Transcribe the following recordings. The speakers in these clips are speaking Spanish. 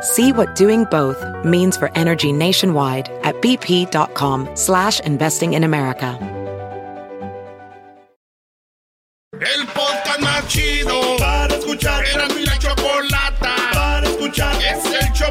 See what doing both means for energy nationwide at bp.com slash investing in America. El podcast más chido para escuchar. Era mi la chocolata para escuchar. Es el show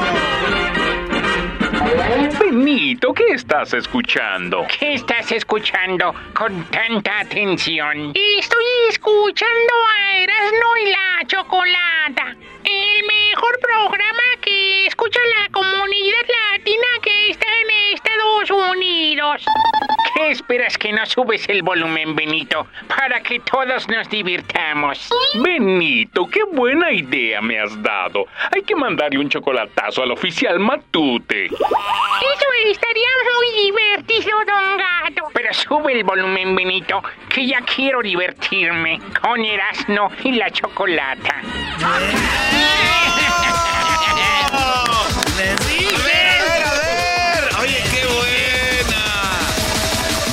Benito, ¿qué estás escuchando? ¿Qué estás escuchando con tanta atención? Estoy escuchando a Erasmo y la Chocolata, el mejor programa que escucha la comunidad latina que está en Estados Unidos. ¿Qué esperas que no subes el volumen, Benito, para que todos nos divirtamos? Benito, qué buena idea me has dado. Hay que mandarle un chocolatazo al oficial Matute. Eso estaría muy divertido, don Gato. Pero sube el volumen, Benito, que ya quiero divertirme con Erasmo y la Chocolata.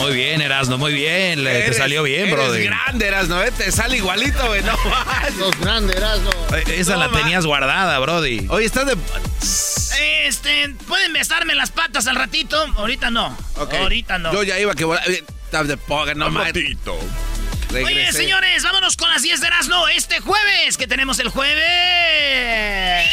Muy bien, Erasno, muy bien. Le- te salió bien, eres brother. grande, Erasno, ¿eh? Te sale igualito, güey. No más. Los grandes, Erasmo. Eh, Esa No la tenías guardada, Brody. Oye, estás de... Este, ¿pueden besarme las patas al ratito? Ahorita no. Ahorita no. Yo ya iba que... volar. Eh, Estás de poga, no más. Matito. Oye, señores, vámonos con las 10 de Erasmo este jueves. que tenemos el jueves?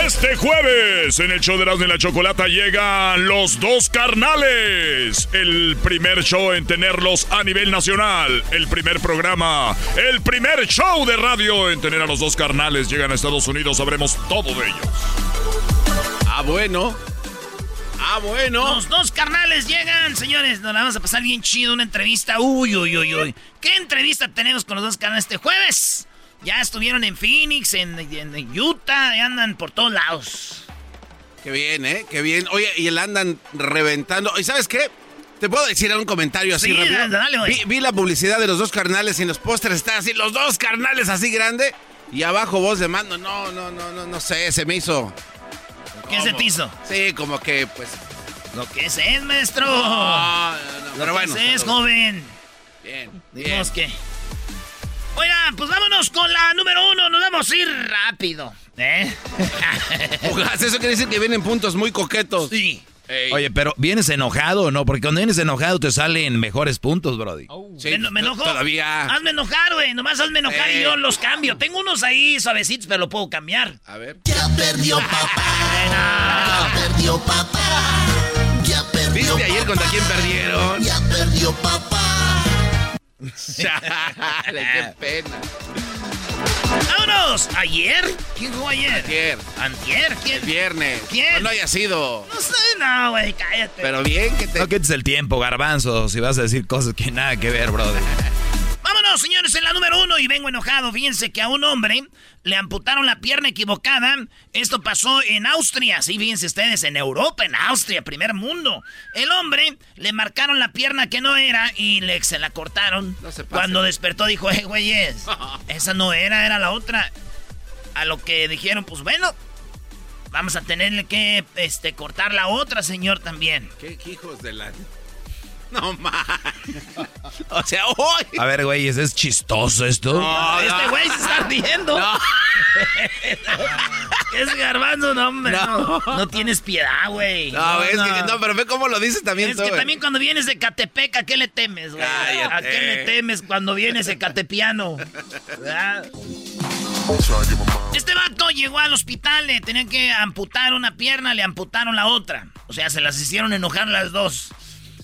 Este jueves, en el show de Erasmo y la Chocolata llegan los dos carnales. El primer show en tenerlos a nivel nacional. El primer programa. El primer show de radio en tener a los dos carnales. Llegan a Estados Unidos, sabremos todo de ellos. Ah, bueno. Ah, bueno. Los dos carnales llegan, señores. Nos la vamos a pasar bien chido. Una entrevista. Uy, uy, uy, uy. ¿Qué entrevista tenemos con los dos carnales este jueves? Ya estuvieron en Phoenix, en, en- en Utah, y andan por todos lados. Qué bien, ¿eh? Qué bien. Oye, y el andan reventando. ¿Y sabes qué? ¿Te puedo decir un comentario así Sí, rápido? dale, vi, vi la publicidad de los dos carnales y en los pósteres está así, los dos carnales así grande. Y abajo voz de mando. No, no, no, no, no sé, se me hizo. ¿Qué se te hizo? Sí, como que, pues. Lo que es, es, maestro. No, no, no, Lo pero bueno. que es, saludos. joven. Bien, Digamos que. Oiga, pues vámonos con la número uno. Nos vamos a ir rápido. ¿Eh? Fugaz, eso quiere decir que vienen puntos muy coquetos. Sí. Oye, pero ¿vienes enojado o no? Porque cuando vienes enojado te salen mejores puntos, Brody. Sí, ¿Me, me enojo? Todavía. Hazme enojar, güey. Nomás hazme enojar y Eh. yo los cambio. Tengo unos ahí suavecitos, pero lo puedo cambiar. A ver. Ya perdió papá. Ya perdió papá. Ya perdió ¿Viste ayer contra quién perdieron? Ya perdió papá. Chale, qué pena. ¡Vámonos! ¿Ayer? ¿Quién jugó ayer? Ayer, ¿Antier? ¿Quién? el viernes. ¿Quién? No, no haya sido. No sé, no, güey, cállate. Pero bien que te. No quites el tiempo, garbanzo, si vas a decir cosas que nada que ver, Brody. Vámonos, señores, en la número uno y vengo enojado. Fíjense que a un hombre le amputaron la pierna equivocada. Esto pasó en Austria, sí, fíjense ustedes, en Europa, en Austria, primer mundo. El hombre le marcaron la pierna que no era y le, se la cortaron. No se pase. Cuando despertó dijo, eh, güeyes, esa no era, era la otra. A lo que dijeron, pues bueno, vamos a tenerle que este, cortar la otra, señor, también. ¿Qué, qué hijos de la... No más. O sea, hoy. A ver, güey, ¿es, es chistoso esto? No, este no. güey se está riendo. No. es garbanzo, no, hombre. No, No. no tienes piedad, güey. No, es que no, pero ve cómo lo dices también Es tú, que güey. también cuando vienes de Catepec, ¿a qué le temes, güey? Cállate. ¿A qué le temes cuando vienes de Catepiano? ¿Verdad? Este vato llegó al hospital, le tenían que amputar una pierna, le amputaron la otra. O sea, se las hicieron enojar las dos.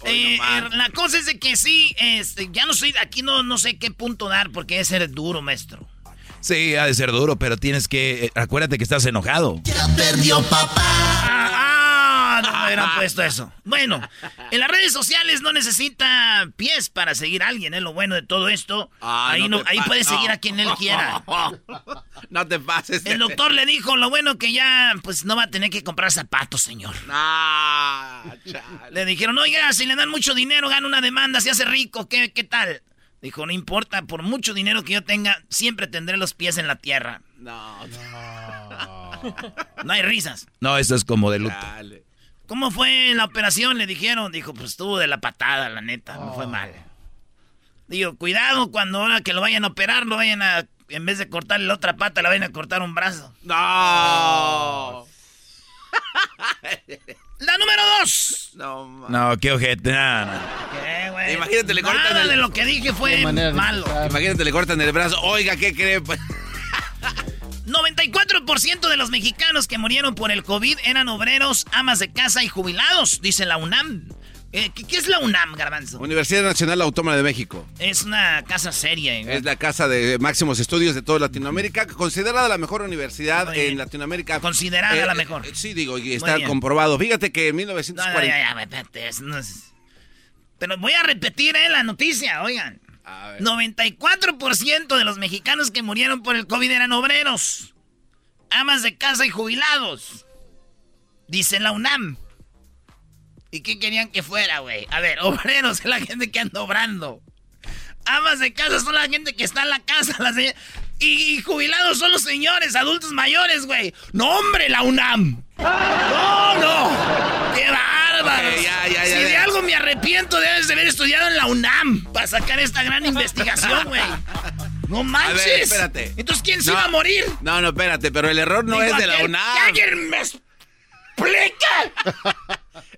Eh, eh, la cosa es de que sí, este, ya no sé, aquí no, no sé qué punto dar porque debe ser duro, maestro. Sí, ha de ser duro, pero tienes que... eh, acuérdate que estás enojado. Ya perdió papá. Ah, ah, hubieran puesto eso. Bueno, en las redes sociales no necesita pies para seguir a alguien, es lo bueno de todo esto. Ah, ahí no no, ahí puede seguir no. a quien él quiera. No te pases. El doctor le dijo lo bueno que ya pues no va a tener que comprar zapatos, señor. Ah. Le dijeron, oiga, si le dan mucho dinero, gana una demanda, se hace rico, ¿qué, qué tal? Dijo, no importa, por mucho dinero que yo tenga, siempre tendré los pies en la tierra. No, No hay risas. No, esto es como de luto. chale. ¿Cómo fue la operación? Le dijeron. Dijo, pues estuvo de la patada, la neta, no fue mal. Digo, cuidado cuando ahora que lo vayan a operar, lo vayan a, en vez de cortarle la otra pata, le vayan a cortar un brazo. No. La número dos. No, No, qué ojete. no, no. ¿Qué, güey? Imagínate, le cortan Nada el- de lo que dije fue malo. Imagínate, le cortan el brazo. Oiga, ¿qué cree? Pues, 94% de los mexicanos que murieron por el COVID eran obreros, amas de casa y jubilados, dice la UNAM. Eh, ¿qué, es la UNAM, Garbanzo? Universidad Nacional Autónoma de México. Es una casa seria. ¿eh? Es la casa de máximos estudios de toda Latinoamérica, considerada la mejor universidad en Latinoamérica. Considerada Eh, la eh, mejor. sí, digo, y está comprobado. Fíjate que en No, no, 1940... ya, ya, Pero voy a repetir eh, la noticia, oigan. A ver. 94% de los mexicanos que murieron por el COVID eran obreros, amas de casa y jubilados. Dice la UNAM. ¿Y qué querían que fuera, güey? A ver, obreros es la gente que anda obrando. Amas de casa son la gente que está en la casa. y, y jubilados son los señores, adultos mayores, güey. No, hombre, la UNAM. No, no. ¡Qué bárbaro! Ok, ya, ya, ya, si de algo me arrepiento, debes de haber estudiado en la UNAM para sacar esta gran investigación, güey. No manches. ver, espérate. Entonces, ¿quién se No. iba a morir? No, no, espérate, pero el error no Digo, es de la ¿que- UNAM. que alguien me explique?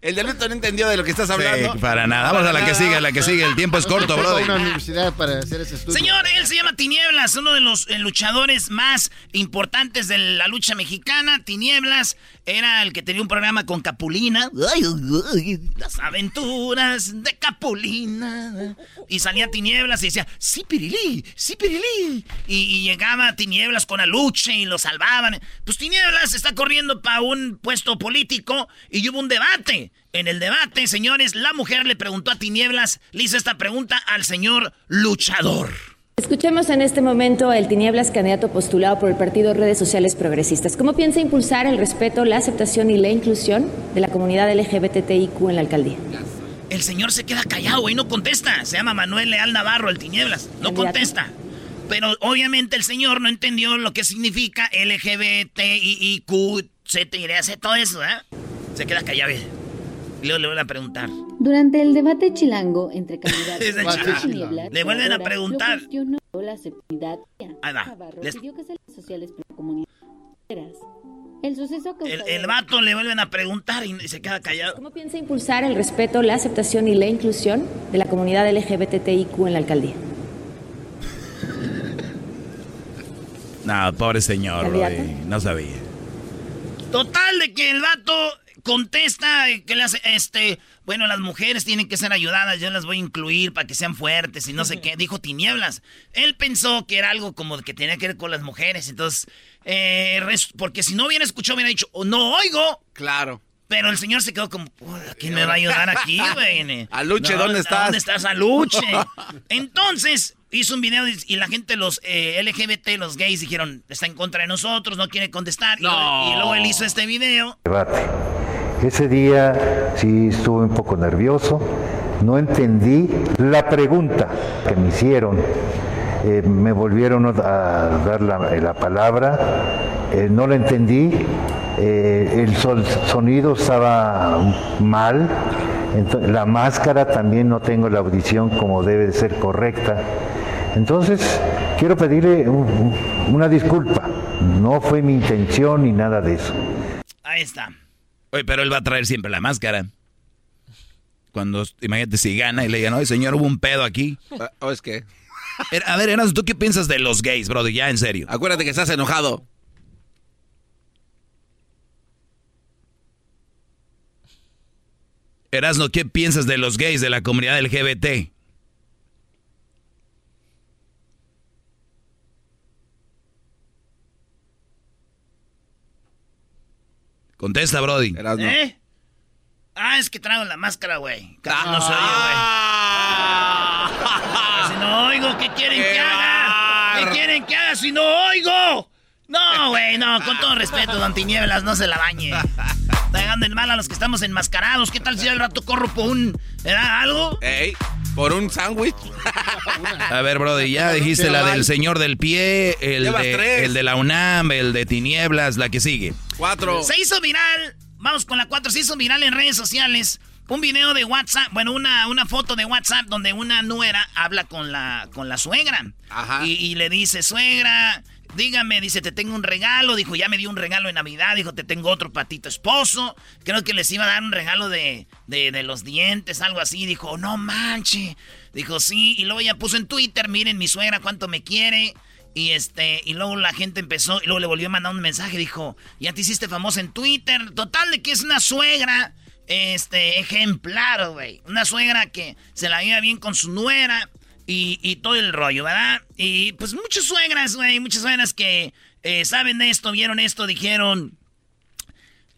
El delito no entendió de lo que estás hablando. Sí, para nada. Vamos a la que sigue, a la que sigue. El tiempo es corto, brother. una universidad para hacer ese estudio. Señor, él se llama Tinieblas, uno de los eh, luchadores más importantes de la lucha mexicana. Tinieblas era el que tenía un programa con Capulina. Las aventuras de Capulina. Y salía Tinieblas y decía, sí, Pirilí, sí, Pirilí. Y, y llegaba Tinieblas con Aluche y lo salvaban. Pues Tinieblas está corriendo para un puesto político y hubo un debate. En el debate, señores, la mujer le preguntó a Tinieblas, le hizo esta pregunta al señor luchador. Escuchemos en este momento el Tinieblas, candidato postulado por el partido Redes Sociales Progresistas. ¿Cómo piensa impulsar el respeto, la aceptación y la inclusión de la comunidad LGBTIQ en la alcaldía? El señor se queda callado, güey, no contesta. Se llama Manuel Leal Navarro, el Tinieblas. No Candidato. contesta. Pero obviamente el señor no entendió lo que significa LGBTIQ, Z, todo eso, ¿eh? Se queda callado. güey. Y luego le vuelven a preguntar. Durante el debate chilango entre candidatos. Tinieblas Le vuelven a preguntar. la. Ahí va. Navarro Les- pidió que se las sociales. El suceso El, vato le vuelven a preguntar y se queda callado. ¿Cómo piensa impulsar el respeto, la aceptación y la inclusión de la comunidad LGBTIQ en la alcaldía? No, pobre señor. No sabía. Total de que el vato contesta eh, que le hace, este, bueno, las mujeres tienen que ser ayudadas, yo las voy a incluir para que sean fuertes y no sé qué, dijo tinieblas. Él pensó que era algo como que tenía que ver con las mujeres, entonces, eh, res- porque si no hubiera escuchado, hubiera dicho, "Oh, no oigo. Claro. Pero el señor se quedó como, "Puta, ¿quién me va a ayudar aquí, güey? Aluche, No, ¿dónde estás? ¿Dónde estás, Aluche? Entonces, hizo un video y- la gente, los eh, LGBT, los gays, dijeron, está en contra de nosotros, no quiere contestar. Y- No. Y, luego él hizo este video. debate. Ese día sí estuve un poco nervioso, no entendí la pregunta que me hicieron eh, me volvieron a dar la, la palabra, eh, no lo entendí, eh, el sonido estaba mal, la máscara también no tengo la audición como debe de ser correcta. Entonces, quiero pedirle un- un- una disculpa, no fue mi intención ni nada de eso. Ahí está. Oye, pero él va a traer siempre la máscara. Cuando, imagínate si gana y le digan, oye, señor, hubo un pedo aquí. ¿O es que? A ver, Erasmo, ¿tú qué piensas de los gays, brother? Ya, en serio. Acuérdate que estás enojado. Erasmo, ¿qué piensas de los gays de la comunidad LGBT? Contesta, Brody. ¿Eh? Ah, es que traigo la máscara, güey. Casi no se oye, güey. Si no oigo, ¿qué quieren que haga? ¿Qué quieren que haga si no oigo? No, güey, no, con todo respeto, don Tinieblas, no se la bañe. Está llegando en mal a los que estamos enmascarados. ¿Qué tal si al rato corro por un... ¿Era algo? Ey, por un sándwich. A ver, Brody, ya dijiste la del señor del pie, el de, el de la UNAM, el de Tinieblas, la que sigue. Cuatro. Se hizo viral, vamos con la 4, se hizo viral en redes sociales un video de WhatsApp, bueno, una, una foto de WhatsApp donde una nuera habla con la, con la suegra. Ajá. Y, y le dice, suegra, dígame, dice, te tengo un regalo. Dijo, ya me dio un regalo en Navidad. Dijo, te tengo otro patito esposo. Creo que les iba a dar un regalo de, de, de los dientes, algo así. Dijo, no manche. Dijo, sí. Y luego ya puso en Twitter, miren mi suegra cuánto me quiere. Y este, y luego la gente empezó, y luego le volvió a mandar un mensaje, dijo, ya te hiciste famosa en Twitter. Total de que es una suegra, este, ejemplar, güey. Una suegra que se la lleva bien con su nuera y, todo el rollo, ¿verdad? Y pues muchas suegras, güey, muchas suegras que eh, saben esto, vieron esto, dijeron,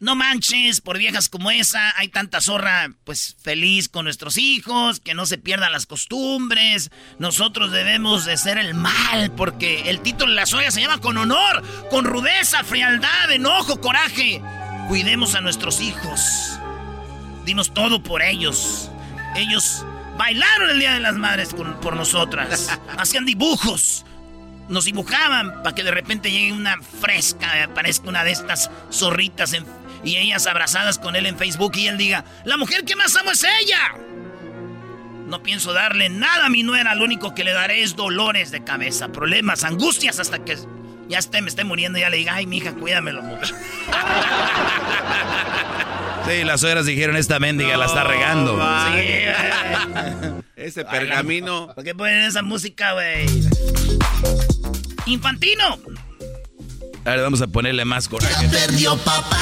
no manches, por viejas como esa, hay tanta zorra, pues feliz con nuestros hijos, que no se pierdan las costumbres. Nosotros debemos de ser el mal, porque el título de la suegra se llama con honor, con rudeza, frialdad, enojo, coraje. Cuidemos a nuestros hijos. Dimos todo por ellos. Ellos bailaron el Día de las Madres con- por nosotras. Hacían dibujos. Nos dibujaban para que de repente llegue una fresca, aparezca una de estas zorritas en- y ellas abrazadas con él en Facebook y él diga, la mujer que más amo es ella. No pienso darle nada a mi nuera, lo único que le daré es dolores de cabeza, problemas, angustias hasta que ya esté, me esté muriendo y ya le diga, ay, mija, cuídamelo mucho. Sí, las suegras dijeron, esta mendiga la está regando. Ese pergamino. ¿Por qué ponen esa música, güey? Infantino. A ver, vamos a ponerle más coraje. Perdió papá.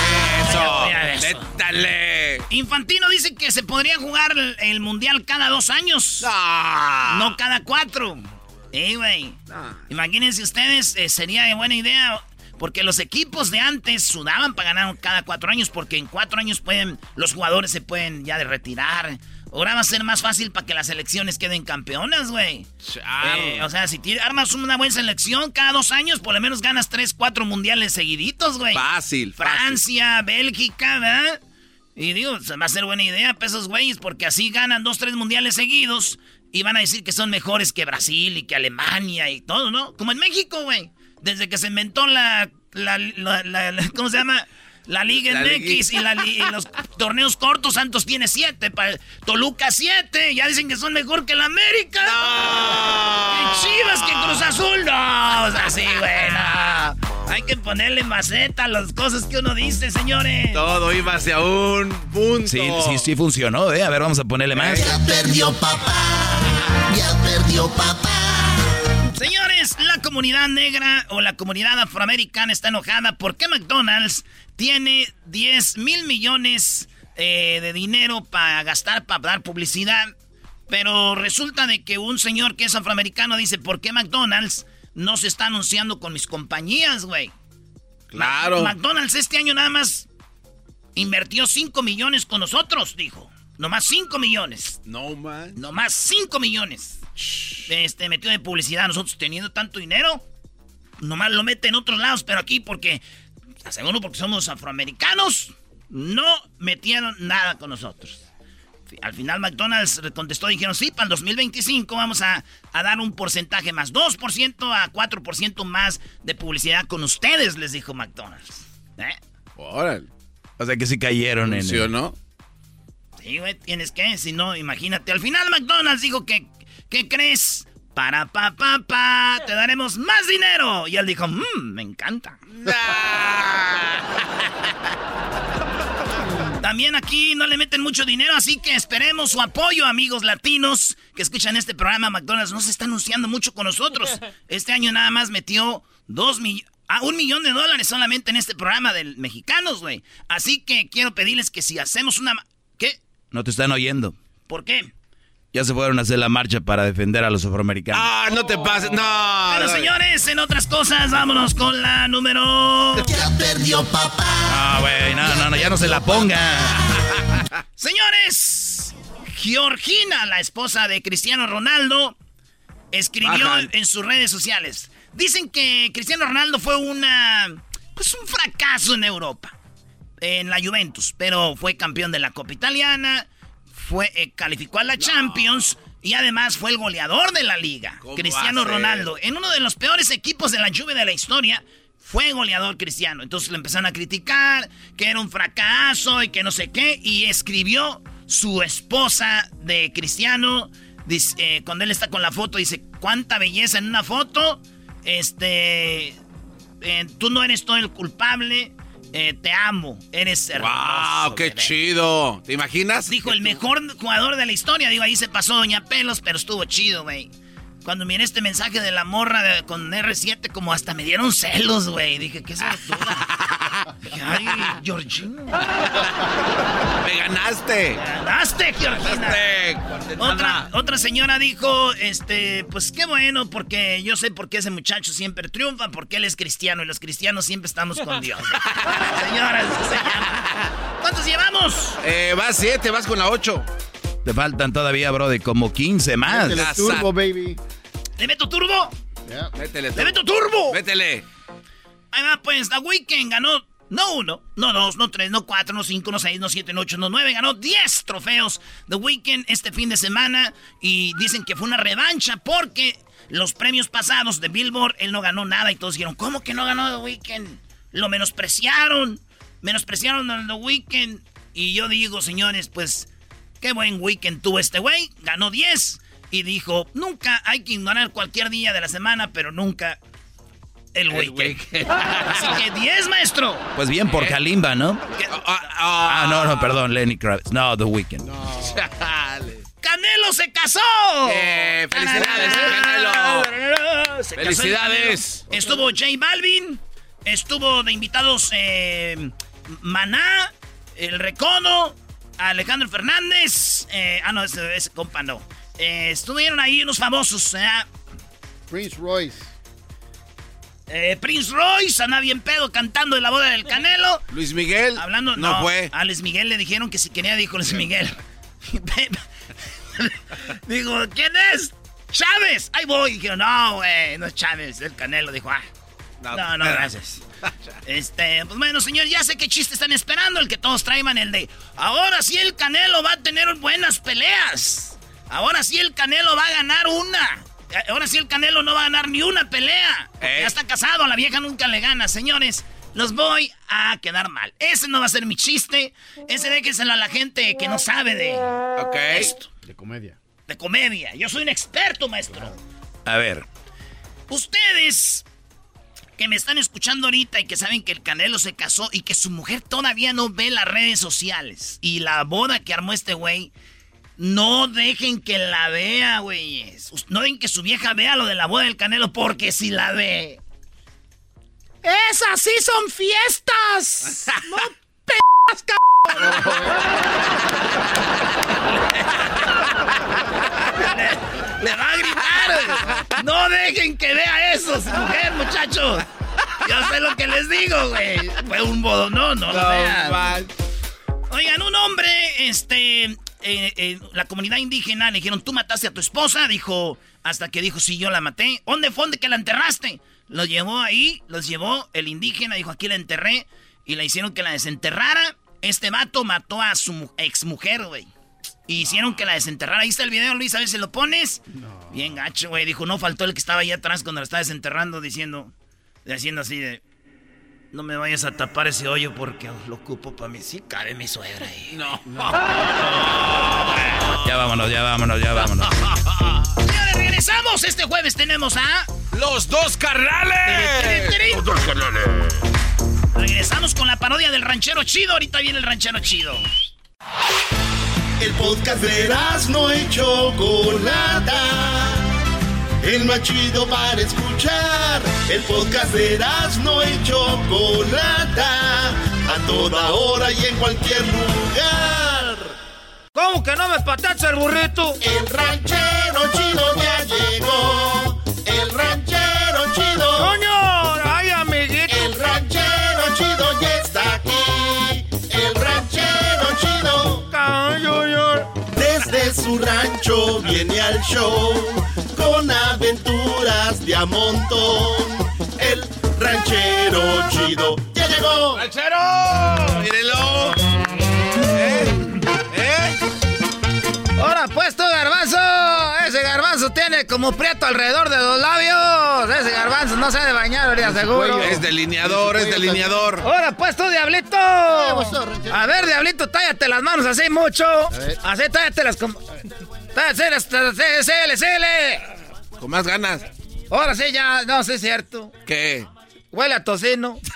Eso, Dale. Infantino dice que se podría jugar el, mundial cada dos años. No cada cuatro. Eh, güey. Imagínense ustedes, eh, sería de buena idea. Porque los equipos de antes sudaban para ganar cada cuatro años. Porque en cuatro años pueden, los jugadores se pueden ya de retirar. Ahora va a ser más fácil para que las selecciones queden campeonas, güey. Eh, o sea, si armas una buena selección cada dos años, por lo menos ganas tres, cuatro mundiales seguiditos, güey. Fácil, fácil. Francia, Bélgica, ¿verdad? Y digo, va a ser buena idea para esos güeyes, porque así ganan dos, tres mundiales seguidos y van a decir que son mejores que Brasil y que Alemania y todo, ¿no? Como en México, güey. Desde que se inventó la, la, la- la- la- ¿cómo se llama? La Liga La MX y, y los torneos cortos, Santos tiene siete, pa- Toluca siete, ya dicen que son mejor que la América. Y Chivas que Cruz Azul, no, o sea, sí, güey, no. Hay que ponerle maceta a las cosas que uno dice, señores. Todo iba hacia un punto. Sí, sí, sí funcionó, ¿eh? A ver, vamos a ponerle más. Ya perdió papá. Ya perdió papá. Señores, la comunidad negra o la comunidad afroamericana está enojada porque McDonald's tiene 10 mil millones eh, de dinero para gastar, para dar publicidad. Pero resulta de que un señor que es afroamericano dice, ¿por qué McDonald's no se está anunciando con mis compañías, güey? Claro. Ma- McDonald's este año nada más invirtió 5 millones con nosotros, dijo. Nomás 5 millones. No, man. Nomás 5 millones. Este, metió de publicidad. Nosotros teniendo tanto dinero, nomás lo mete en otros lados, pero aquí porque, seguro porque somos afroamericanos, no metieron nada con nosotros. Al final McDonald's contestó, dijeron, sí, para el 2025 vamos a, a dar un porcentaje más, 2% a 4% más de publicidad con ustedes, les dijo McDonald's. ¿Eh? Órale. O sea que sí cayeron en el... no? Sí, güey, tienes que, si no, imagínate. Al final McDonald's dijo que, ¿qué crees? Para pa pa pa, te daremos más dinero. Y él dijo, mmm, me encanta. También aquí no le meten mucho dinero, así que esperemos su apoyo, amigos latinos que escuchan este programa. McDonald's no se está anunciando mucho con nosotros. Este año nada más metió dos millones. Ah, un millón de dólares solamente en este programa de mexicanos, güey. Así que quiero pedirles que si hacemos una... ¿Qué? No te están oyendo. ¿Por qué? Ya se fueron a hacer la marcha para defender a los afroamericanos. Ah, no te pases, no. Bueno, señores, en otras cosas, vámonos con la número... Ya perdió papá. Ah, güey, no, no, no, ya no se la ponga. Señores, Georgina, la esposa de Cristiano Ronaldo, escribió en sus redes sociales. Dicen que Cristiano Ronaldo fue una... Pues un fracaso en Europa. En la Juventus. Pero fue campeón de la Copa Italiana. Fue, eh, calificó a la Champions. Y además fue el goleador de la liga. ¿Cómo Cristiano? Ronaldo. En uno de los peores equipos de la Juve de la historia. Fue goleador cristiano. Entonces le empezaron a criticar que era un fracaso y que no sé qué. Y escribió su esposa de cristiano. dice, eh, cuando él está con la foto, dice: ¿Cuánta belleza en una foto? Este. eh, tú no eres todo el culpable. Eh, te amo. Eres hermoso. ¡Wow! ¡Qué bebé". chido! ¿Te imaginas? Dijo el mejor jugador de la historia. Digo, ahí se pasó Doña Pelos, pero estuvo chido, güey. Cuando miré este mensaje de la morra de- con R7, como hasta me dieron celos, güey. Dije, ¿qué es Ay, Georgina. ¡Me ganaste! ¡Ganaste, Georgina! Otra, otra señora dijo, este, pues qué bueno, porque yo sé por qué ese muchacho siempre triunfa, porque él es cristiano y los cristianos siempre estamos con Dios. Señoras, se llama. ¿Cuántos llevamos? Eh, vas siete, vas con la ocho. Te faltan todavía, bro, de como 15 más. Métele turbo, baby. ¿Le meto turbo? Yeah. Métele. ¡Le meto turbo! Métele. Ahí va, pues, The Weeknd ganó, no uno, no dos, no tres, no cuatro, no cinco, no seis, no siete, no ocho, no nueve, ganó diez trofeos The Weeknd este fin de semana y dicen que fue una revancha porque los premios pasados de Billboard él no ganó nada y todos dijeron, ¿cómo que no ganó The Weeknd? Lo menospreciaron, menospreciaron a The Weeknd y yo digo, señores, pues, qué buen weekend tuvo este güey, ganó 10 y dijo, nunca hay que ignorar cualquier día de la semana, pero nunca el weekend. Así que 10, maestro. Pues bien por Kalimba, ¿no? Ah, no, no, perdón, Lenny Kravitz. No, The Weeknd. Chale. ¡Canelo se casó! Eh, felicidades, Canelo. Se casó el Felicidades. Canelo. Estuvo J Balvin, estuvo de invitados eh, Maná, El Recodo, Alejandro Fernández. eh, ah, no, ese, ese compa no. Eh, estuvieron ahí unos famosos. eh, Prince Royce. Eh, Prince Royce, anda bien pedo cantando de la boda del Canelo. Luis Miguel. Hablando, no, no, fue. A Luis Miguel le dijeron que si quería, dijo Luis Miguel. Digo, ¿quién es? Chávez. Ahí voy. Dijeron, no, güey, no es Chávez, es el Canelo. Dijo, ah, no, no, gracias. Este, pues bueno, señor, ya sé qué chiste están esperando. El que todos traigan el de, ahora sí el Canelo va a tener buenas peleas. Ahora sí el Canelo va a ganar una. Ahora sí el Canelo no va a ganar ni una pelea. Eh. Ya está casado, a la vieja nunca le gana. Señores, los voy a quedar mal. Ese no va a ser mi chiste. Ese déjenselo a la gente que no sabe de esto, De comedia. de comedia. Yo soy un experto, maestro. A ver. Ustedes que me están escuchando ahorita y que saben que el Canelo se casó y que su mujer todavía no ve las redes sociales y la boda que armó este güey, no dejen que la vea, güeyes. No dejen que su vieja vea lo de la boda del Canelo porque si la ve... ¡Esas sí son fiestas! ¡No p***as, Le, le va a gritar. No dejen que vea eso, su mujer, muchachos. Yo sé lo que les digo, güey. Fue un bodo, no, no lo vean. Oigan, un hombre, este, eh, eh, la comunidad indígena le dijeron, tú mataste a tu esposa, dijo, hasta que dijo, sí, yo la maté. ¿Dónde fue? ¿Dónde que la enterraste? Los llevó ahí, los llevó el indígena, dijo, aquí la enterré, y le hicieron que la desenterrara. Este vato mató a su mu- exmujer, güey. Y hicieron que la desenterrara. Ahí está el video, Luis, a ver si lo pones. Bien gacho, güey. Dijo, no faltó el que estaba ahí atrás cuando la estaba desenterrando, diciendo, haciendo así de. No me vayas a tapar ese hoyo porque lo ocupo para mí. Sí, cabe mi suegra ahí. No. Ya vámonos, ya vámonos, ya vámonos. Señores, regresamos. Este jueves tenemos a. ¡Los dos carnales! Los dos carnales. Regresamos con la parodia del ranchero chido. Ahorita viene el ranchero chido. El podcast de no y Chocolata. El más chido para escuchar. El podcast de no y Chocolata. A toda hora y en cualquier lugar. ¿Cómo que no me patacha el burrito? El ranchero chido ya llegó. El ranchero chido. ¡Coño! ¡Ay, amiguito! El ranchero chido ya está aquí. El ranchero chido. Desde su rancho viene al show con aventuras de a montón. El ranchero chido ya llegó. ¡Ranchero! ¡Mírelo! ¿Eh? ¿Eh? Ahora pues tú, garbanzo. Ese garbanzo tiene como prieto alrededor de los labios. Ese garbanzo no se ha de bañar, ahorita seguro. Es delineador, es delineador. Ahora pues tú, diablito. A ver, diablito, tállate las manos así mucho. Así tállatelas como... Tállatelas, síguele, síguele. Con más ganas. Ahora sí, ya, no, sí es cierto. ¿Qué? Huele a tocino.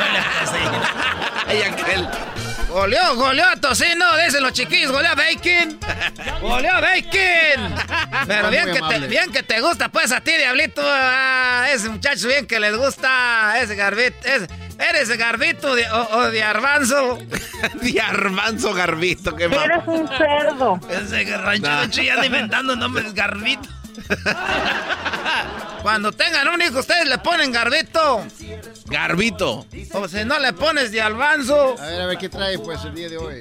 Huele a tocino. Ay, aquel. Goleó, goleó a tocino, dicen los chiquillos, goleó a bacon. Goleó a bacon. Pero bien que, te, bien que te gusta, pues a ti, diablito. Ah, ese muchacho bien que les gusta. Ese garbito. ese- eres garbito de- o, o de arbanzo. De arbanzo garbito, qué mal. Eres un cerdo. Ese ranchero ya anda inventando nombres garbito. Cuando tengan un hijo, ustedes le ponen garbito. Garbito. O si no le pones de albanzo. A ver, a ver qué trae pues el día de hoy.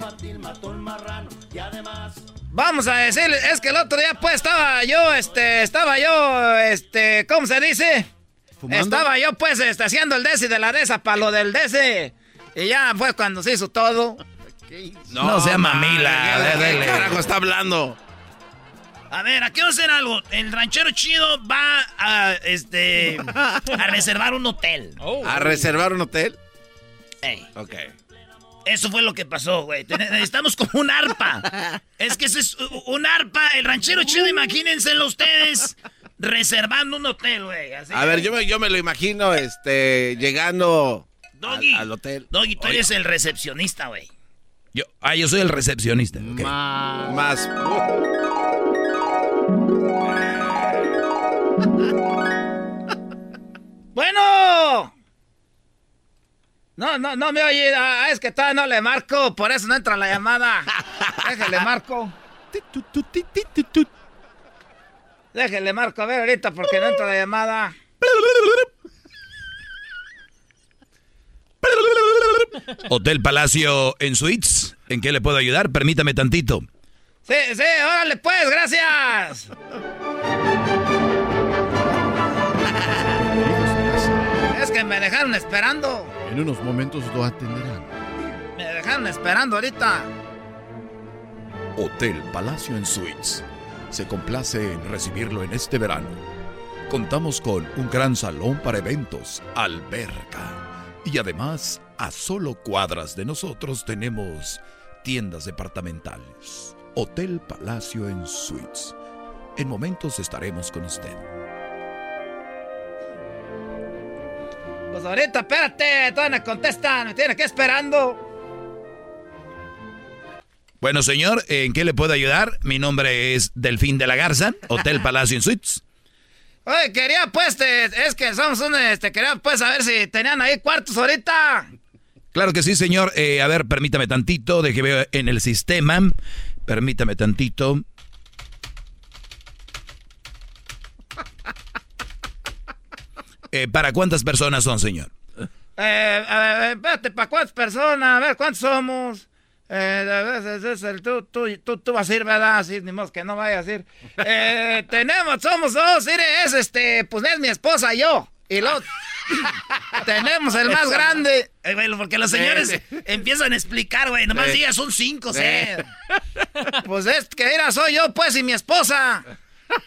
Vamos a decirle, es que el otro día pues estaba yo, este, estaba yo, este, ¿cómo se dice? ¿Fumando? Estaba yo pues este, haciendo el desi de la desa para lo del desi. Y ya fue cuando se hizo todo. No sea mamila, ¿De dele. qué carajo está hablando? A ver, aquí vamos a hacer algo. El ranchero chido va a, este, a reservar un hotel. ¿A reservar un hotel? Ey. Ok. Eso fue lo que pasó, güey. Necesitamos como un arpa. Es que ese es un arpa. El ranchero chido, imagínenselo ustedes reservando un hotel, güey. A ver, yo me, yo me lo imagino este, llegando Doggy. al, al hotel. Doggy, tú eres el recepcionista, güey. Yo, ah, yo soy el recepcionista. ok. Más. Bueno. No, no, no me oye. Ah, es que todavía no le marco. Por eso no entra la llamada. Déjale marco. Déjale marco. A ver ahorita porque no entra la llamada. Hotel Palacio en Suites. ¿En qué le puedo ayudar? Permítame tantito. Sí, sí, órale pues, gracias. Es que me dejaron esperando. En unos momentos lo atenderán. Me dejaron esperando ahorita. Hotel Palacio en Suites. Se complace en recibirlo en este verano. Contamos con un gran salón para eventos, alberca. Y además, a solo cuadras de nosotros tenemos tiendas departamentales. Hotel Palacio en Suites. En momentos estaremos con usted. Pues ahorita, espérate, todavía no contestan, me tienen que esperando. Bueno, señor, ¿en qué le puedo ayudar? Mi nombre es Delfín de la Garza, Hotel Palacio en Suites. Oye, quería pues, te- es que somos un, este, quería pues saber si tenían ahí cuartos ahorita. Claro que sí, señor. Eh, a ver, permítame tantito, de que veo en el sistema. Permítame tantito. Eh, ¿Para cuántas personas son, señor? Eh, a ver, espérate, ¿para cuántas personas? A ver, ¿cuántos somos? Eh, a veces es el, tú, tú, tú, tú vas a ir, ¿verdad? Así, ni modo que no vayas a ir. Eh, tenemos, somos dos, mire, es este, pues es mi esposa y yo. Y luego, Tenemos el más grande. Eh, güey, porque los señores sí. empiezan a explicar, güey. Nomás Sí. digas, son cinco, Sí. Pues es que mira, soy yo, pues, y mi esposa.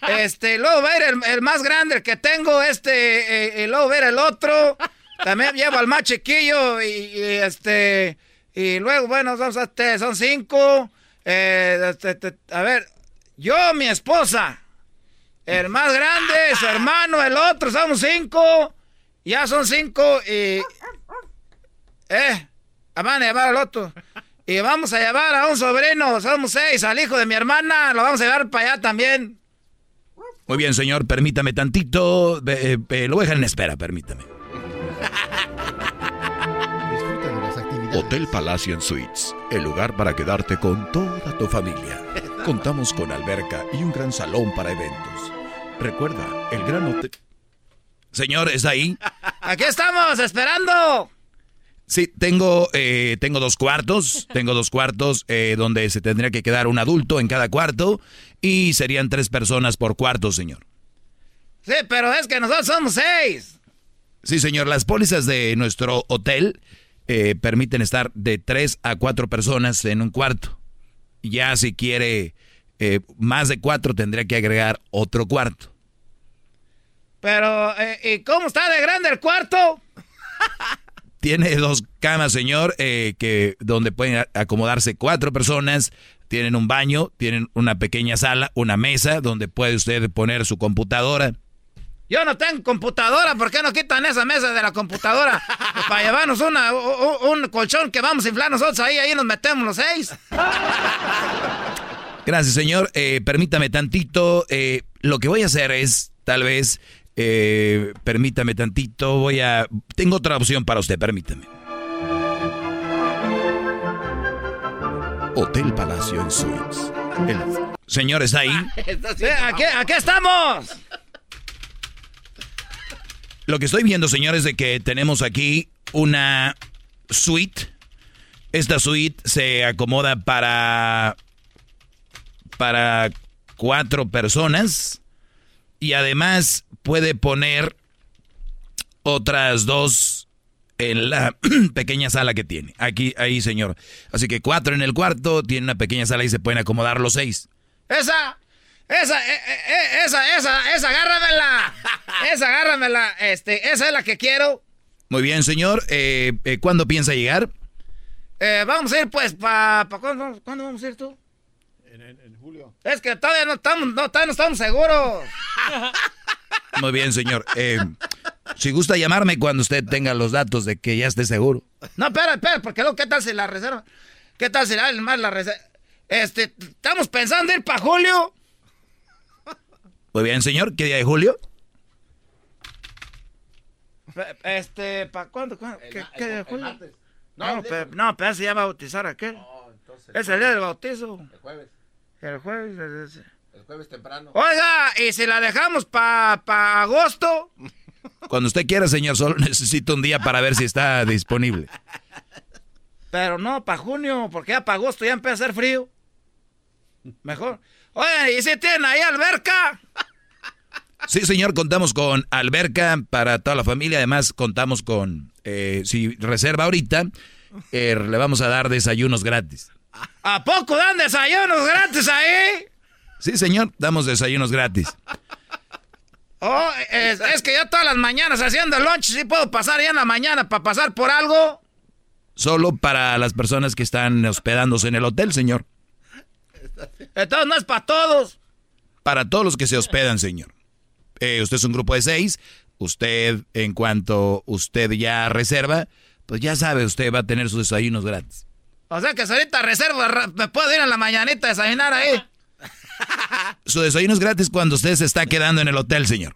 Este, luego va a ir el, el más grande, el que tengo, este, eh, y luego ver el otro. También llevo al más chiquillo, y, y, este, y luego, bueno, son, este, son cinco. Eh, este, este, a ver, yo, mi esposa, el más grande, su hermano, el otro, somos cinco. Ya son cinco y... Eh, van a llevar al otro. Y vamos a llevar a un sobrino, somos seis, al hijo de mi hermana, lo vamos a llevar para allá también. Muy bien, señor, permítame tantito. Eh, eh, lo voy a dejar en espera, permítame. Hotel Palacio Suites, el lugar para quedarte con toda tu familia. Contamos con alberca y un gran salón para eventos. Recuerda, el gran hotel... Señor, ¿está ahí? Aquí estamos, esperando. Sí, tengo, eh, tengo dos cuartos. Tengo dos cuartos eh, donde se tendría que quedar un adulto en cada cuarto. Y serían tres personas por cuarto, señor. Sí, pero es que nosotros somos seis. Sí, señor, las pólizas de nuestro hotel eh, permiten estar de tres a cuatro personas en un cuarto. Ya si quiere eh, más de cuatro, tendría que agregar otro cuarto. Pero, eh, ¿y cómo está de grande el cuarto? Tiene dos camas, señor, que donde pueden acomodarse cuatro personas. Tienen un baño, tienen una pequeña sala, una mesa donde puede usted poner su computadora. Yo no tengo computadora, ¿por qué no quitan esa mesa de la computadora? Para llevarnos una, un colchón que vamos a inflar nosotros ahí, ahí nos metemos los seis. Gracias, señor. Eh, permítame tantito. eh, lo que voy a hacer es, tal vez, eh, permítame tantito. Voy a. Tengo otra opción para usted, permítame. Hotel Palacio en Suites. El Señor, ¿está ahí? Sí, aquí, aquí estamos. Lo que estoy viendo, señor, es de que tenemos aquí una suite. Esta suite se acomoda para. para cuatro personas. Y además puede poner otras dos en la pequeña sala que tiene. Aquí, ahí, señor. Así que cuatro en el cuarto, tiene una pequeña sala y se pueden acomodar los seis. Esa, esa, eh, eh, eh, esa, esa, esa, agárramela. Esa, agárramela. Este, esa es la que quiero. Muy bien, señor. Eh, eh, ¿Cuándo piensa llegar? Eh, vamos a ir, pues, para. Pa, ¿cuándo, cuándo vamos a ir tú? En, julio. Es que todavía no estamos, no, todavía no estamos seguros. Muy bien, señor. Eh, si gusta llamarme cuando usted tenga los datos de que ya esté seguro. No, espera, espera, porque luego, ¿qué tal si la reserva? ¿Qué tal si la más la reserva? Este, estamos pensando ir para julio. Muy bien, señor. ¿Qué día de julio? Este, ¿para cuándo? cuándo? ¿Qué, qué día de julio? martes. No, No, pe- no, pero ese ya va a bautizar aquel. es el día del bautizo. El jueves. El jueves. es- es- El jueves temprano. Oiga, ¿y si la dejamos para pa agosto? Cuando usted quiera, señor. Solo necesito un día para ver si está disponible. Pero no, para junio, porque ya para agosto ya empieza a hacer frío. Mejor. Oye, ¿y si tienen ahí alberca? Sí, señor. Contamos con alberca para toda la familia. Además, contamos con... eh, si reserva ahorita, eh, le vamos a dar desayunos gratis. ¿A poco dan desayunos gratis ahí? Sí, señor. Damos desayunos gratis. Oh, es, es que yo todas las mañanas haciendo lunch, sí puedo pasar ya en la mañana para pasar por algo. Solo para las personas que están hospedándose en el hotel, señor. Entonces no es para todos. Para todos los que se hospedan, señor. Eh, usted es un grupo de seis. Usted, en cuanto usted ya reserva, pues ya sabe, usted va a tener sus desayunos gratis. O sea que si ahorita reservo, me puedo ir en la mañanita a desayunar ahí. Su desayuno es gratis cuando usted se está quedando en el hotel, señor.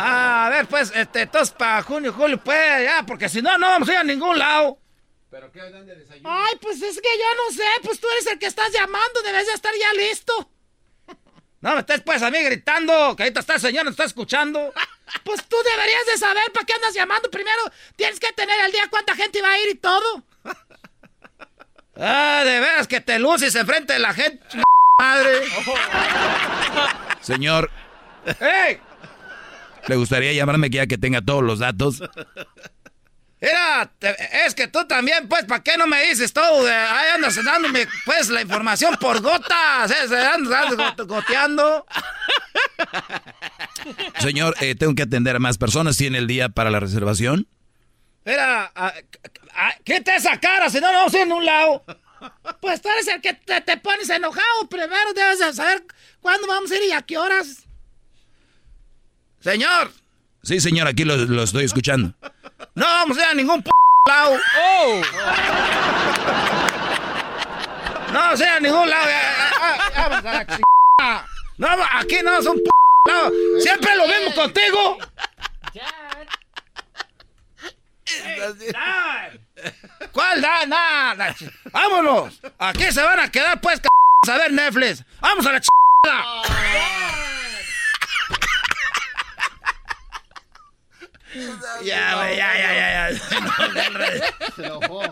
Ah, a ver, pues, este, entonces para junio, julio, pues, ya, porque si no, no vamos a ir a ningún lado. ¿Pero qué dan de desayuno? Ay, pues es que yo no sé, pues tú eres el que estás llamando, debes de estar ya listo. No me estés pues a mí gritando, que ahorita está el señor, nos está escuchando. Pues tú deberías de saber para qué andas llamando. Primero tienes que tener el día cuánta gente va a ir y todo. Ah, de veras que te luces enfrente de la gente, madre. Señor, ¡Ey! ¿Le gustaría llamarme ya que tenga todos los datos? Mira, te- es que tú también, pues, ¿para qué no me dices todo? De- Ahí andas dándome, pues, la información por gotas. ¿eh? Andas, got- goteando. Señor, eh, tengo que atender a más personas. ¿Tiene el día para la reservación? Mira, a- a- quita esa cara, si no, no vamos a ir en un lado. Pues tú eres el que te, te pones enojado. Primero debes de saber cuándo vamos a ir y a qué horas. Señor, Sí, señor, aquí lo, lo estoy escuchando. no vamos a ir a ningún p lado. No vamos a ir a ningún lado. Vamos a la. No, aquí no es un p lado. Siempre lo mismo contigo. ¿Cuál da? Nada. Vámonos. Aquí se van a quedar, pues, c a ver Netflix. Vamos a la chingada. Ya, güey, ya, ya, ya, ya. Se enojó.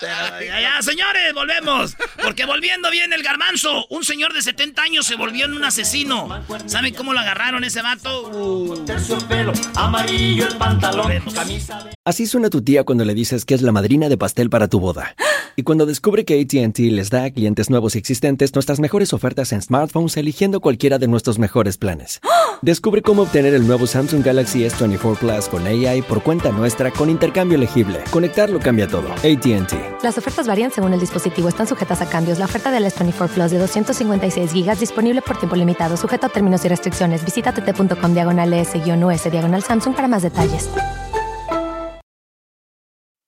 Ya, ya, señores, volvemos. Porque volviendo viene el garbanzo. Un señor de 70 años se volvió en un asesino. ¿Saben cómo lo agarraron ese vato? Uh. Amarillo el pantalón, camisa Así suena tu tía cuando le dices que es la madrina de pastel para tu boda. Y cuando descubre que ATT les da a clientes nuevos y existentes nuestras mejores ofertas en smartphones eligiendo cualquiera de nuestros mejores planes. Descubre cómo obtener el nuevo Samsung Galaxy S24 Plus con AI por cuenta nuestra con intercambio elegible. Conectarlo cambia todo. ATT. Las ofertas varían según el dispositivo, están sujetas a cambios. La oferta del S24 Plus de 256 GB disponible por tiempo limitado, sujeto a términos y restricciones. Visita tt.com diagonal S-US diagonal Samsung para más detalles.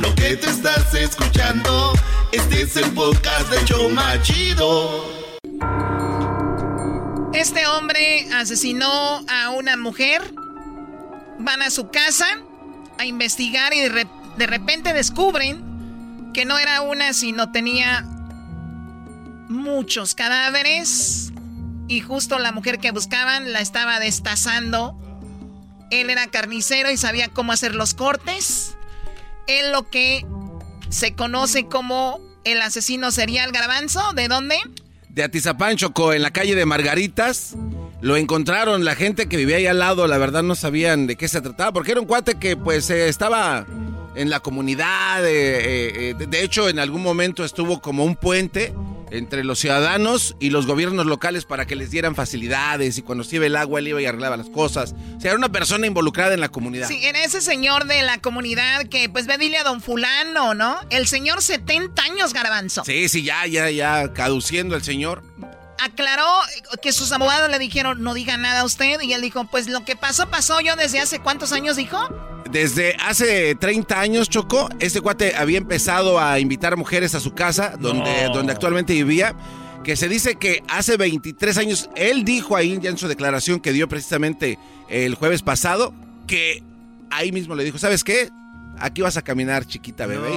Lo que te estás escuchando, este es podcast de Choma Chido. Este hombre asesinó a una mujer. Van a su casa a investigar y de, de repente descubren que no era una, sino tenía muchos cadáveres. Y justo la mujer que buscaban la estaba destazando. Él era carnicero y sabía cómo hacer los cortes. Él lo que se conoce como el asesino serial garbanzo. ¿De dónde? De Atizapán, Choco, en la calle de Margaritas. Lo encontraron, la gente que vivía ahí al lado, la verdad no sabían de qué se trataba, porque era un cuate que pues eh, estaba en la comunidad, eh, eh, de hecho en algún momento estuvo como un puente entre los ciudadanos y los gobiernos locales para que les dieran facilidades y cuando se iba el agua él iba y arreglaba las cosas. O sea, era una persona involucrada en la comunidad. Sí, era ese señor de la comunidad que, pues, ve, dile a don fulano, ¿no? El señor 70 años, garbanzo. Sí, sí, ya, ya, ya, caduciendo el señor. Aclaró que sus abogados le dijeron, no diga nada a usted. Y él dijo, pues, lo que pasó, pasó yo desde hace cuántos años, dijo. Desde hace 30 años, Choco, este cuate había empezado a invitar mujeres a su casa, donde, donde actualmente vivía, que se dice que hace 23 años, él dijo ahí ya en su declaración que dio precisamente el jueves pasado, que ahí mismo le dijo, ¿sabes qué? Aquí vas a caminar, chiquita bebé.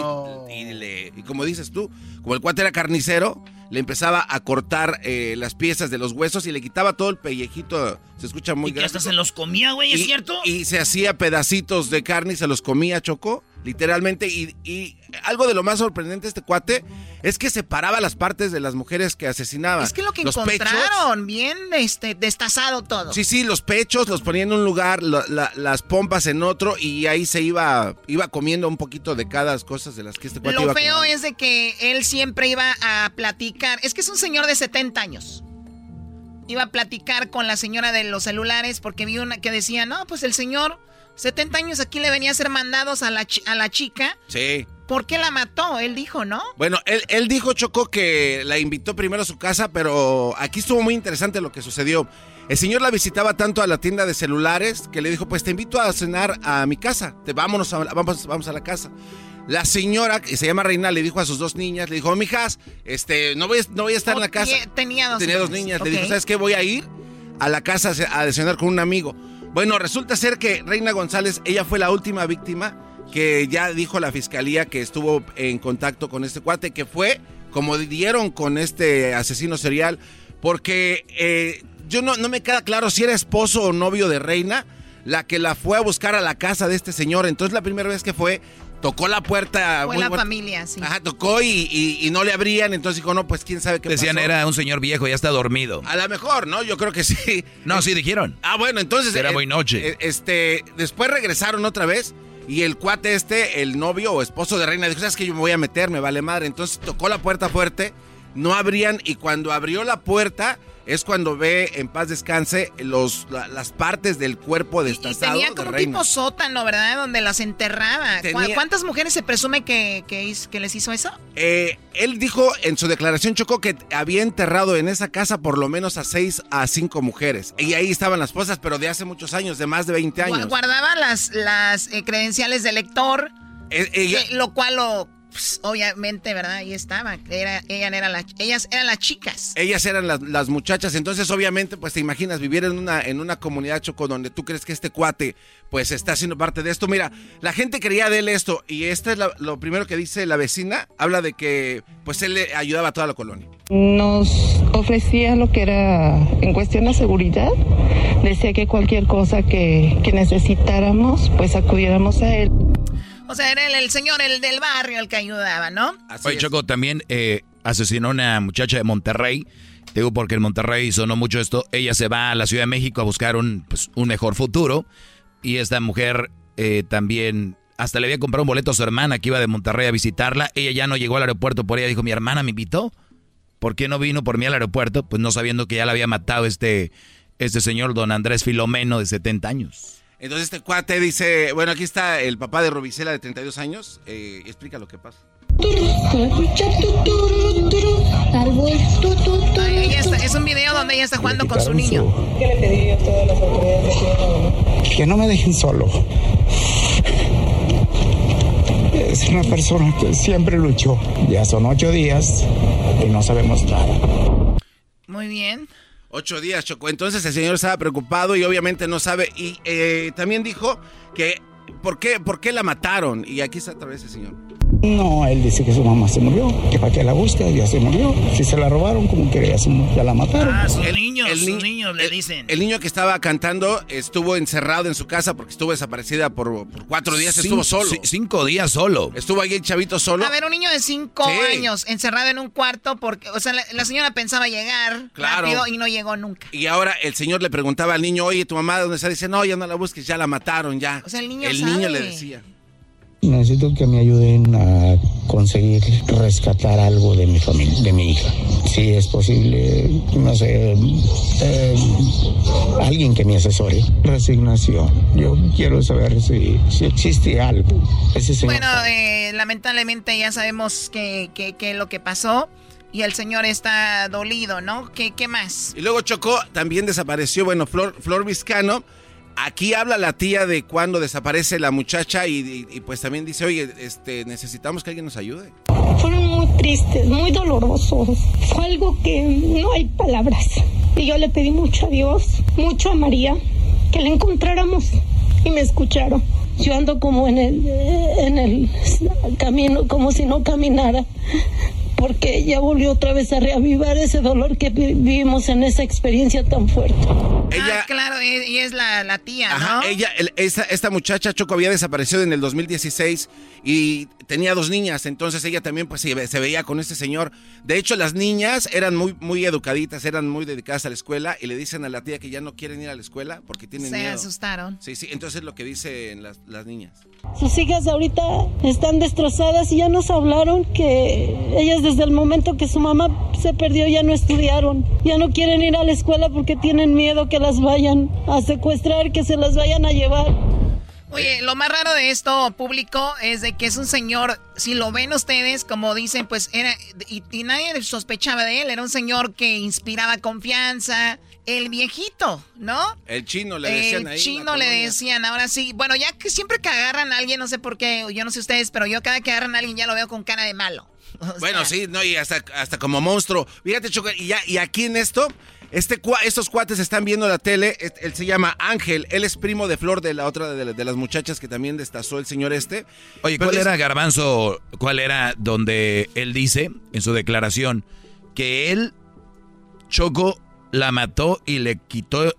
Y, y le- y como dices tú, como el cuate era carnicero, le empezaba a cortar eh, las piezas de los huesos y le quitaba todo el pellejito. Se escucha muy Y que hasta se los comía, güey, ¿es Y- cierto? Y se hacía pedacitos de carne y se los comía, Choco, literalmente. Y, y algo de lo más sorprendente de este cuate es que separaba las partes de las mujeres que asesinaba. Es que lo que Los encontraron, bien este, destazado todo. Sí, sí, los pechos los ponía en un lugar, lo- la- las pompas en otro y ahí se iba, iba comiendo un poquito de cada cosa de las que este cuate Lo iba feo comiendo. es de que él siempre iba a platicar. Es que es un señor de 70 años. Iba a platicar con la señora de los celulares porque vi una que decía, no, pues el señor, 70 años aquí le venía a hacer mandados a la, a la chica. Sí. ¿Por qué la mató? Él dijo, ¿no? Bueno, él, él dijo, Choco, que la invitó primero a su casa, pero aquí estuvo muy interesante lo que sucedió. El señor la visitaba tanto a la tienda de celulares que le dijo, pues te invito a cenar a mi casa, te, vámonos a, vamos, vamos a la casa. La señora, que se llama Reina, le dijo a sus dos niñas, le dijo, mijas, este, no voy, a- no voy a estar en la casa. Tenía dos Tenía dos niñas, niñas. ok. Le dijo, ¿sabes qué? Voy a ir a la casa a desayunar con un amigo. Bueno, resulta ser que Reina González, ella fue la última víctima que ya dijo la fiscalía que estuvo en contacto con este cuate, que fue como dieron con este asesino serial, porque eh, yo no, no me queda claro si era esposo o novio de Reina la que la fue a buscar a la casa de este señor. Entonces la primera vez que fue, tocó la puerta. Fue muy la familia, sí. Ajá, tocó y, y- y no le abrían, entonces dijo, no, pues quién sabe qué Decían pasó. era un señor viejo, ya está dormido. A lo mejor, ¿no? Yo creo que sí. No, sí dijeron. Ah, bueno, entonces. Era eh, muy noche. eh, Este, después regresaron otra vez y el cuate este, el novio o esposo de Reina, dijo, ¿sabes que Yo me voy a meter, me vale madre. Entonces tocó la puerta fuerte, no abrían y cuando abrió la puerta es cuando ve en paz descanse los, la- las partes del cuerpo Y destazado tenía de como un Reina. tipo sótano, ¿verdad? Donde las enterraba. ¿Cu- Tenía- ¿Cuántas mujeres se presume que, que, les hizo eso? Eh, él dijo en su declaración, Chocó, que había enterrado en esa casa por lo menos a seis a cinco mujeres. Y ahí estaban las esposas, pero de hace muchos años, de más de 20 Gua- años. Guardaba las, las eh, credenciales del lector, Eh, ella- que- lo cual lo, pues, obviamente, ¿verdad? Ahí estaba. Era, ella era la- ellas eran las chicas. Ellas eran las, las muchachas, entonces obviamente pues te imaginas vivir en una, en una comunidad choco donde tú crees que este cuate pues está haciendo parte de esto. Mira, la gente creía de él esto y esto es la- lo primero que dice la vecina, habla de que pues él le ayudaba a toda la colonia. Nos ofrecía lo que era en cuestión de seguridad. Decía que cualquier cosa que, que necesitáramos, pues acudiéramos a él. O sea, era el, el señor, el del barrio, el que ayudaba, ¿no? Oye, Choco, también eh, asesinó a una muchacha de Monterrey. Te digo porque en Monterrey sonó mucho esto. Ella se va a la Ciudad de México a buscar un, pues, un mejor futuro. Y esta mujer eh, también, hasta le había comprado un boleto a su hermana que iba de Monterrey a visitarla. Ella ya no llegó al aeropuerto por ella. Dijo, mi hermana me invitó. ¿Por qué no vino por mí al aeropuerto? Pues no sabiendo que ya la había matado este, este señor don Andrés Filomeno de 70 años. Entonces este cuate dice, bueno, aquí está el papá de Rubicela de 32 años, eh, explica lo que pasa. Ay, ella está- es un video donde ella está jugando con su niño. ¿Qué le pediría a todas las autoridades Que no me dejen solo. Es una persona que siempre luchó. Ya son ocho días y no sabemos nada. Muy bien. Ocho días, Choco. Entonces el señor estaba preocupado y obviamente no sabe. Y eh, también dijo que, ¿por qué, ¿por qué la mataron? Y aquí está otra vez el señor. No, él dice que su mamá se murió, que para qué la busca, ya se murió. Si se la robaron, como que ya, se ya la mataron. Ah, sus El- niños, el sus ni- niños le dicen. El niño que estaba cantando estuvo encerrado en su casa porque estuvo desaparecida por, por cuatro días. Cinco- estuvo solo. ci- cinco días solo. Estuvo ahí el chavito solo. A ver, un niño de cinco Sí. años encerrado en un cuarto porque, o sea, la, la señora pensaba llegar Claro. rápido y no llegó nunca. Y ahora el señor le preguntaba al niño, oye, ¿tu mamá dónde está? Dice, no, ya no la busques, ya la mataron, ya. O sea, el niño niño sabe. le decía. Necesito que me ayuden a conseguir rescatar algo de mi familia, de mi hija. Si es posible, no sé, eh, alguien que me asesore. Resignación. Yo quiero saber si, si existe algo. Ese señor. Bueno, eh, lamentablemente ya sabemos qué que, que es lo que pasó y el señor está dolido, ¿no? ¿Qué, qué más? Y luego Chocó también desapareció, bueno, Flor, Flor Vizcano. Aquí habla la tía de cuando desaparece la muchacha y, pues también dice, oye, este, necesitamos que alguien nos ayude. Fueron muy tristes, muy dolorosos. Fue algo que no hay palabras. Y yo le pedí mucho a Dios, mucho a María, que la encontráramos y me escucharon. Yo ando como en el, en el camino, como si no caminara, porque ella volvió otra vez a reavivar ese dolor que vi- vivimos en esa experiencia tan fuerte. ah, claro, y, es la, la tía, Ajá, ¿no? ella, el- esta, esta muchacha Choco había desaparecido en el 2016 y tenía dos niñas, entonces ella también pues se, ve- se veía con este señor. De hecho, las niñas eran muy, muy educaditas, eran muy dedicadas a la escuela y le dicen a la tía que ya no quieren ir a la escuela porque tienen Se miedo. asustaron. Sí, sí, entonces es lo que dicen las, las niñas. Sus hijas ahorita están destrozadas y ya nos hablaron que ellas desde el momento que su mamá se perdió ya no estudiaron. Ya no quieren ir a la escuela porque tienen miedo que las vayan a secuestrar, que se las vayan a llevar. Oye, lo más raro de esto público es de que es un señor, si lo ven ustedes, como dicen, pues era, y, y nadie sospechaba de él, era un señor que inspiraba confianza, el viejito, ¿no? El chino le decían el ahí. en la chino le colonia. decían, ahora sí. Bueno, ya que siempre que agarran a alguien, no sé por qué, yo no sé ustedes, pero yo cada que agarran a alguien ya lo veo con cara de malo. Bueno, sí, no, y hasta, hasta como monstruo. Fíjate, Choco, y, ya, y aquí en esto, este, estos cuates están viendo la tele. Él se llama Ángel. Él es primo de Flor, de la otra de, la- de las muchachas que también destazó el señor este. Oye, Pero ¿cuál es- era Garbanzo? ¿Cuál era donde él dice en su declaración que él, Choco, la mató y le quitó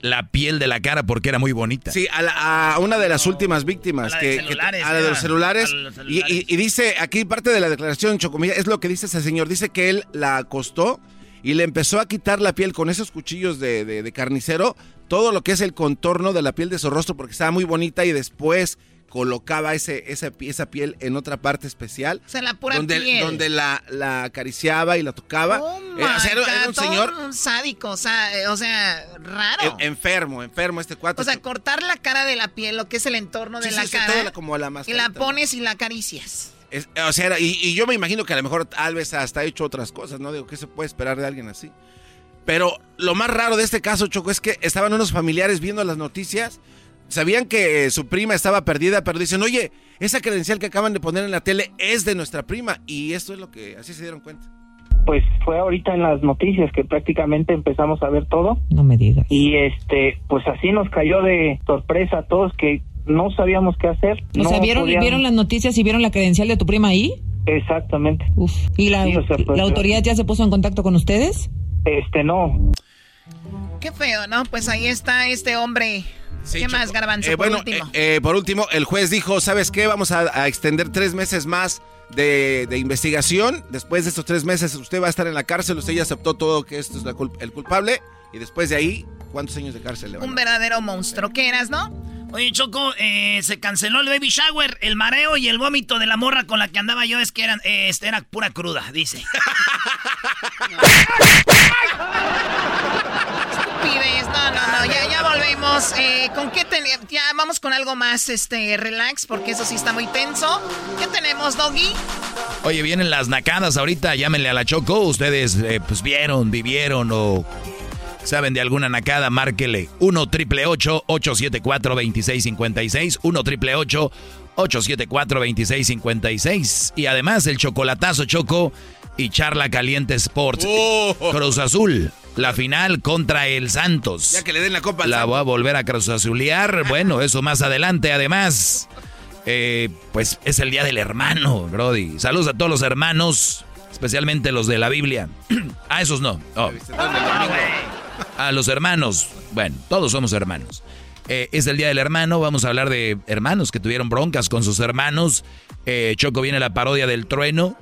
la piel de la cara porque era muy bonita? Sí, a, la- a una de las últimas víctimas. A la de que, que- celulares, a la de los celulares. A los Y, y- y dice, aquí parte de la declaración, Chocomilla, es lo que dice ese señor. Dice que él la acostó y le empezó a quitar la piel con esos cuchillos de, de- de carnicero, todo lo que es el contorno de la piel de su rostro porque estaba muy bonita y después colocaba ese, esa, esa piel en otra parte especial. O sea, la pura donde, piel. donde la, la acariciaba y la tocaba. Oh Eh, o sea, era, un señor un sádico, o sea, eh, o sea, raro. en- enfermo, enfermo este cuate. o sea, cortar la cara de la piel, lo que es el entorno de Sí, la sí, cara. como la y la pones y la acaricias. Es- o sea, era- y, y yo me imagino que a lo mejor tal vez hasta ha hecho otras cosas, ¿no? Digo, ¿qué se puede esperar de alguien así? Pero lo más raro de este caso, Choco, es que estaban unos familiares viendo las noticias, sabían que su prima estaba perdida, pero dicen, oye, esa credencial que acaban de poner en la tele es de nuestra prima. Y esto es lo que, así se dieron cuenta. Pues fue ahorita en las noticias que prácticamente empezamos a ver todo. No me digas. Y este, pues así nos cayó de sorpresa a todos que no sabíamos qué hacer. O no sea, ¿vieron, podíamos- ¿vieron las noticias y vieron la credencial de tu prima ahí? Exactamente. Uf. ¿Y la, Sí, o sea, pues, la autoridad ya se puso en contacto con ustedes? Este, no. Qué feo, ¿no? Pues ahí está este hombre. ¿Qué más, Garbanzo, Eh, por bueno, último? eh, eh, por último, el juez dijo, ¿sabes qué? Vamos a, a extender tres meses más de, de investigación. Después de estos tres meses usted va a estar en la cárcel. Usted ya aceptó todo que esto es la cul- el culpable. Y después de ahí, ¿cuántos años de cárcel le van a Un verdadero monstruo. ¿Qué eras, no? Oye, Choco, eh, se canceló el baby shower, el mareo y el vómito de la morra con la que andaba yo es que eran, eh, este, era pura cruda, dice. Pides, no, no, no, ya, ya volvemos. Eh, ¿Con qué? Ya vamos con algo más, este, relax, porque eso sí está muy tenso. ¿Qué tenemos, Doggy? Oye, vienen las nacadas ahorita, llámenle a la Choco. Ustedes, eh, pues, vieron, vivieron o saben de alguna nacada, márquele 1 triple 874 2656 1 triple 874 2656 Y además, el chocolatazo Choco y Charla Caliente Sports. Cruz Azul, la final contra el Santos. Ya que le den la copa al La Santos. voy a volver a Cruz Azulear. Bueno, eso más adelante. Además, eh, pues es el día del hermano, Brody. Saludos a todos los hermanos, especialmente los de la Biblia. a esos no. Oh. A los hermanos. Bueno, todos somos hermanos. Eh, es el día del hermano. Vamos a hablar de hermanos que tuvieron broncas con sus hermanos. Eh, Choco viene la parodia del trueno.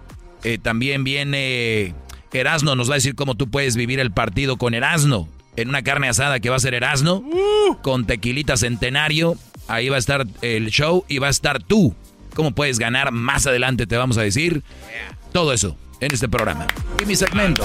Eh, también viene Erasno. Nos va a decir cómo tú puedes vivir el partido con Erasno. En una carne asada que va a ser Erasno. Con tequilita centenario. Ahí va a estar el show y va a estar tú. ¿Cómo puedes ganar? Más adelante te vamos a decir todo eso en este programa. Y mi segmento.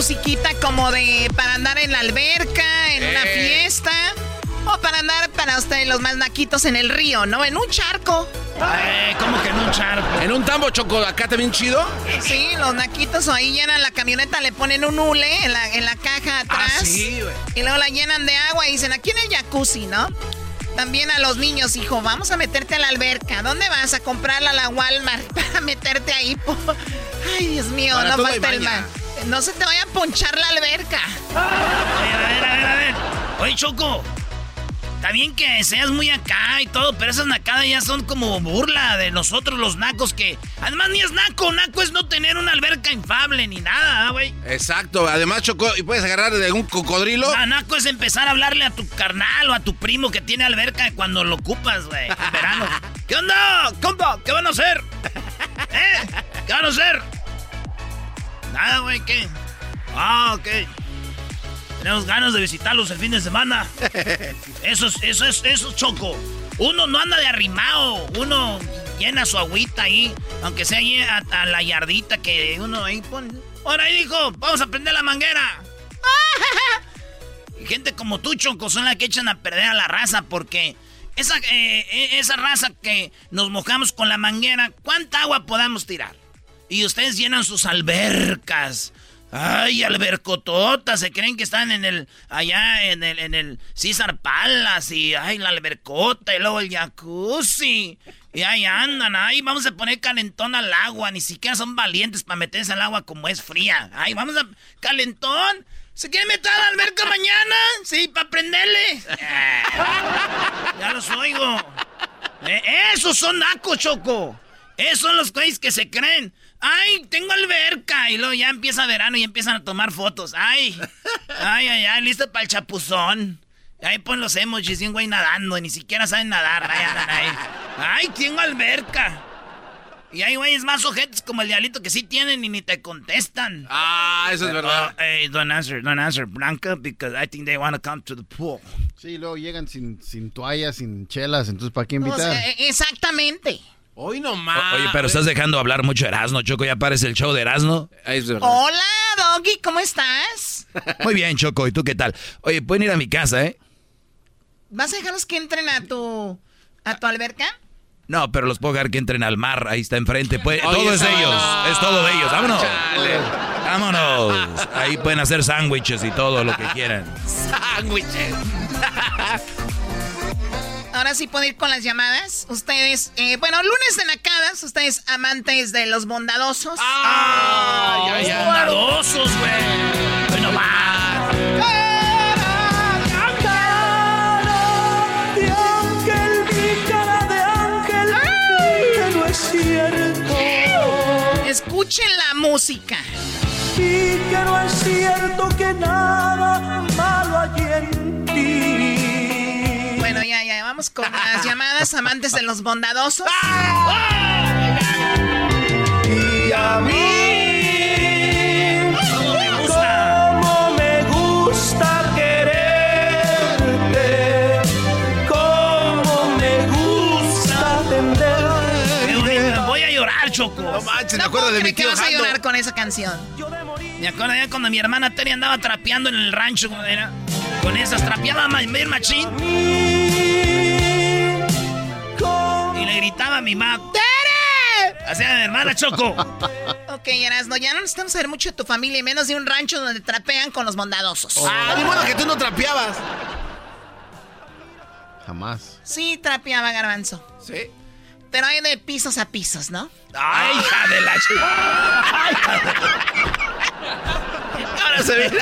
Musiquita como de para andar en la alberca, en una Eh. fiesta. O para andar para ustedes los más naquitos en el río, ¿no? En un charco. Eh, ¿Cómo que en un charco? ¿En un tambo choco acá también chido? Sí, los naquitos ahí llenan la camioneta, le ponen un hule en la, en la caja atrás. Ah, sí, güey. Y luego la llenan de agua y dicen, aquí en el jacuzzi, ¿no? También a los niños, hijo, vamos a meterte a la alberca. ¿Dónde vas a comprarla a la Walmart para meterte ahí? po? Ay, Dios mío, Para no falta el baña. No se te vaya a ponchar la alberca. Oye, a ver, a ver, a ver. Oye, Choco. Está bien que seas muy acá y todo, pero esas nacadas ya son como burla de nosotros los nacos que... Además ni es naco, naco es no tener una alberca infable ni nada, ¿ah, güey. Exacto. Además, Choco, y puedes agarrar de un cocodrilo. Ah, naco es empezar a hablarle a tu carnal o a tu primo que tiene alberca cuando lo ocupas, güey, en verano. ¿Qué onda, compa? ¿Qué van a hacer? ¿Eh? ¿Qué van a hacer? Nada, güey, ¿qué? Ah, ok. Tenemos ganas de visitarlos el fin de semana. Eso es, eso es, eso es choco. Uno no anda de arrimado, uno llena su agüita ahí, aunque sea ahí a, a la yardita que uno ahí pone. Ahora ahí dijo, vamos a prender la manguera. Y gente como tú, Choco, son las que echan a perder a la raza porque esa, eh, eh, esa raza que nos mojamos con la manguera, ¿cuánta agua podamos tirar? Y ustedes llenan sus albercas. Ay, albercototas, se creen que están en el, allá en el, en el César Palace y, ay, la albercota y luego el jacuzzi. Y ahí andan, ay, vamos a poner calentón al agua, ni siquiera son valientes para meterse al agua como es fría. Ay, vamos a, calentón. ¿Se quiere meter a la alberca mañana? Sí, para prenderle. Ya los oigo. Eh, esos son nacos, Choco. Esos son los güeyes que se creen. Ay, tengo alberca. Y luego ya empieza verano y empiezan a tomar fotos. Ay, ay, ay, ay, listo para el chapuzón. Ahí pon los emojis y un güey nadando. y Ni siquiera saben nadar. Ay, andan ahí. Ay, tengo alberca. Y hay güeyes más ojetes como el diablito que sí tienen y ni te contestan. Ah, eso es verdad. Oh, hey, don't answer, don't answer, Blanca, because I think they want to come to the pool. Sí, luego llegan sin, sin toallas, sin chelas, entonces ¿para qué O invitar? sea, e- exactamente. Hoy nomás. Oye, pero estás dejando hablar mucho Erasno, Choco. Ya parece el show de Erasno. Hola, Doggy, ¿cómo estás? Muy bien, Choco. ¿Y tú qué tal? Oye, pueden ir a mi casa, ¿eh? ¿Vas a dejarlos que entren a tu, a tu alberca? No, pero los puedo dejar que entren al mar. Ahí está enfrente. Pues, Oye, todo es de ellos. no. Es todo de ellos. Vámonos. Chale. Vámonos. Ahí pueden hacer sándwiches y todo lo que quieran. Sándwiches. Ahora sí puedo ir con las llamadas. Ustedes, eh, bueno, lunes de nacadas, ustedes amantes de los bondadosos. ¡Ah! Ay, ay, ay. bondadosos, güey! Bueno, va. de ángel, mi cara de ángel, que no es cierto. Escuchen la música. Y que no es cierto que nada malo hay en ti. Ya, vamos con las llamadas amantes de los bondadosos. Y a mí, ¿Cómo me gusta? como me gusta quererte, como me gusta atenderte. Voy a llorar, Choco. No manches, me No acuerdo de mi creer que tío vas a llorar con esa canción. Me acuerdo ya cuando mi hermana Terry andaba trapeando en el rancho, era con esas trapeaba bien machín. Y le gritaba a mi mamá, ¡Tere! Hacía mi hermana Choco. Ok, Erasno, ya no necesitamos saber mucho de tu familia y menos de un rancho donde trapean con los bondadosos. Ah, ni modo que tú no trapeabas. Jamás. Sí, trapeaba garbanzo. Sí. Pero hay de pisos a pisos, ¿no? ¡Ay, hija de la chica! Ahora se viene.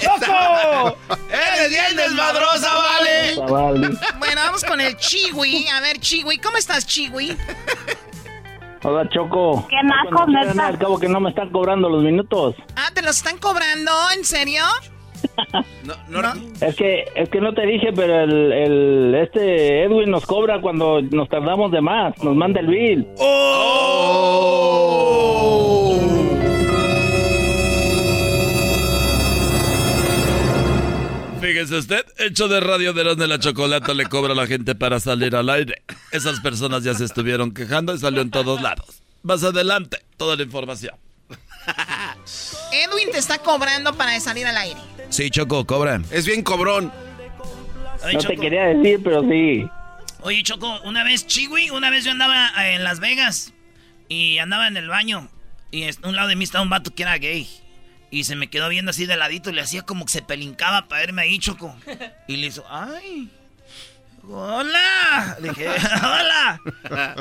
¡Choco! ¡Eres bien desmadrosa, vale! Bueno, vamos con el Chiwi. A ver, Chiwi, ¿cómo estás, Chiwi? Hola, Choco. ¿Qué neta? Al cabo que no me están cobrando los minutos. Ah, ¿te los están cobrando? ¿En serio? No, no, Es que, es que no te dije, pero el, el, este Edwin nos cobra cuando nos tardamos de más. Nos manda el bill. Fíjese usted, hecho de radio de de la chocolata le cobra a la gente para salir al aire. Esas personas ya se estuvieron quejando y salió en todos lados. Más adelante, toda la información. Edwin te está cobrando para salir al aire. Sí, Choco, cobran. Es bien cobrón. Oye, No te Choco. quería decir, pero sí. Oye, Choco, una vez, Chiwi, una vez yo andaba en Las Vegas y andaba en el baño y es- a un lado de mí estaba un vato que era gay. Y se me quedó viendo así de ladito y le hacía como que se pelincaba para verme ahí, Choco. Y le hizo, ay, hola. Dije, hola.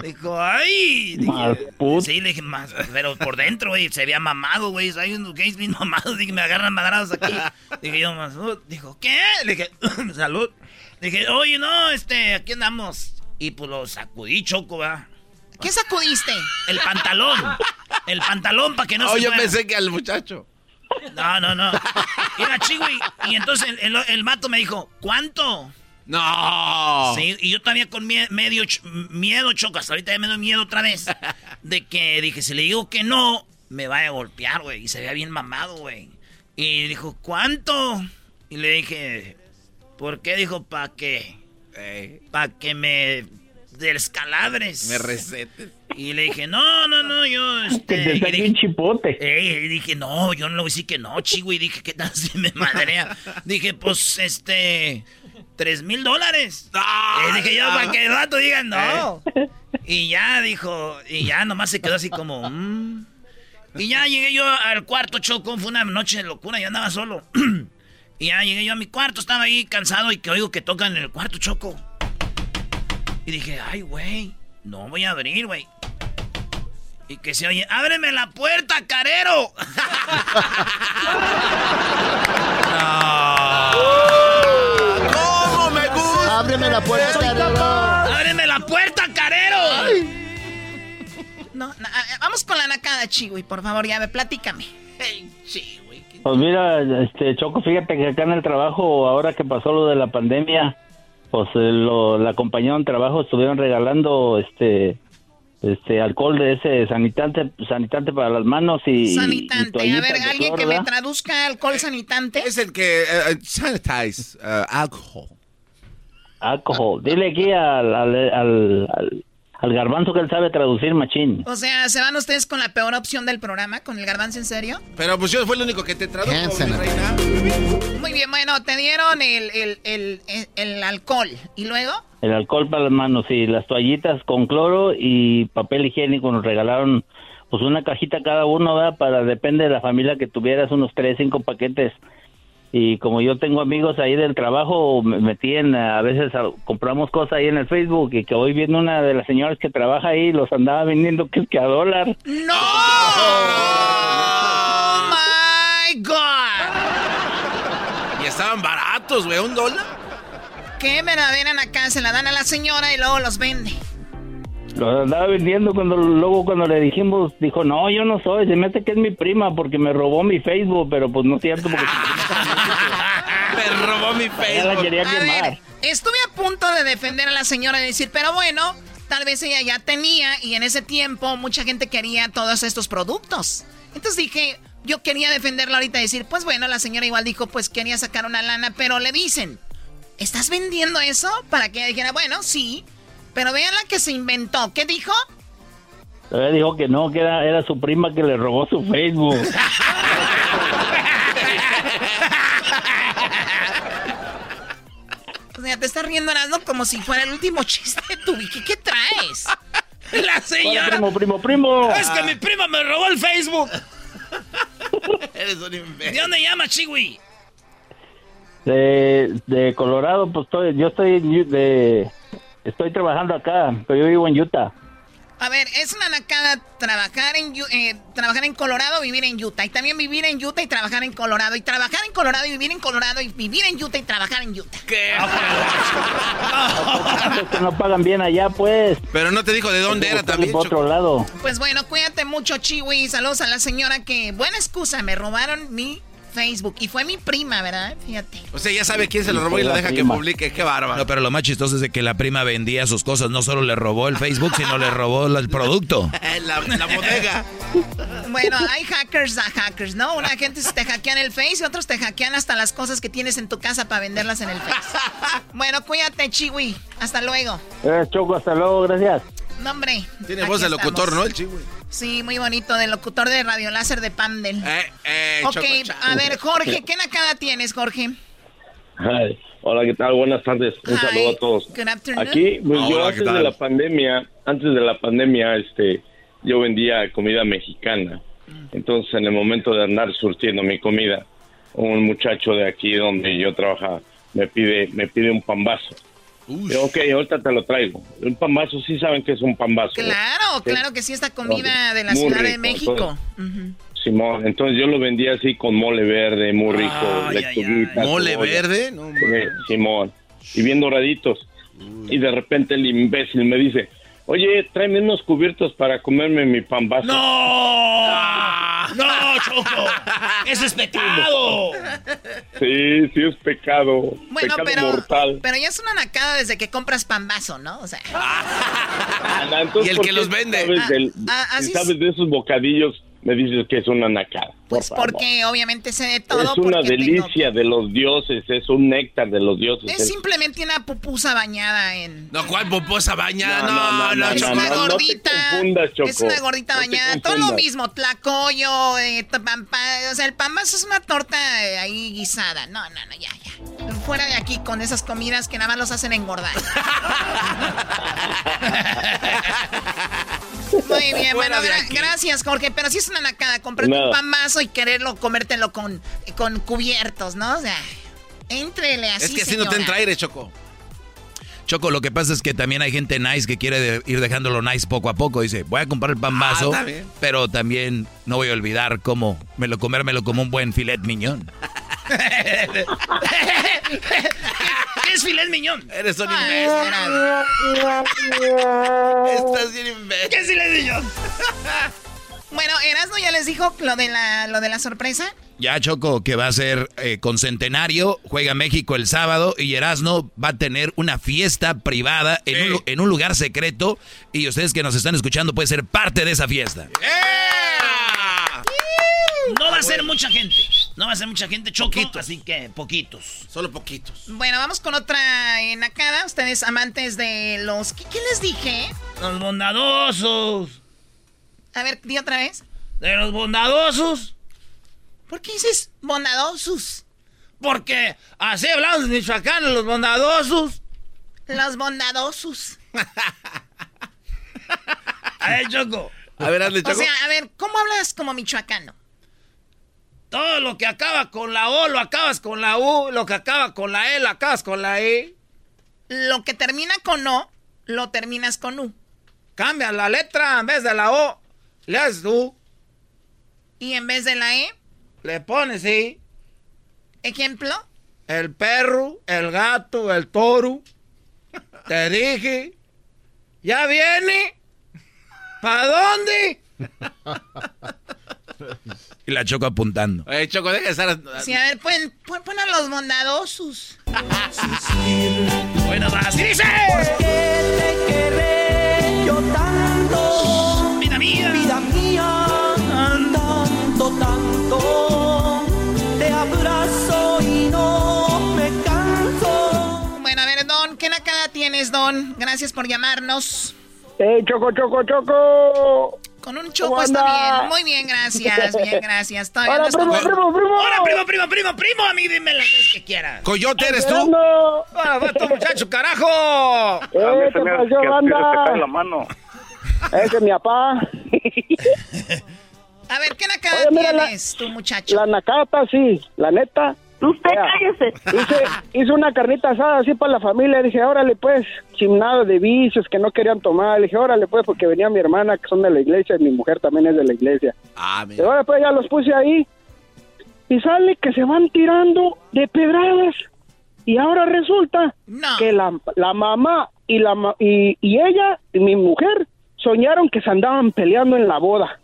Dijo, ay. Dije, Más put- Sí, le dije, más, pero por dentro, güey, se veía mamado, güey. Hay unos gays bien mamados, dije, me agarran madrados aquí. Dije yo, más, dijo, ¿qué? Le dije, salud. Dije, oye, no, este, aquí andamos. Y pues lo sacudí, choco, va. ¿Qué sacudiste? El pantalón. El pantalón para que no Oh, se yo mueva. pensé que al muchacho. No, no, no. Era chigüey. Y entonces el, el, el vato me dijo, ¿cuánto? No. Sí, y yo todavía con mie- medio ch- miedo, choco. Hasta ahorita ya me doy miedo otra vez. De que dije, si le digo que no, me vaya a golpear, güey. Y se veía bien mamado, güey. Y dijo, ¿cuánto? Y le dije, ¿por qué? Dijo, ¿para qué? Para que me descalabres. Me recetes. Y le dije, no, no, no, yo, este... Que te y saque dije- un chipote. Ey, y dije, no, yo no le voy a decir que no, chico. Y dije, ¿qué tal si me madrea? dije, pues, este, tres mil dólares. Y dije yo, para que el rato digan no. Y ya dijo, y ya nomás se quedó así como, mm. Y ya llegué yo al cuarto, Choco, fue una noche de locura, yo andaba solo. y ya llegué yo a mi cuarto, estaba ahí cansado y que oigo que tocan en el cuarto, Choco. Y dije, ay, güey, no voy a abrir, güey. Y que se oye, ábreme la puerta, carero. ¿Cómo me gusta? Ábreme la puerta, carero. ábreme la puerta, carero. No, na- vamos con la nacada, Chiwi, por favor, ya ve, platícame. Pues mira, este Choco, fíjate que acá en el trabajo, ahora que pasó lo de la pandemia, pues eh, lo- la compañía de trabajo estuvieron regalando este este alcohol de ese sanitante sanitante para las manos y y Sanitante. A ver, alguien que me traduzca alcohol sanitante. Es el que eh, sanitize uh, alcohol. Alcohol. Dile aquí al, al, al, al- al garbanzo que él sabe traducir machín. O sea, ¿se van ustedes con la peor opción del programa, con el garbanzo en serio? Pero pues yo fue el único que te tradujo, reina. Muy bien, bueno, te dieron el, el, el, el- el alcohol. ¿Y luego? El alcohol para las manos y las toallitas con cloro y papel higiénico nos regalaron pues una cajita cada uno, ¿verdad? Para depende de la familia que tuvieras unos tres, cinco paquetes. Y como yo tengo amigos ahí del trabajo, me metí en, a veces a- compramos cosas ahí en el Facebook y que hoy viendo una de las señoras que trabaja ahí, los andaba vendiendo que, que a dólar. ¡No! ¡Oh, my God! Y estaban baratos, güey, un dólar. ¿Qué verdadera acá? Se la dan a la señora y luego los vende. Los andaba vendiendo cuando luego cuando le dijimos, dijo, no, yo no soy, se me hace que es mi prima porque me robó mi Facebook, pero pues no es cierto porque Me robó mi la Facebook. quería A ver, estuve a punto de defender a la señora y decir, pero bueno, tal vez ella ya tenía y en ese tiempo mucha gente quería todos estos productos. Entonces dije, yo quería defenderla ahorita y decir, pues bueno, la señora igual dijo, pues quería sacar una lana, pero le dicen, ¿estás vendiendo eso? Para que ella dijera, bueno, sí, pero vean la que se inventó. ¿Qué dijo? Ella dijo que no, que era, era su prima que le robó su Facebook. O sea, te estás riendo, Erasmo, como si fuera el último chiste de tu Vicky. ¿Qué traes? La Hola, señora. primo, primo, primo. Es que mi prima me robó el Facebook. Eres un ¿De imbécil. dónde llama, Chiwi? De, de Colorado, pues estoy, yo estoy de, estoy trabajando acá, pero yo vivo en Utah. A ver, es una nacada trabajar en, eh, trabajar en Colorado, vivir en Utah. Y también vivir en Utah y trabajar en Colorado. Y trabajar en Colorado y vivir en Colorado. Y vivir en Utah y trabajar en Utah. ¿Qué? Los que no pagan bien allá, pues. Pero no te dijo de dónde era también. por otro lado. Pues bueno, cuídate mucho, Chiwi. Saludos a la señora que, buena excusa, me robaron mi Facebook. Y fue mi prima, ¿verdad? Fíjate. O sea, ya sabe quién se lo robó y lo deja que publique. Qué bárbaro. No, pero lo más chistoso es de que la prima vendía sus cosas. No solo le robó el Facebook, sino le robó el producto. la, la bodega. Bueno, hay hackers a hackers, ¿no? Una gente te hackean el Face y otros te hackean hasta las cosas que tienes en tu casa para venderlas en el Face. Bueno, cuídate, Chiwi. Hasta luego. Eh, Choco, hasta luego, gracias. No, hombre. Tiene voz de locutor, estamos. ¿no? El chivo. Sí, muy bonito, del locutor de Radio Láser de Pandel. Eh, eh, ok, Choco, a ver, Jorge, ¿qué nacada tienes, Jorge? Hi. Hola, ¿qué tal? Buenas tardes. Un Hi. saludo a todos. Good afternoon. Aquí, pues yo Hola, ¿qué antes de la pandemia, antes de la pandemia, este, yo vendía comida mexicana. Entonces, en el momento de andar surtiendo mi comida, un muchacho de aquí donde yo trabajaba me pide, me pide un pambazo. Yo, ok, ahorita te lo traigo. Un pambazo, sí saben que es un pambazo. Claro, Sí. claro que sí, esta comida de la Muy Ciudad de rico, México. Simón, entonces yo lo vendía así con mole verde, muy rico, lechuguita, ¿Mole cebolla. verde? No, Sí, Simón, y bien doraditos. Y de repente el imbécil me dice, oye, tráeme unos cubiertos para comerme mi pambazo. ¡No! ¡No, Choco! ¡Eso es pecado! Sí, sí es pecado, Bueno, pecado pero, mortal. pero ya es una nacada desde que compras pambazo, ¿no? O sea, entonces, Y el ¿por que los vende. sabes del- Ah, ah, si sabes de esos bocadillos, me dices que es una nacada. Pues porque obviamente sé de todo. es una tengo- delicia de los dioses, es un néctar de los dioses. Es simplemente una pupusa bañada en... No, ¿cuál poposa bañada? No, No, no, no, no, es no, una no, no te gordita. Choco. es una gordita bañada. Todo lo mismo. Tlacoyo, eh, pampa, o sea, el pambazo es una torta eh, ahí guisada. No, no, no, ya, ya. Fuera de aquí con esas comidas que nada más los hacen engordar. Muy bien, bueno, gra- aquí. gracias, Jorge. Pero sí es una nacada comprarte un pambazo y quererlo comértelo con, con cubiertos, ¿no? O sea, entrele así. Es que así no te señora. entra aire, Choco. Choco, lo que pasa es que también hay gente nice que quiere de- ir dejándolo nice poco a poco. Dice, voy a comprar el pambazo, Ah, bien. pero también no voy a olvidar cómo me lo comérmelo como un buen filet miñón. ¿Qué es filet miñón? Eres un Ah, Estás bien imbécil. ¿Qué es filet miñón? Bueno, Erasmo ya les dijo lo de la, lo de la sorpresa. Ya, Choco, que va a ser eh, con Centenario, juega México el sábado y Erasno va a tener una fiesta privada en, un, en un lugar secreto y ustedes que nos están escuchando pueden ser parte de esa fiesta. No va a ser mucha gente. No va a ser mucha gente, Choco. Así que poquitos. Solo poquitos. Bueno, vamos con otra enacada. Ustedes amantes de los... ¿Qué, qué les dije? Los bondadosos. A ver, di otra vez. De los bondadosos. ¿Por qué dices bondadosos? Porque así hablamos en Michoacán, los bondadosos. Los bondadosos. A ver, Choco. A ver, hazle, O Choco. sea, a ver, ¿cómo hablas como michoacano? Todo lo que acaba con la O lo acabas con la U. Lo que acaba con la E lo acabas con la E. Lo que termina con O, lo terminas con U. Cambia la letra en vez de la O. Le haces U. Y en vez de la E, Le pones sí. ejemplo, El perro, el gato, el toro. Te dije. ¿Ya viene? ¿Para dónde? Y la Choco apuntando. Eh, Choco, deja de estar... sí, a ver, pon, pon, pon a los bondadosos. Bueno, va así dice. Tienes, Don? Gracias por llamarnos. ¡Eh, Choco, Choco, Choco! Con un choco ¿Cómo está anda? bien. Muy bien, gracias. Bien, gracias. Todavía Hola, no primo, estamos- primo, primo. Hola, primo, primo, primo, primo. A mí dime las veces que quieras. ¿Coyote eres tú? Esperando. Ahora va tu muchacho, carajo. ¡Eh, qué pasó, banda! la mano. Ese es mi papá. A ver, ¿qué nacada Oye, mira, la- tienes, tu muchacho? La nacata, sí, la neta. Usted Mira, cállese. Hice, hice una carnita asada así para la familia. Dije, órale, pues, sin nada de vicios que no querían tomar. Le dije, órale, pues, porque venía mi hermana, que son de la iglesia, y mi mujer también es de la iglesia. Ah, Y mira. ahora, pues, ya los puse ahí. Y sale que se van tirando de pedradas. Y ahora resulta No. que la, la mamá y, la, ma- y, y ella, y mi mujer, soñaron que se andaban peleando en la boda.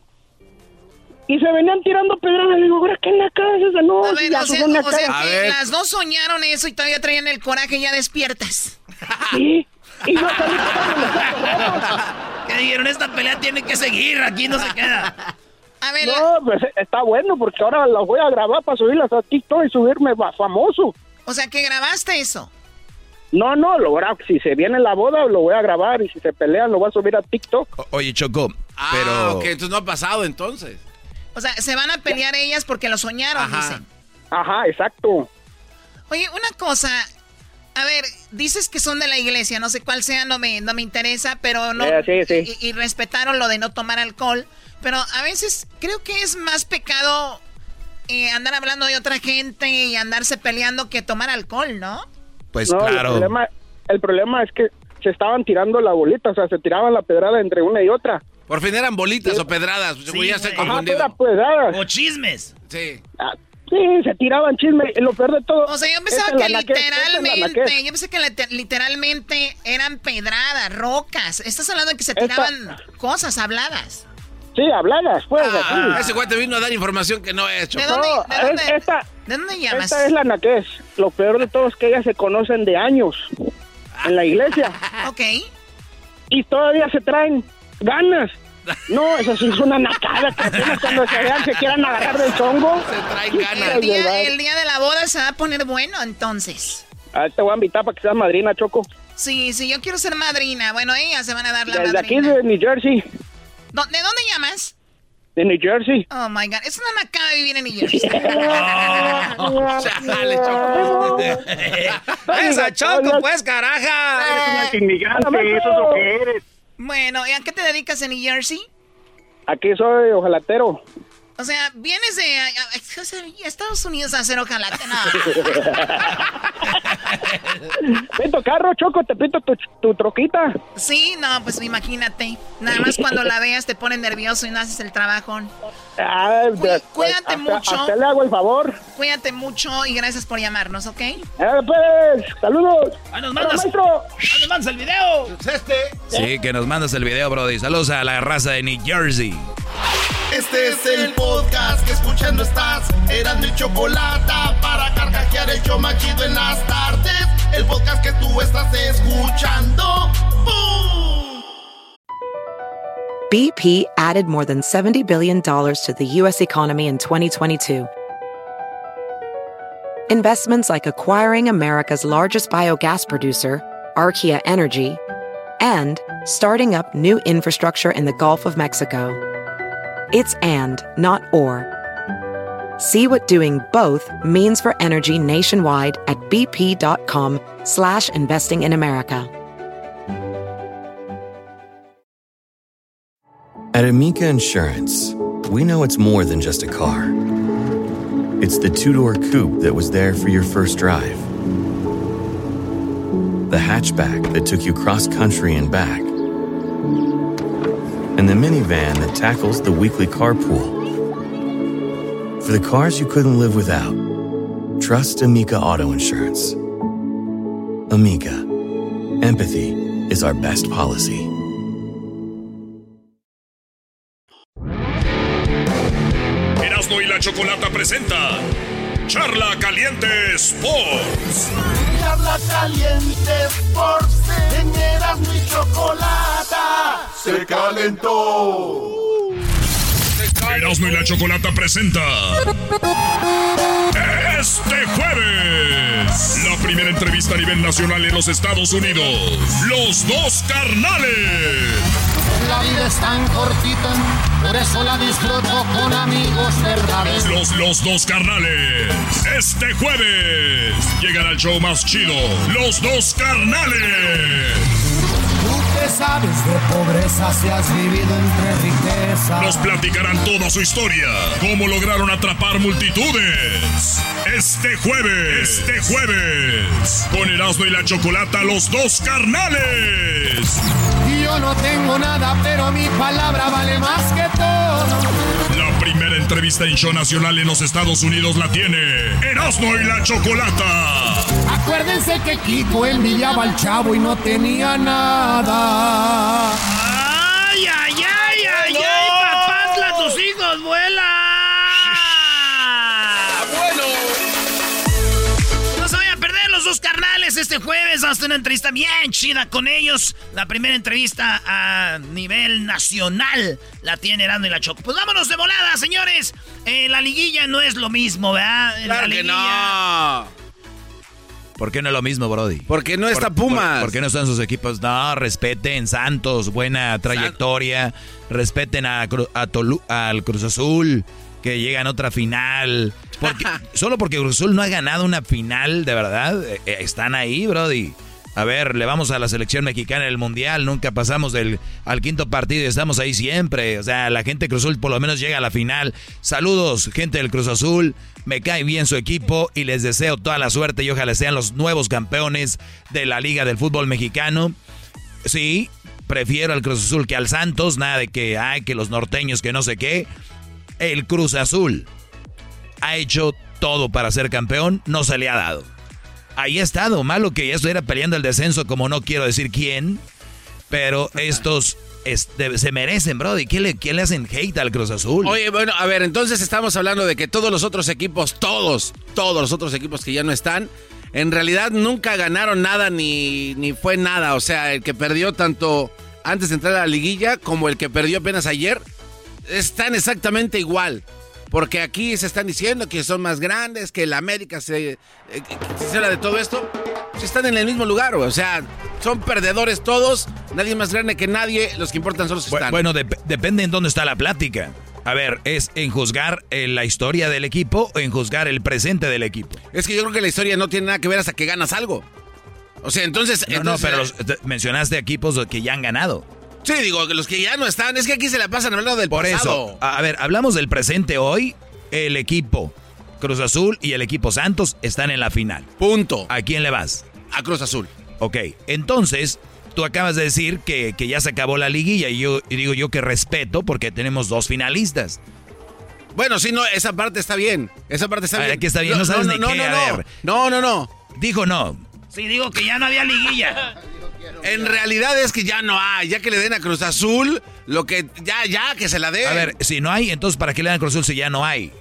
Y se venían tirando pedradas. Le digo, ¿ahora qué en la casa? No, A ver, ya o sea, o sea cara". que las dos soñaron eso y todavía traían el coraje ya despiertas. Sí. Y yo salí Que dijeron, esta pelea tiene que seguir, aquí no se queda. A ver, No, pues está bueno porque ahora las voy a grabar para subirlas a TikTok y subirme famoso. o sea, que grabaste eso. No, no, lo grabo. Si se viene la boda, lo voy a grabar. Y si se pelean, lo voy a subir a TikTok. O- Oye, Choco, Ah, pero... ok, entonces no ha pasado entonces. O sea, se van a pelear ellas porque lo soñaron, Ajá. dicen. Ajá, exacto. Oye, una cosa. A ver, dices que son de la iglesia, no sé cuál sea, no me, no me interesa, pero no. Eh, sí, sí. Y, y respetaron lo de no tomar alcohol. Pero a veces creo que es más pecado eh, andar hablando de otra gente y andarse peleando que tomar alcohol, ¿no? Pues No, claro. El problema, el problema es que se estaban tirando la bolita, o sea, se tiraban la pedrada entre una y otra. Por fin eran bolitas o pedradas. Güey, ya estoy confundido. Pedradas. O chismes. Sí. Ah, sí, se tiraban chisme. Y lo peor de todo. O sea, yo pensaba en que es literalmente, yo pensé que lite- literalmente eran pedradas, rocas. Estás hablando de que se Esta- tiraban cosas habladas. Sí, habladas, pues, Ah, así. ese güey te vino a dar información que no he hecho. ¿De dónde, No, de dónde- es- esta, ¿de dónde llamas? esta es la naquez. Lo peor de todo es que ellas se conocen de años en la iglesia. Ok. Y todavía se traen ganas. No, eso sí es una nacada. Que apenas cuando se vean se quieran agarrar del chongo. Se traen El día, el día de la boda se va a poner bueno, entonces. Ah, te voy a invitar para que seas madrina, Choco. Sí, sí, yo quiero ser madrina. Bueno, ellas se van a dar la Desde aquí madrina. de New Jersey. ¿Dó- ¿De dónde llamas? De New Jersey. Oh my god, es una nacada vivir en New Jersey. Chale, Choco. Esa Choco, pues, caraja. inmigrante, eso es lo que eres. Bueno, ¿y a qué te dedicas en New Jersey? Aquí soy ojalatero. O sea, vienes de a- a- o sea, a Estados Unidos a hacer ojalá. No. Pinto carro, Choco, te pinto tu, tu troquita. Sí, no, pues imagínate. Nada más cuando la veas te pone nervioso y no haces el trabajo. Ah, de- cuídate hasta- mucho. Hasta le hago el favor. Cuídate mucho y gracias por llamarnos, ¿ok? Eh, pues, saludos. Ahí nos mandas, maestro. ahí nos mandas el video. este. Sí, que nos mandas el video, Brody. Saludos a la raza de New Jersey. Este es el podcast que escuchando estás. Eran mi chocolate para carcajear el en las tardes. El podcast que tú estás escuchando. ¡Bum! BP added more than $70 billion to the U.S. economy in 2022. Investments like acquiring America's largest biogas producer, Archaea Energy, and starting up new infrastructure in the Gulf of Mexico. It's and, not or. See what doing both means for energy nationwide at bp.com slash investing in America. At Amica Insurance, we know it's more than just a car. It's the two door coupe that was there for your first drive, the hatchback that took you cross country and back, and the minivan that tackles the weekly carpool. For the cars you couldn't live without, trust Amica Auto Insurance. Amica, empathy is our best policy. Erasmo y la Chocolata presenta Charla Caliente Sports. Charla caliente Sports. En Erasmo y chocolata. Se calentó. Erasmo y la Chocolata presenta este jueves la primera entrevista a nivel nacional en los Estados Unidos. Los dos carnales. La vida es tan cortita, por eso la disfruto con amigos verdaderos. Los, los dos carnales. Este jueves llegan al show más chido. Los dos carnales. Sabes de pobreza si has vivido entre riqueza. Nos platicarán toda su historia. Cómo lograron atrapar multitudes. Este jueves. Este jueves. Con Erasmo y la Chocolata, los dos carnales. Yo no tengo nada, pero mi palabra vale más que todo. La primera entrevista en show nacional en los Estados Unidos la tiene Erasmo y la Chocolata. Acuérdense que Kiko envidiaba al chavo y no tenía nada. ¡Ay, ay, ay, ay, ay! ¡Papantla, tus hijos vuelan! Bueno. No se vayan a perder los dos carnales este jueves. Vamos a tener una entrevista bien chida con ellos. La primera entrevista a nivel nacional la tiene Erasmo y la Choco. Pues vámonos de volada, señores. Eh, la liguilla no es lo mismo, ¿verdad? La que liguilla- no. ¿Por qué no es lo mismo, Brody? Porque no está Por- Pumas. Por, por qué no están sus equipos? No, respeten Santos, buena trayectoria. Respeten a, a Tolu- al Cruz Azul. que llegan a otra final. Porque, solo porque Cruz Azul no ha ganado una final, de verdad, eh, eh, están ahí, Brody. A ver, le vamos a la selección mexicana en el Mundial, nunca pasamos del, al quinto partido y estamos ahí siempre. O sea, la gente de Cruz Azul por lo menos llega a la final. Saludos, gente del Cruz Azul. Me cae bien su equipo y les deseo toda la suerte y ojalá sean los nuevos campeones de la Liga del Fútbol Mexicano. Sí, prefiero al Cruz Azul que al Santos, nada de que, ay, que los norteños, que no sé qué. El Cruz Azul ha hecho todo para ser campeón, no se le ha dado ahí ha estado. Malo que ya estuviera peleando el descenso, como no quiero decir quién. Pero estos se merecen, bro. ¿Y qué le, le hacen hate al Cruz Azul? Oye, bueno, a ver, entonces estamos hablando de que todos los otros equipos, todos, todos los otros equipos que ya no están, en realidad nunca ganaron nada ni, ni fue nada. O sea, el que perdió tanto antes de entrar a la liguilla como el que perdió apenas ayer, están exactamente igual. Porque aquí se están diciendo que son más grandes, que la América se, eh, se habla de todo esto. Se están en el mismo lugar, o sea, son perdedores todos, nadie más grande que nadie, los que importan son los que están. Bueno, depende en dónde está la plática. A ver, ¿es en juzgar eh, la historia del equipo o en juzgar el presente del equipo? Es que yo creo que la historia no tiene nada que ver hasta que ganas algo. O sea, entonces... No, no, pero mencionaste equipos que ya han ganado. Sí, digo, que los que ya no están, es que aquí se la pasan hablando del Por eso, a ver, hablamos del presente hoy. El equipo Cruz Azul y el equipo Santos están en la final. Punto. ¿A quién le vas? A Cruz Azul. Ok, entonces, tú acabas de decir que, ya se acabó la liguilla y yo digo yo que respeto porque tenemos dos finalistas. Bueno, sí, no, esa parte está bien. Esa parte está bien. Aquí está bien, no, sabes ni qué, a ver. No, no, no. Dijo no. Sí, digo que ya no había liguilla. En realidad es que ya no hay, ya que le den a Cruz Azul, lo que ya, ya, que se la den. A ver, si no hay, entonces ¿para qué le dan a Cruz Azul si ya no hay?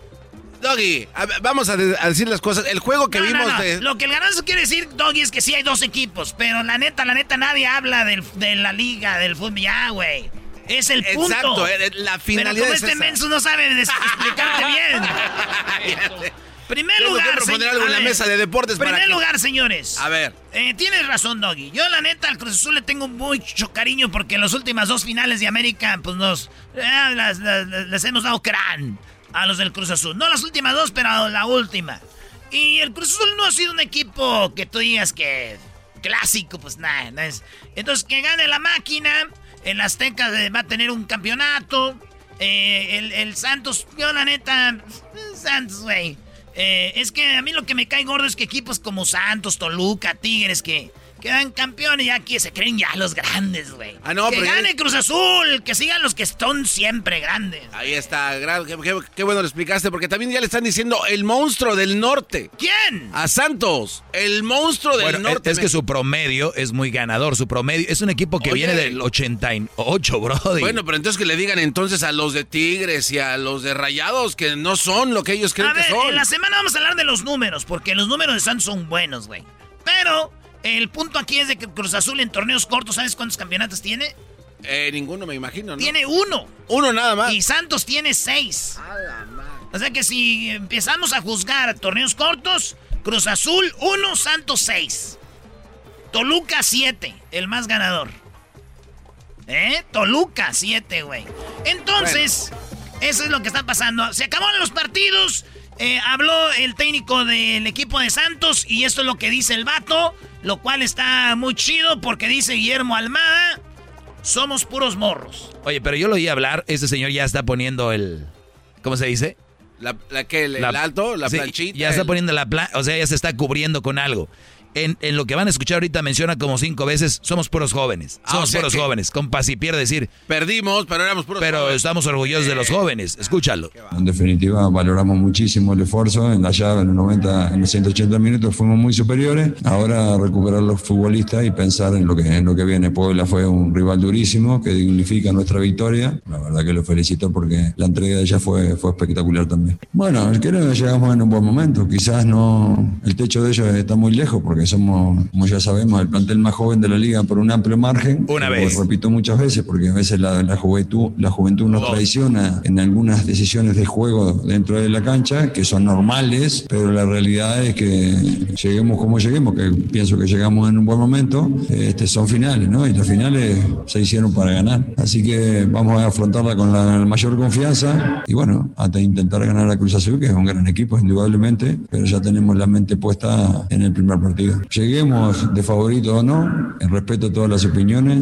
Doggy, vamos a, decir las cosas. El juego que vimos de. Lo que el ganazo quiere decir, Doggy, es que sí hay dos equipos. Pero la neta, la neta, nadie habla de la liga, del fútbol. Ya, güey. Es el punto. Exacto, eh, la finalidad. Pero como este menso no sabe explicarte bien. Primer lugar, proponer algo en la mesa de deportes Primer lugar, señores. A ver. Eh, tienes razón, Doggy. Yo, la neta, al Cruz Azul le tengo mucho cariño porque en las últimas dos finales de América, pues nos. Eh, las, les hemos dado crán a los del Cruz Azul. No las últimas dos, pero la última. Y el Cruz Azul no ha sido un equipo que tú digas que. clásico, pues nada. es. Entonces, que gane la máquina. El Azteca va a tener un campeonato. Eh, el, el Santos, yo, la neta. Santos, güey eh, es que a mí lo que me cae gordo es que equipos como Santos, Toluca, Tigres, que quedan campeones y aquí se creen ya los grandes, güey. Ah, no, que gane Cruz Azul, que sigan los que son siempre grandes. Ahí está, qué, bueno lo explicaste, porque también ya le están diciendo el monstruo del norte. ¿Quién? A Santos, el monstruo del norte. Es, que su promedio es muy ganador, su promedio es un equipo que viene del 88, bro. Bueno, pero entonces que le digan entonces a los de Tigres y a los de Rayados que no son lo que ellos creen que son. En la semana vamos a hablar de los números, porque los números de Santos son buenos, güey. Pero el punto aquí es de que Cruz Azul en torneos cortos, ¿sabes cuántos campeonatos tiene? Eh, ninguno me imagino, ¿no? Tiene uno. Uno nada más. Y Santos tiene seis. O sea que si empezamos a juzgar torneos cortos, Cruz Azul uno, Santos seis. Toluca siete, el más ganador. ¿Eh? Toluca siete, güey. Entonces, eso es lo que está pasando. Se acabaron los partidos. Eh, habló el técnico del equipo de Santos y esto es lo que dice el vato, lo cual está muy chido porque dice Guillermo Almada, somos puros morros. Oye, pero yo lo oí hablar, este señor ya está poniendo el... ¿Cómo se dice? La, que el, alto, la planchita. Ya está poniendo la plan, o sea, ya se está cubriendo con algo en, lo que van a escuchar ahorita menciona como cinco veces, somos puros jóvenes. Ah, somos puros jóvenes. Con paz y pierde decir. Perdimos, pero éramos puros Pero estamos orgullosos de los jóvenes. Escúchalo. En definitiva, valoramos muchísimo el esfuerzo. En la llave, en los 90, en los 180 minutos, fuimos muy superiores. Ahora recuperar los futbolistas y pensar en lo que, en lo que viene. Puebla fue un rival durísimo que dignifica nuestra victoria. La verdad que lo felicito porque la entrega de ella fue, fue espectacular también. Bueno, creo que llegamos en un buen momento. Quizás no, el techo de ellos está muy lejos porque somos, como ya sabemos, el plantel más joven de la liga por un amplio margen. Una Lo vez. repito muchas veces, porque a veces la, la juventud, la juventud nos traiciona en algunas decisiones de juego dentro de la cancha, que son normales, pero la realidad es que lleguemos como lleguemos, que pienso que llegamos en un buen momento, este, son finales, ¿no? Y las finales se hicieron para ganar. Así que vamos a afrontarla con la mayor confianza y bueno, hasta intentar ganar a Cruz Azul, que es un gran equipo, indudablemente, pero ya tenemos la mente puesta en el primer partido. Lleguemos de favorito o no, en respeto a todas las opiniones,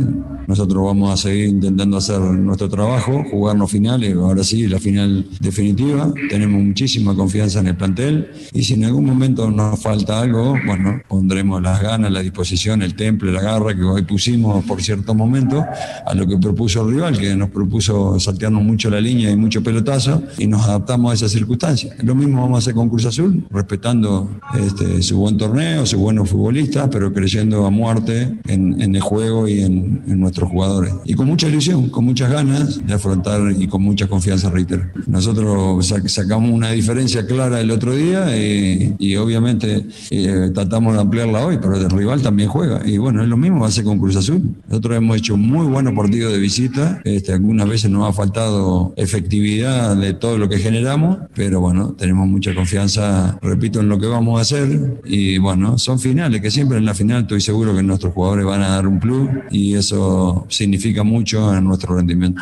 nosotros vamos a seguir intentando hacer nuestro trabajo, jugarnos finales, ahora sí, la final definitiva, tenemos muchísima confianza en el plantel y si en algún momento nos falta algo, bueno, pondremos las ganas, la disposición, el temple, la garra que hoy pusimos por cierto momento a lo que propuso el rival, que nos propuso saltearnos mucho la línea y mucho pelotazo y nos adaptamos a esas circunstancias. Lo mismo vamos a hacer con Cruz Azul, respetando este, su buen torneo, sus buenos futbolistas, pero creyendo a muerte en, en el juego y en, en nuestros jugadores. Y con mucha ilusión, con muchas ganas de afrontar y con mucha confianza, reitero. Nosotros sac- sacamos una diferencia clara el otro día y, y obviamente eh, tratamos de ampliarla hoy, pero el rival también juega. Y bueno, es lo mismo va a ser con Cruz Azul. Nosotros hemos hecho muy buenos partidos de visita, este, algunas veces nos ha faltado efectividad de todo lo que generamos, pero bueno, tenemos mucha confianza, repito, en lo que vamos a hacer y bueno, son finales, que siempre en la final estoy seguro que nuestros jugadores van a dar un plus y eso significa mucho en nuestro rendimiento.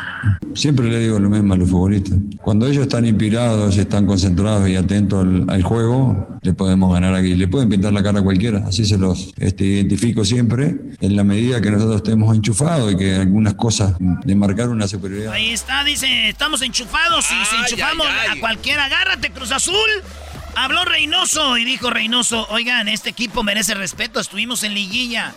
Siempre le digo lo mismo a los futbolistas. Cuando ellos están inspirados, están concentrados y atentos al, al juego, le podemos ganar aquí. Le pueden pintar la cara a cualquiera. Así se los este, identifico siempre. En la medida que nosotros estemos enchufados y que algunas cosas de marcar una superioridad. Ahí está, dice, estamos enchufados y si enchufamos a cualquiera, agárrate, Cruz Azul. Habló Reynoso y dijo Reynoso, oigan, este equipo merece respeto, estuvimos en liguilla.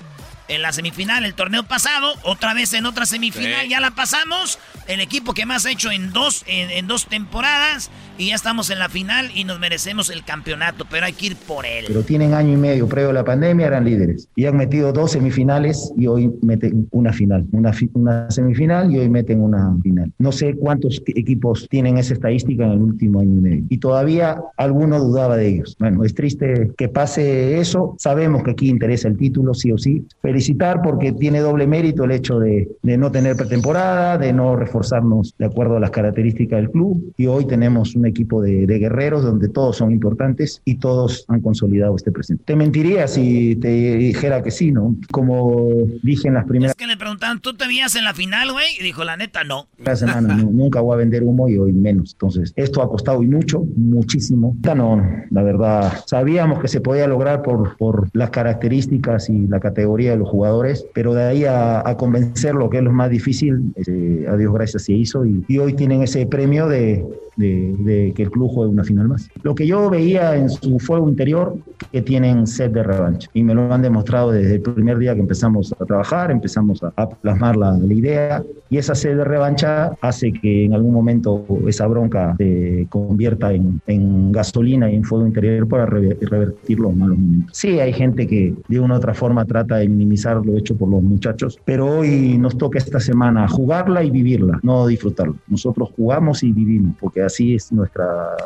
En la semifinal, el torneo pasado, otra vez en otra semifinal, Sí. ya la pasamos. El equipo que más ha hecho en dos, en, en dos temporadas. Y ya estamos en la final y nos merecemos el campeonato, pero hay que ir por él. Pero tienen año y medio previo a la pandemia, eran líderes. Y han metido dos semifinales y hoy meten una final. Una, fi- una semifinal y hoy meten una final. No sé cuántos equipos tienen esa estadística en el último año y medio. Y todavía alguno dudaba de ellos. Bueno, es triste que pase eso. Sabemos que aquí interesa el título, sí o sí. Felicitar porque tiene doble mérito el hecho de, de no tener pretemporada, de no reforzarnos de acuerdo a las características del club. Y hoy tenemos un equipo de, de guerreros donde todos son importantes y todos han consolidado este presente. Te mentiría si te dijera que sí, ¿no? Como dije en las primeras Es que le preguntaban, ¿tú te veías en la final, güey? Y dijo, la neta, no. semanas, no, nunca voy a vender humo y hoy menos. Entonces, esto ha costado y mucho, muchísimo. No, la verdad, sabíamos que se podía lograr por, por las características y la categoría de los jugadores, pero de ahí a, a convencerlo, que es lo más difícil, este, a Dios gracias se hizo y, y hoy tienen ese premio de, de- de que el club juegue una final más. Lo que yo veía en su fuego interior, que tienen sed de revancha y me lo han demostrado desde el primer día que empezamos a trabajar, empezamos a, plasmar la, la idea y esa sed de revancha hace que en algún momento esa bronca se convierta en, en gasolina y en fuego interior para rever- revertir los malos momentos. Sí, hay gente que de una u otra forma trata de minimizar lo hecho por los muchachos, pero hoy nos toca esta semana jugarla y vivirla, no disfrutarla. Nosotros jugamos y vivimos, porque así es nuestra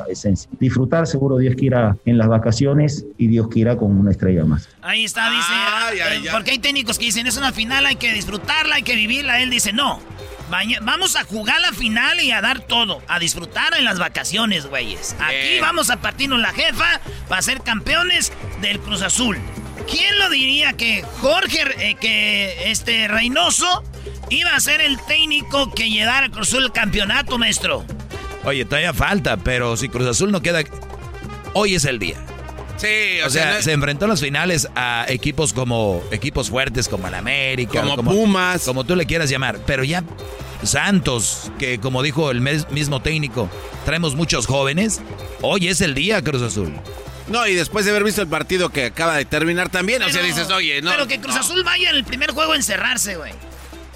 esencia. Disfrutar, seguro Dios quiera en las vacaciones y Dios quiera con una estrella más. Ahí está, dice. eh, Porque hay técnicos que dicen, es una final, hay que disfrutarla, hay que vivirla. Él dice, no. Vamos a jugar la final y a dar todo. A disfrutar en las vacaciones, güeyes. Aquí vamos a partirnos la jefa para ser campeones del Cruz Azul. ¿Quién lo diría que Jorge, eh, que este Reynoso, iba a ser el técnico que llevara al Cruz Azul el campeonato, maestro? Oye, todavía falta, pero si Cruz Azul no queda. Hoy es el día. Sí, O sea, se enfrentó en las finales a equipos como equipos fuertes como el América, Como Pumas. como tú le quieras llamar, pero ya Santos, que como dijo el mes- mismo técnico, traemos muchos jóvenes. Hoy es el día Cruz Azul. No, y después de haber visto el partido que acaba de terminar también, o sea, dices, oye, no. Pero que Cruz Azul vaya en el primer juego a encerrarse, güey.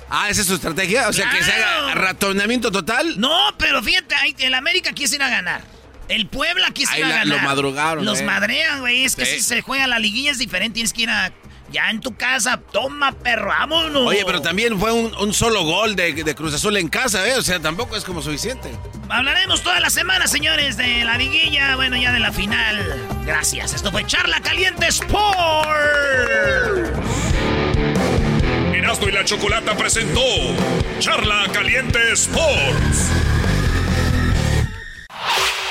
Ah, ¿esa es su estrategia? O sea, que se haga ratonamiento total. No, pero fíjate, ahí el América quiso ir a ganar. El Puebla quiso Ahí ir a la- ganar. lo madrugaron, Los eh. madrean, güey. Es que Sí. si se juega la liguilla es diferente. Tienes que ir a. Ya en tu casa, toma, perro, vámonos. Oye, pero también fue un, un solo gol de, de Cruz Azul en casa, ¿eh? O sea, tampoco es como suficiente. Hablaremos toda la semana, señores, de la liguilla, bueno, ya de la final. Gracias. Esto fue Charla Caliente Sport. Erasmo y la Chocolata presentó Charla Caliente Sports.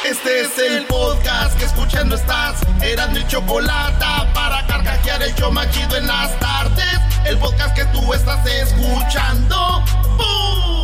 Este es el podcast que escuchando estás. Eran mi chocolata para carcajear el yo machido en las tardes. El podcast que tú estás escuchando. ¡Bum!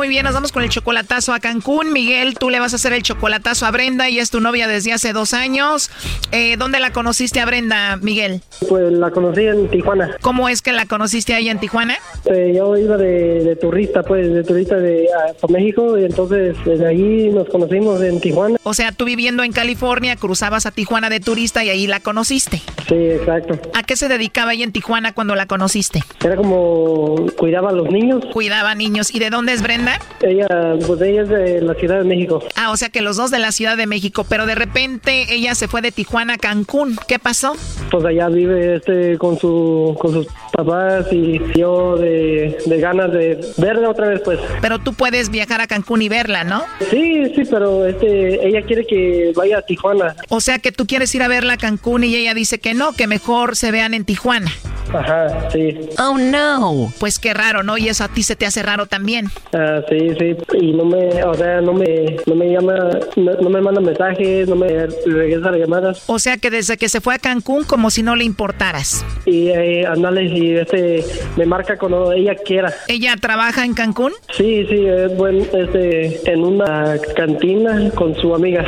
Muy bien, nos vamos con el chocolatazo a Cancún. Miguel, tú le vas a hacer el chocolatazo a Brenda y es tu novia desde hace dos años. Eh, ¿Dónde la conociste a Brenda, Miguel? Pues la conocí en Tijuana. ¿Cómo es que la conociste ahí en Tijuana? Eh, yo iba de, de turista, pues, de turista de a, a México, y entonces desde ahí nos conocimos en Tijuana. O sea, tú viviendo en California, cruzabas a Tijuana de turista y ahí la conociste. Sí, exacto. ¿A qué se dedicaba ella en Tijuana cuando la conociste? Era como cuidaba a los niños. Cuidaba niños. ¿Y de dónde es Brenda? Ella, pues ella es de la Ciudad de México. Ah, o sea que los dos de la Ciudad de México, pero de repente ella se fue de Tijuana a Cancún. ¿Qué pasó? Pues allá vive este con su con sus papás y yo de, de ganas de verla otra vez, pues. Pero tú puedes viajar a Cancún y verla, ¿no? Sí, sí, pero este ella quiere que vaya a Tijuana. O sea que tú quieres ir a verla a Cancún y ella dice que no, que mejor se vean en Tijuana. Ajá, sí. Oh no. Pues qué raro, ¿no? Y eso a ti se te hace raro también. Ah, sí, sí. Y no me, o sea, no me, no me llama, no, no me manda mensajes, no me regresa las llamadas. O sea que desde que se fue a Cancún como si no le importaras. Y eh, andale, y este, me marca cuando ella quiera. ¿Ella trabaja en Cancún? Sí, sí, es buen, este, en una cantina con su amiga.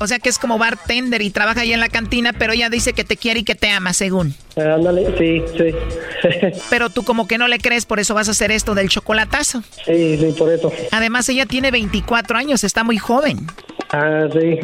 O sea que es como bartender y trabaja ahí en la cantina, pero ella dice que te quiere y que te ama, según. Eh, ándale, sí, sí. Pero tú como que no le crees, por eso vas a hacer esto del chocolatazo. sí, sí, por eso. Además, ella tiene 24 años, está muy joven. Ah, sí.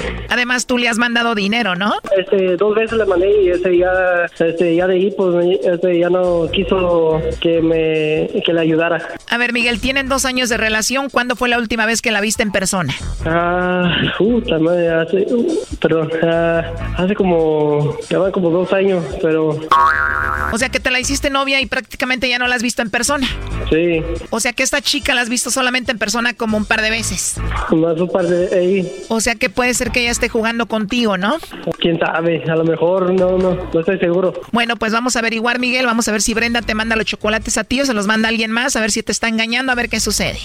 Además, tú le has mandado dinero, ¿no? Este, dos veces le mandé y este ya, este, ya de ahí, pues, este, ya no quiso que me, que le ayudara. A ver, Miguel, tienen dos años de relación. ¿Cuándo fue la última vez que la viste en persona? Ah, puta madre, hace, uh, perdón, ah, hace como, ya van como dos años, pero O sea que te la hiciste novia y prácticamente ya no la has visto en persona. sí, O sea que esta chica la has visto solamente en persona como un par de veces. más un par de O sea que puede ser que ella esté jugando contigo, ¿no? quién sabe, a lo mejor, no, no, no estoy seguro. Bueno, pues vamos a averiguar, Miguel. Vamos a ver si Brenda te manda los chocolates a ti o se los manda alguien más. A ver si te está engañando, a ver qué sucede.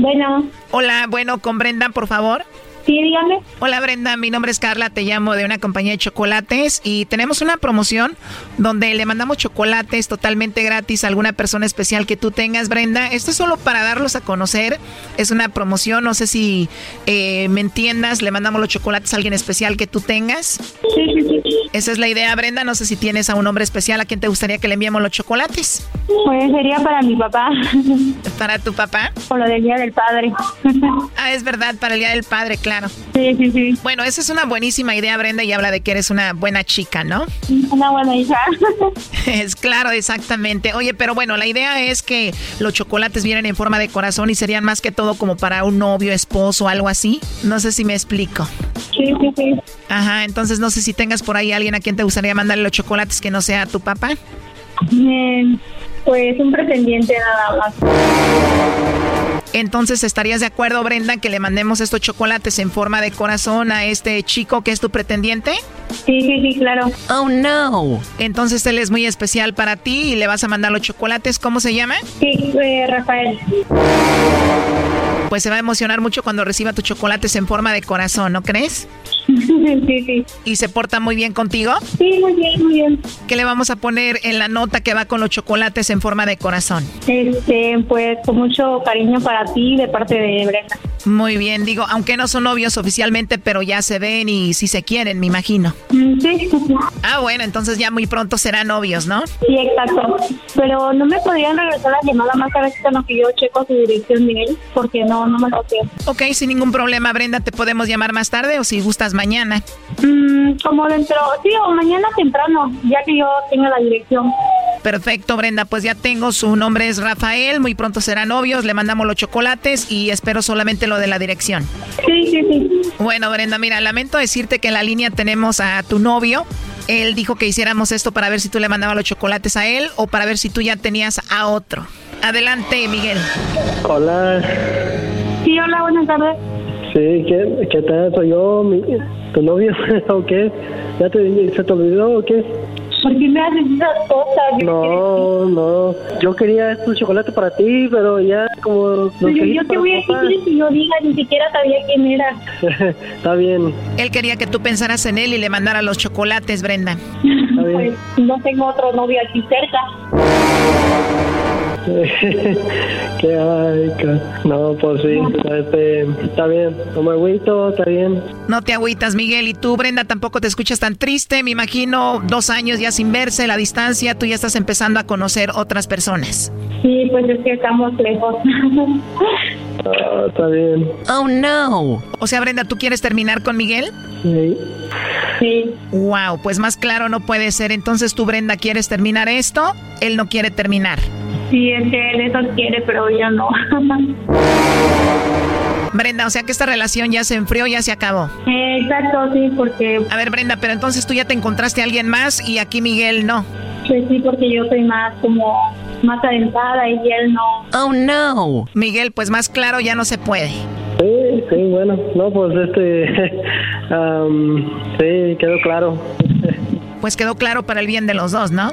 Bueno, Hola, bueno, con Brenda, por favor. Sí, dígame. Hola Brenda, mi nombre es Carla, te llamo de una compañía de chocolates y tenemos una promoción donde le mandamos chocolates totalmente gratis a alguna persona especial que tú tengas, Brenda. Esto es solo para darlos a conocer, es una promoción, no sé si eh, me entiendas, le mandamos los chocolates a alguien especial que tú tengas. Sí, sí, sí. Esa es la idea, Brenda, no sé si tienes a un hombre especial a quien te gustaría que le enviemos los chocolates. Pues sería para mi papá. ¿Para tu papá? Por lo del Día del Padre. Ah, es verdad, para el Día del Padre, claro. Sí, sí, sí. Bueno, esa es una buenísima idea, Brenda, y habla de que eres una buena chica, ¿no? Una buena hija. Es claro, exactamente. Oye, pero bueno, la idea es que los chocolates vienen en forma de corazón y serían más que todo como para un novio, esposo, algo así. No sé si me explico. Sí, sí, sí. Ajá, entonces no sé si tengas por ahí alguien a quien te gustaría mandarle los chocolates que no sea tu papá. Eh, pues un pretendiente nada más. Entonces, ¿estarías de acuerdo, Brenda, que le mandemos estos chocolates en forma de corazón a este chico que es tu pretendiente? Sí, sí, sí, claro. Oh, no. Entonces, él es muy especial para ti y le vas a mandar los chocolates. ¿Cómo se llama? Sí, eh, Rafael. Pues se va a emocionar mucho cuando reciba tus chocolates en forma de corazón, ¿no crees? Sí, sí. ¿Y se porta muy bien contigo? Sí, muy bien, muy bien. ¿Qué le vamos a poner en la nota que va con los chocolates en forma de corazón? Este, pues con mucho cariño para ti de parte de Brenda. Muy bien, digo, aunque no son novios oficialmente, pero ya se ven y si se quieren, me imagino. Mm, Sí. Ah, bueno, entonces ya muy pronto serán novios, ¿no? Sí, exacto. Pero no me podrían regresar la llamada más tarde cuando que yo checo su dirección de él, porque no, no me lo sé. Ok, sin ningún problema, Brenda, te podemos llamar más tarde o si gustas mañana. Mm, como dentro, sí, o mañana temprano, ya que yo tenga la dirección. Perfecto, Brenda, pues ya tengo, su nombre es Rafael, muy pronto serán novios, le mandamos los chocolates y espero solamente lo de la dirección. Sí, sí, sí. Bueno, Brenda, mira, lamento decirte que en la línea tenemos a tu novio. Él dijo que hiciéramos esto para ver si tú le mandabas los chocolates a él o para ver si tú ya tenías a otro. Adelante, Miguel. Hola. Sí, hola, buenas tardes. Sí, ¿qué, qué tal? Soy yo, mi, tu novio, ¿o qué? ¿Ya te, se te olvidó o qué? ¿Por qué me haces esas cosas? No, no. Yo quería estos chocolates para ti, pero ya como... Pero yo te voy a decir si yo diga, ni siquiera sabía quién era. Está bien. Él quería que tú pensaras en él y le mandara los chocolates, Brenda. Pues no tengo otro novio aquí cerca. Qué ay, No, pues sí, este, está bien. No me agüito, está bien. No te agüitas, Miguel. Y tú, Brenda, tampoco te escuchas tan triste. Me imagino dos años ya sin verse, la distancia, tú ya estás empezando a conocer otras personas. Sí, pues es que estamos lejos. Ah, está bien. Oh, no. O sea, Brenda, ¿tú quieres terminar con Miguel? Sí. Sí. Wow, pues más claro no puede ser. Entonces tú, Brenda, ¿quieres terminar esto? Él no quiere terminar. Sí, es que él eso quiere, pero yo no. Brenda, o sea que esta relación ya se enfrió, ya se acabó. Eh, Exacto, sí, porque... A ver, Brenda, pero entonces tú ya te encontraste a alguien más y aquí Miguel no. Pues sí, porque yo soy más como más adentrada y él no. Oh, no. Miguel, pues más claro ya no se puede. Sí, sí, bueno. No, pues este... am, sí, quedó claro. Pues quedó claro para el bien de los dos, ¿no?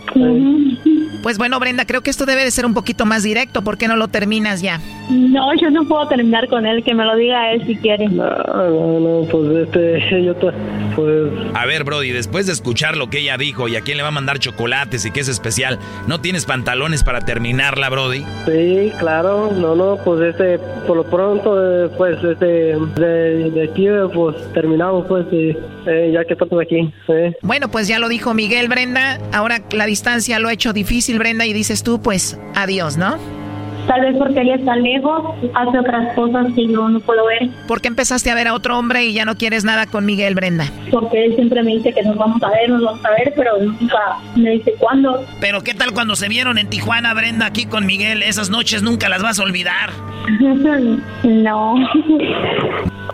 Pues bueno, Brenda, creo que esto debe de ser un poquito más directo. ¿Por qué no lo terminas ya? No, yo no puedo terminar con él, que me lo diga él si quiere. No, no, no, pues este... Yo, pues... A ver, Brody, después de escuchar lo que ella dijo y a quién le va a mandar chocolates y qué es especial, ¿no tienes pantalones para terminarla, Brody? Sí, claro, no, no, pues este, por lo pronto, eh, pues este, de, de aquí, eh, pues terminamos, pues, y, eh, ya que estamos aquí, eh. Bueno, pues ya lo dijo Miguel, Brenda. Ahora la distancia lo ha hecho difícil, Brenda, y dices tú, pues adiós, ¿no? Tal vez porque él está lejos, hace otras cosas que yo no puedo ver. ¿Por qué empezaste a ver a otro hombre y ya no quieres nada con Miguel, Brenda? Porque él siempre me dice que nos vamos a ver, nos vamos a ver, pero nunca me dice cuándo. Pero ¿qué tal cuando se vieron en Tijuana, Brenda, aquí con Miguel? Esas noches nunca las vas a olvidar. no.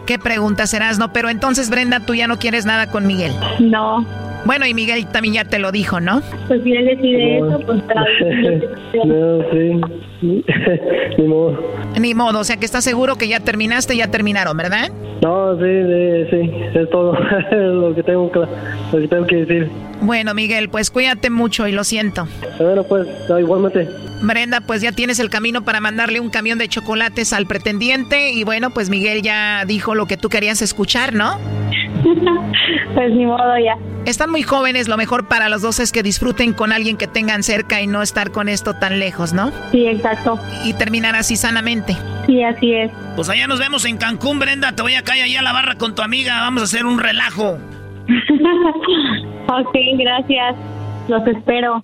¿Qué pregunta serás? No, pero entonces, Brenda, tú ya no quieres nada con Miguel. No. Bueno, y Miguel también ya te lo dijo, ¿no? Pues si él decide No. eso, pues no, sí, ni modo. Ni modo, o sea que estás seguro que ya terminaste, ya terminaron, ¿verdad? No, sí, sí, sí, es todo lo que tengo que, lo que tengo que decir. Bueno, Miguel, pues cuídate mucho y lo siento. Bueno, pues, igualmente. Brenda, pues ya tienes el camino para mandarle un camión de chocolates al pretendiente y bueno, pues Miguel ya dijo lo que tú querías escuchar, ¿no? pues ni modo ya. Están muy jóvenes, lo mejor para los dos es que disfruten con alguien que tengan cerca y no estar con esto tan lejos, ¿no? Sí, exacto. Y terminar así sanamente. Sí, así es. Pues allá nos vemos en Cancún, Brenda. Te voy a caer allá a la barra con tu amiga. Vamos a hacer un relajo. ok, gracias. Los espero.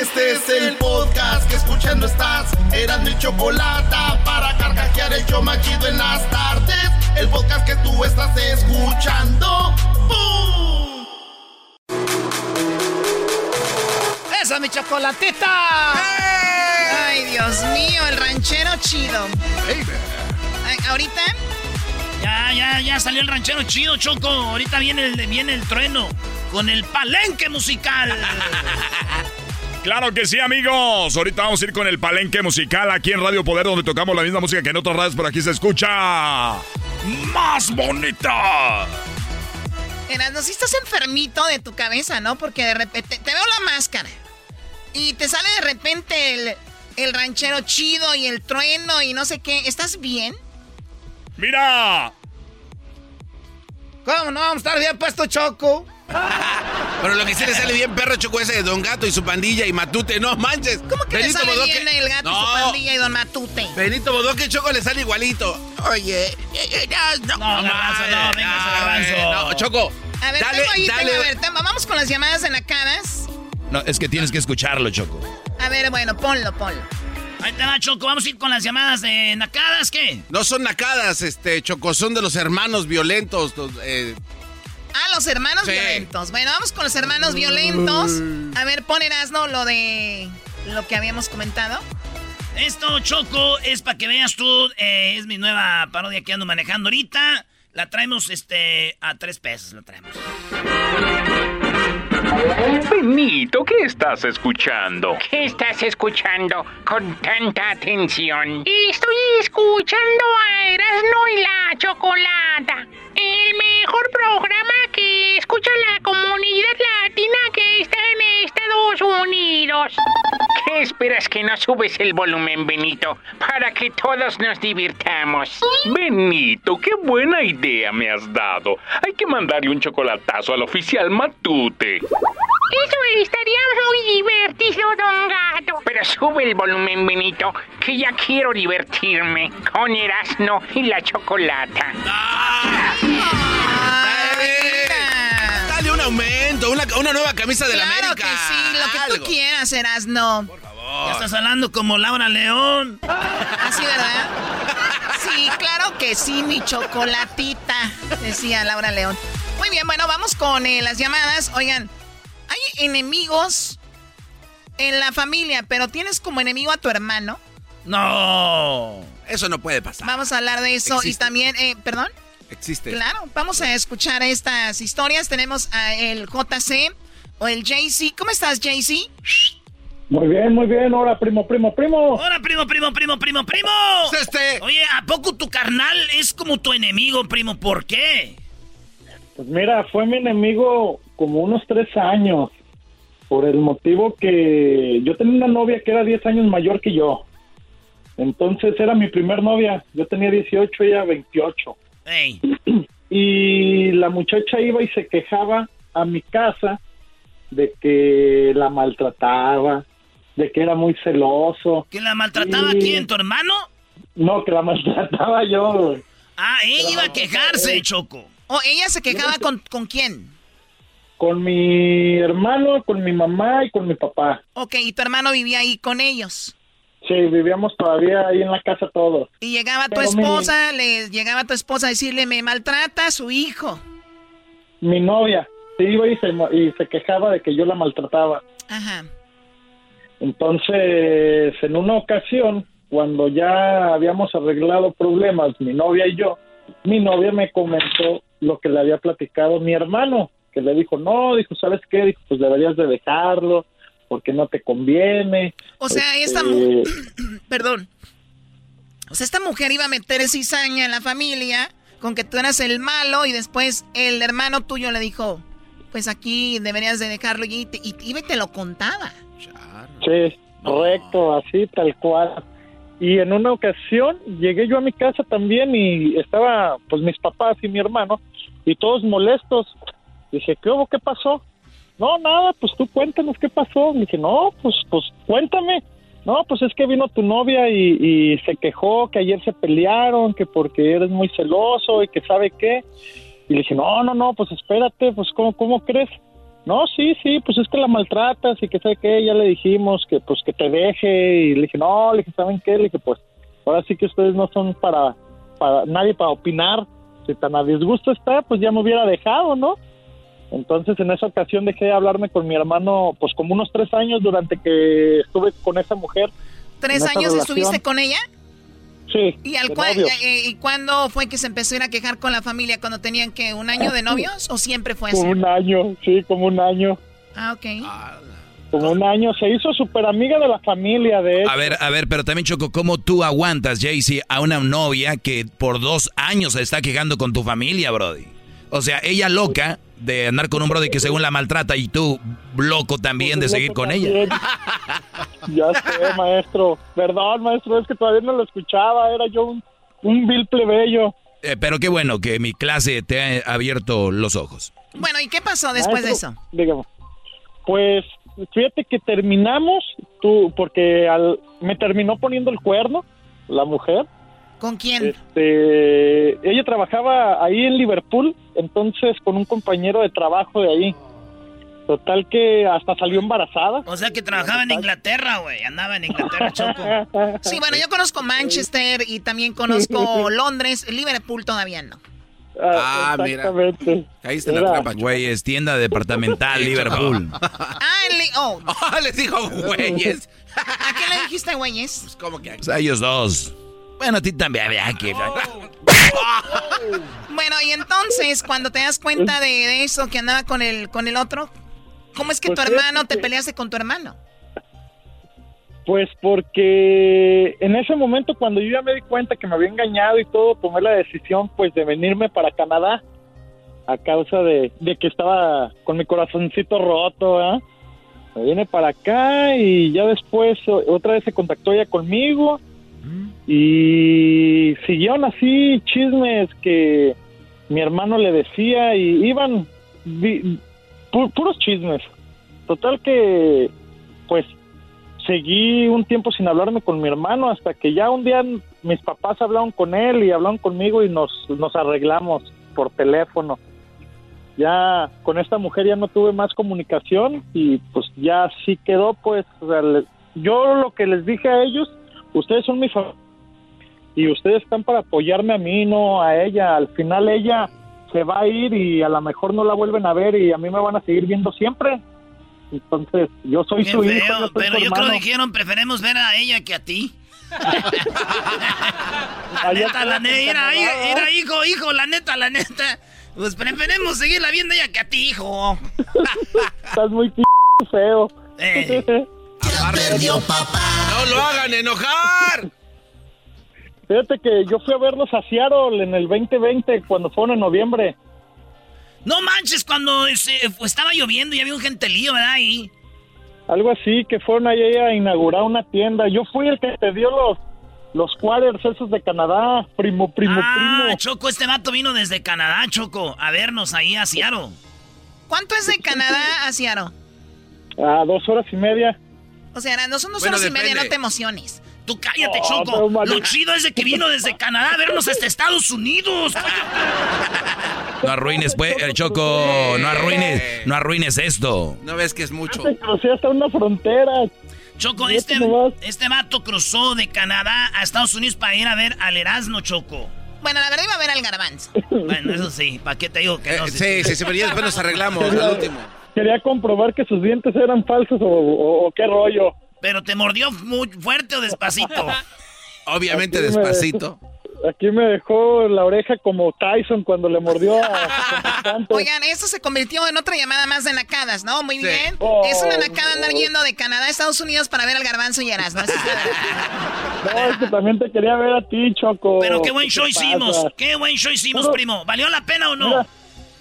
Este es el podcast que escuchando estás. Eran mi chocolate para carcajear el show más chido en las tardes. El podcast que tú estás escuchando. ¡Bum! ¡Esa es mi chocolatita! Ay, Dios mío, el ranchero chido. Ay, Ahorita Ya, ya, ya salió el ranchero chido, Choco. Ahorita viene el, viene el trueno con el palenque musical. Claro que sí, amigos. Ahorita vamos a ir con el palenque musical aquí en Radio Poder, donde tocamos la misma música que en otras radios, pero aquí se escucha más bonita. Erasno, si estás enfermito de tu cabeza, ¿no? Porque de repente te veo la máscara y te sale de repente el, el ranchero chido y el trueno y no sé qué. ¿Estás bien? ¡Mira! ¿Cómo no vamos a estar bien puesto, Choco? Pero lo que sí le sale bien perro Choco ese de Don Gato y su pandilla y Matute, no manches. ¿Cómo que le sale bien el gato y su pandilla y Don Matute? Benito Bodoque Choco le sale igualito. Oye, no, no, no, no, venga, No, Choco. A ver, dale, tengo ahí, dale. tengo, a ver, tengo- vamos con las llamadas enacadas. No, es que tienes que escucharlo, Choco. A ver, bueno, ponlo, ponlo. Ahí te va, Choco. Vamos a ir con las llamadas de Nacadas, ¿qué? No son nacadas, este, Choco, son de los hermanos violentos. los, eh, Ah, los hermanos Sí. violentos. Bueno, vamos con los hermanos violentos. A ver, pon Erasno lo de lo que habíamos comentado. Esto, Choco, es para que veas tú. eh, es mi nueva parodia que ando manejando ahorita. La traemos este a tres pesos, la traemos. Benito, ¿qué estás escuchando? ¿Qué estás escuchando con tanta atención? Estoy escuchando a Erasmo y la Chocolata, el mejor programa que escucha la comunidad latina que está en Estados Unidos. ¿Qué esperas que no subes el volumen, Benito, para que todos nos divirtamos? Benito, qué buena idea me has dado. Hay que mandarle un chocolatazo al oficial Matute. Eso estaría muy divertido, don Gato. Pero sube el volumen, Benito, que ya quiero divertirme con Erasmo y la chocolata. Dale un aumento, una, una nueva camisa de la claro América. que sí, lo que algo. tú quieras, Erasno. Ya estás hablando como Laura León. Así, ¿verdad? Sí, claro que sí, mi chocolatita, decía Laura León. Muy bien, bueno, vamos con eh, las llamadas. Oigan, hay enemigos en la familia, pero tienes como enemigo a tu hermano. No. Eso no puede pasar. Vamos a hablar de eso y también, eh, perdón. Existe. Claro, vamos a escuchar estas historias. Tenemos a el JC o el JC. ¿Cómo estás, JC? Muy bien, muy bien. Ahora, primo, primo, primo. Hola, primo, primo, primo, primo, primo. Este. Oye, ¿a poco tu carnal es como tu enemigo, primo? ¿Por qué? Pues mira, fue mi enemigo como unos tres años. Por el motivo que yo tenía una novia que era 10 años mayor que yo. Entonces era mi primer novia. Yo tenía 18, ella 28. Y la muchacha iba y se quejaba a mi casa de que la maltrataba, de que era muy celoso. ¿Que la maltrataba Y- quién, tu hermano? No, que la maltrataba yo. Ah, ella iba a quejarse, Choco. ¿O ella se quejaba con, con quién? Con mi hermano, con mi mamá y con mi papá. Ok, y tu hermano vivía ahí con ellos. Sí, vivíamos todavía ahí en la casa todos. Y llegaba tu Pero mi- esposa, le llegaba tu esposa a decirle, me maltrata a su hijo. Mi novia se iba y se, y se quejaba de que yo la maltrataba. Ajá. Entonces, en una ocasión, cuando ya habíamos arreglado problemas, mi novia y yo, mi novia me comentó lo que le había platicado mi hermano, que le dijo, no, dijo, ¿sabes qué? Dijo, pues deberías de dejarlo, porque no te conviene. O sea, esta Este, mujer, perdón. O sea, esta mujer iba a meter cizaña en la familia con que tú eras el malo y después el hermano tuyo le dijo, pues aquí deberías de dejarlo y, te, y iba y te lo contaba. Sí, correcto, así tal cual. Y en una ocasión llegué yo a mi casa también y estaba pues mis papás y mi hermano y todos molestos. Dije, ¿qué hubo? ¿Qué pasó? No, nada, pues tú cuéntanos qué pasó. Dije, no, pues, pues cuéntame. No, pues es que vino tu novia y, y se quejó que ayer se pelearon, que porque eres muy celoso y que sabe qué. Y le dije, no, no, no, pues espérate, pues ¿cómo, cómo crees? No, sí, sí, pues es que la maltratas y que sabe qué, ya le dijimos que pues que te deje y le dije, no, le dije, ¿saben qué? Le dije, pues ahora sí que ustedes no son para, para nadie para opinar, si tan a disgusto está, pues ya me hubiera dejado, ¿no? Entonces en esa ocasión dejé de hablarme con mi hermano pues como unos tres años durante que estuve con esa mujer. ¿Tres años estuviste con ella? Sí. ¿Y, al de cual, novios. eh, ¿Y cuándo fue que se empezó a ir a quejar con la familia? ¿Cuando tenían que un año de novios? ¿O siempre fue así? Como un año, sí, como un año. Ah, ok. Como un año. Se hizo súper amiga de la familia, de hecho. A ver, a ver, pero también Choco, ¿cómo tú aguantas, Jaycee, a una novia que por dos años se está quejando con tu familia, Brody? O sea, ella loca de andar con un brody que según la maltrata y tú, loco también de seguir con ella. Ya sé, maestro. Perdón, maestro, es que todavía no lo escuchaba. Era yo un, un vil plebeyo. Eh, pero qué bueno que mi clase te ha abierto los ojos. Bueno, ¿y qué pasó después de eso? Digamos, pues fíjate que terminamos, tú, porque al, me terminó poniendo el cuerno, la mujer. ¿Con quién? Este, ella trabajaba ahí en Liverpool, entonces con un compañero de trabajo de ahí. Total que hasta salió embarazada. O sea que trabajaba en Inglaterra, güey. Andaba en Inglaterra, Choco. Sí, bueno, yo conozco Manchester y también conozco Londres. Liverpool todavía no. Ah, mira. Ahí está la trampa. Güeyes, tienda departamental, Liverpool. Ah, el oh. oh. les dijo güeyes. ¿A qué le dijiste güeyes? Pues como que pues a ellos dos. Bueno, a ti también. Aquí. bueno, y entonces, cuando te das cuenta de, eso que andaba con el, con el otro, ¿cómo es que tu Pues hermano es te peleaste con tu hermano? Pues porque en ese momento cuando yo ya me di cuenta que me había engañado y todo, tomé la decisión pues de venirme para Canadá a causa de, de que estaba con mi corazoncito roto, ¿verdad? Me vine para acá y ya después otra vez se contactó ella conmigo y siguieron así chismes que mi hermano le decía y iban puros chismes. Total que pues seguí un tiempo sin hablarme con mi hermano hasta que ya un día mis papás hablaron con él y hablaron conmigo y nos, nos arreglamos por teléfono. Ya con esta mujer ya no tuve más comunicación y pues ya así quedó pues yo lo que les dije a ellos, ustedes son mi familia y ustedes están para apoyarme a mí, no a ella. Al final ella se va a ir y a lo mejor no la vuelven a ver y a mí me van a seguir viendo siempre. Entonces, yo soy Qué su hijo. yo soy pero su yo creo que dijeron, preferemos ver a ella que a ti. la neta, la neta, era, hijo, hijo, la neta, la neta. Pues preferemos seguirla viendo a ella que a ti, hijo. Estás muy feo. Eh. No lo hagan enojar. Fíjate que yo fui a verlos a Seattle en el 2020 cuando fueron en noviembre. No manches, cuando se- estaba lloviendo y había un gentelío, ¿verdad? Ahí. Algo así, que fueron ahí a inaugurar una tienda. Yo fui el que te dio los, los quarters esos de Canadá. Primo, primo, Ah, primo. Choco, este vato vino desde Canadá, Choco, a vernos ahí a Seattle. ¿Cuánto es de Canadá a Seattle? A dos horas y media. O sea, no son dos Bueno, horas y media, no te emociones. Tú cállate, Oh, Choco. Lo chido es de que vino desde Canadá a vernos hasta Estados Unidos. No arruines, pues, el Choco. No arruines, no arruines esto. No ves que es mucho. Se crucé hasta una frontera. Choco, este, nomás. este vato cruzó de Canadá a Estados Unidos para ir a ver al Erasmo, Choco. Bueno, la verdad iba a ver al garbanzo. Bueno, eso sí, ¿para qué te digo que no? Eh, sí, sí, sí, pero ya después nos arreglamos al último. Quería comprobar que sus dientes eran falsos o, o- o qué rollo. Pero te mordió muy fuerte o despacito. Obviamente Aquí me- despacito. Aquí me dejó la oreja como Tyson cuando le mordió a... Oigan, esto se convirtió en otra llamada más de nacadas, ¿no? Muy bien. Oh, es una nacada andar yendo de Canadá a Estados Unidos para ver al garbanzo y Erasmo. Eso No, es que también te quería ver a ti, Choco. Pero qué buen ¿Qué show hicimos. pasa? Qué buen show hicimos, primo. ¿Valió la pena o no? Mira.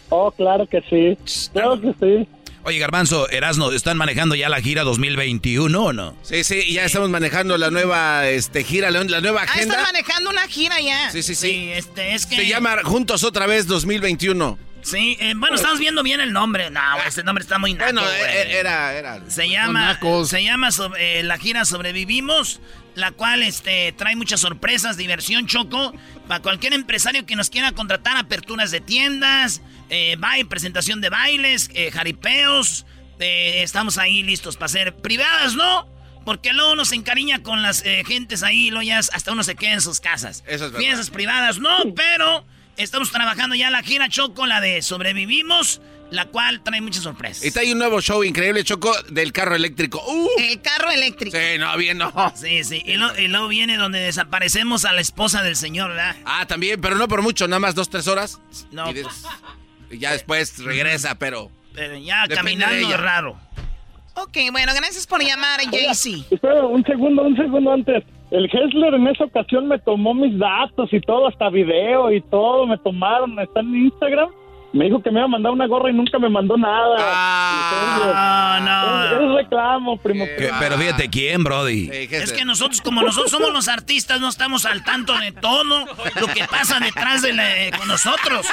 Oh, claro que sí. Claro que sí. Oye, Garbanzo, Erasno, ¿están manejando ya la gira 2021 o no? Sí, sí, ya estamos manejando la nueva este, gira, la, la nueva Ah, agenda. están manejando una gira ya. Sí, sí, sí. este, es que... Se llama Juntos otra vez 2021. Sí, eh, bueno, estamos viendo bien el nombre. No, güey, ese nombre está muy naco, Bueno, güey. e- era, era. Se llama, se llama sobre- eh, la gira Sobrevivimos, la cual este, trae muchas sorpresas, diversión, choco, para cualquier empresario que nos quiera contratar, aperturas de tiendas, eh, baile, presentación de bailes, eh, jaripeos, eh, estamos ahí listos para hacer privadas, ¿no? Porque luego uno se encariña con las eh, gentes ahí luego ya hasta uno se queda en sus casas. Eso es verdad. Fiestas privadas, no, pero estamos trabajando ya la gira Choco, la de Sobrevivimos, la cual trae muchas sorpresas. Y hay un nuevo show increíble, Choco, del carro eléctrico. ¡Uh! El carro eléctrico. Sí, no, bien, no. Sí, sí. Y, lo- y luego viene donde desaparecemos a la esposa del señor, ¿verdad? Ah, también, pero no por mucho, nada más dos, tres horas. No, Y, pues, y ya después regresa, pero... pero ya Depende de caminando raro. Ok, bueno, gracias por llamar, JC. Espera, un segundo, un segundo antes. El Hessler en esa ocasión me tomó mis datos y todo, hasta video y todo, me tomaron. ¿Está en Instagram? Me dijo que me iba a mandar una gorra y nunca me mandó nada. Ah, no. Es reclamo, primo. Que- pero fíjate quién, Brody. Es que nosotros, como nosotros somos los artistas, no estamos al tanto de todo lo que pasa detrás de la- con nosotros.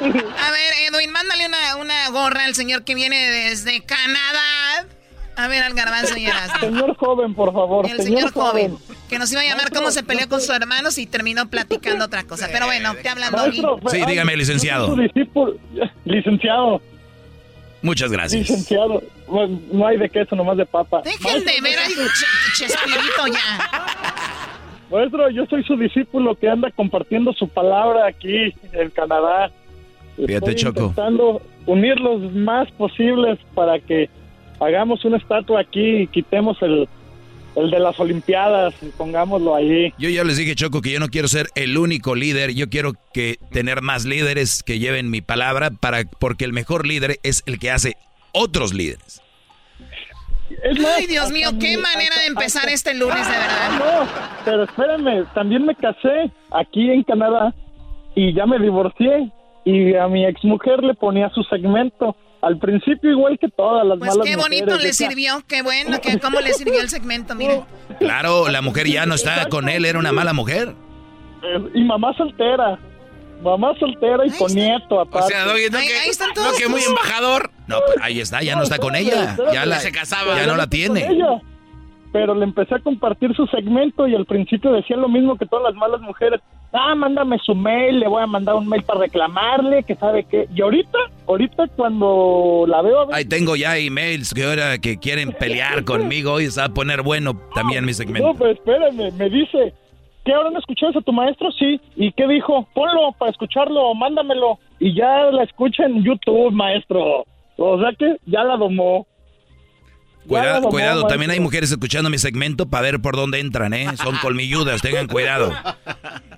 A ver, Edwin, mándale una, una gorra al señor que viene desde Canadá. A ver, al garbanzo y Erasmo. Señor joven, por favor. El señor joven, que nos iba a llamar cómo se peleó con sus hermanos y terminó platicando otra cosa. Pero bueno, te hablan. Maestro, Sí, dígame, licenciado. yo soy su discípulo. Licenciado, Muchas gracias. licenciado. Bueno, No hay de queso, nomás de papa. Dejen de ver al Ch- Chespirito ya. Maestro, yo soy su discípulo que anda compartiendo su palabra aquí en Canadá. Fíjate, Estoy Choco. intentando unir los más posibles para que hagamos una estatua aquí y quitemos el, el de las Olimpiadas y pongámoslo ahí. Yo ya les dije, Choco, que yo no quiero ser el único líder. Yo quiero que tener más líderes que lleven mi palabra para porque el mejor líder es el que hace otros líderes. Ay, Dios mío, qué manera de empezar este lunes, de verdad. No, pero espérenme, también me casé aquí en Canadá y ya me divorcié y a mi exmujer le ponía su segmento. Al principio igual que todas las Pues malas qué bonito mujeres, le sirvió, qué bueno, que cómo le sirvió el segmento, miren. Claro, la mujer ya no está con él, era una mala mujer. eh, Y mamá soltera, mamá soltera y con nieto aparte. ahí, están todos. tus- embajador. No, pues ahí está, ya no está con ella. Ya, la, ya no la tiene. ella. Pero le empecé a compartir su segmento y al principio decía lo mismo que todas las malas mujeres. Ah, mándame su mail, le voy a mandar un mail para reclamarle, que sabe qué. Y ahorita, ahorita cuando la veo a ver, Ahí tengo ya emails que ahora que quieren pelear conmigo. Hoy se va a poner bueno también mi no, segmento. pues espérame, me dice, ¿qué ahora no escuchas a tu maestro? Sí. ¿Y qué dijo? Ponlo para escucharlo, mándamelo. Y ya la escucha en YouTube, maestro. O sea que ya la domó. Cuidado, cuidado, también hay mujeres escuchando mi segmento para ver por dónde entran, ¿eh? Son colmilludas, tengan cuidado.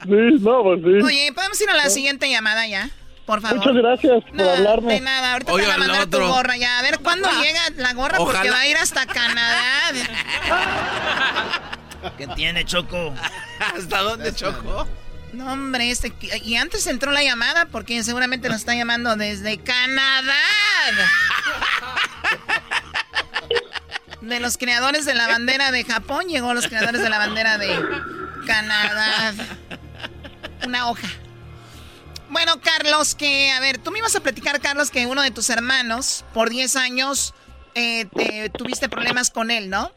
Sí, no, pues sí. Oye, ¿podemos ir a la siguiente llamada ya? Por favor. Muchas gracias por No, hablarme. de nada, ahorita Oye, te van a mandar tu gorra ya. A ver cuándo llega la gorra porque Ojalá. va a ir hasta Canadá. ¿Qué tiene, Choco? ¿Hasta dónde, Choco? No, hombre, este... Y antes entró la llamada porque seguramente nos está llamando desde Canadá. De los creadores de la bandera de Japón llegó los creadores de la bandera de Canadá. Una hoja. Bueno, Carlos, que, a ver, tú me ibas a platicar, Carlos, que uno de tus hermanos, por 10 años, eh, te- tuviste problemas con él, ¿no?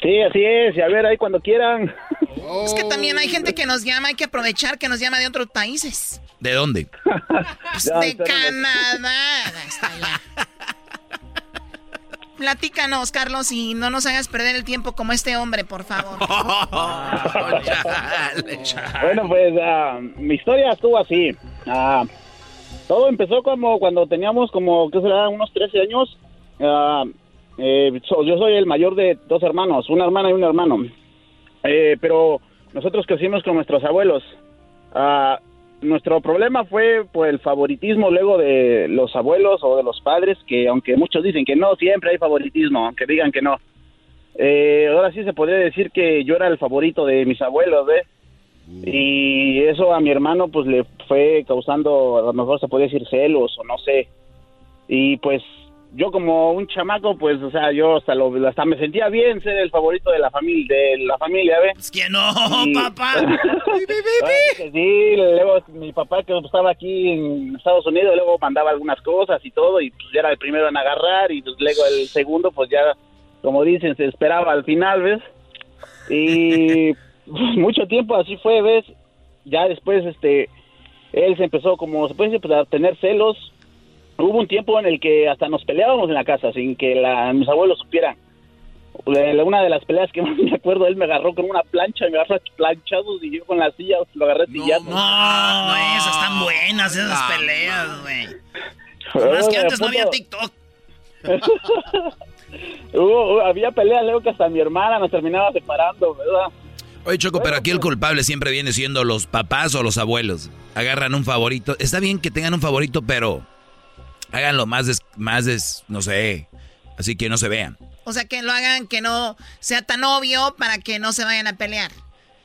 Sí, así es. Y a ver, ahí cuando quieran. Es que también hay gente que nos llama, hay que aprovechar que nos llama de otros países. ¿De dónde? Pues Ya, de. Canadá. Ahí está ya. Platícanos, Carlos, y no nos hagas perder el tiempo como este hombre, por favor. Bueno, pues ah, mi historia estuvo así. Ah, todo empezó como cuando teníamos como, ¿qué será? Unos 13 años. Ah, eh, so- yo soy el mayor de dos hermanos, una hermana y un hermano. Eh, pero nosotros crecimos con nuestros abuelos. Nuestro problema fue por el favoritismo luego de los abuelos o de los padres, que aunque muchos dicen que no, siempre hay favoritismo, aunque digan que no. Eh, ahora sí se podría decir que yo era el favorito de mis abuelos, ¿ves? Y eso a mi hermano pues le fue causando, a lo mejor se podría decir celos o no sé. Y pues yo como un chamaco, pues, o sea, yo hasta, lo, hasta me sentía bien ser el favorito de la familia, de la familia, ¿ves? Es que no, Y- papá. Sí luego mi papá que estaba aquí en Estados Unidos, luego mandaba algunas cosas y todo, y pues ya era el primero en agarrar, y pues luego el segundo, pues ya, como dicen, se esperaba al final, ¿ves? Y pues, mucho tiempo así fue, ¿ves? Ya después, este, él se empezó, como se puede decir, pues, a tener celos. Hubo un tiempo en el que hasta nos peleábamos en la casa sin que la- mis abuelos supieran. Una de las peleas que más me acuerdo, él me agarró con una plancha, me agarró a planchados y yo con la silla lo agarré pillando. No, esas están buenas, esas Ah, peleas, güey. Más que antes no había TikTok. Hubo- hubo- había peleas luego que hasta mi hermana nos terminaba separando, ¿verdad? Oye, Choco, pero aquí el culpable siempre viene siendo los papás o los abuelos. Agarran un favorito. Está bien que tengan un favorito, pero háganlo más, des- más des- no sé, así que no se vean. O sea, que lo hagan que no sea tan obvio para que no se vayan a pelear.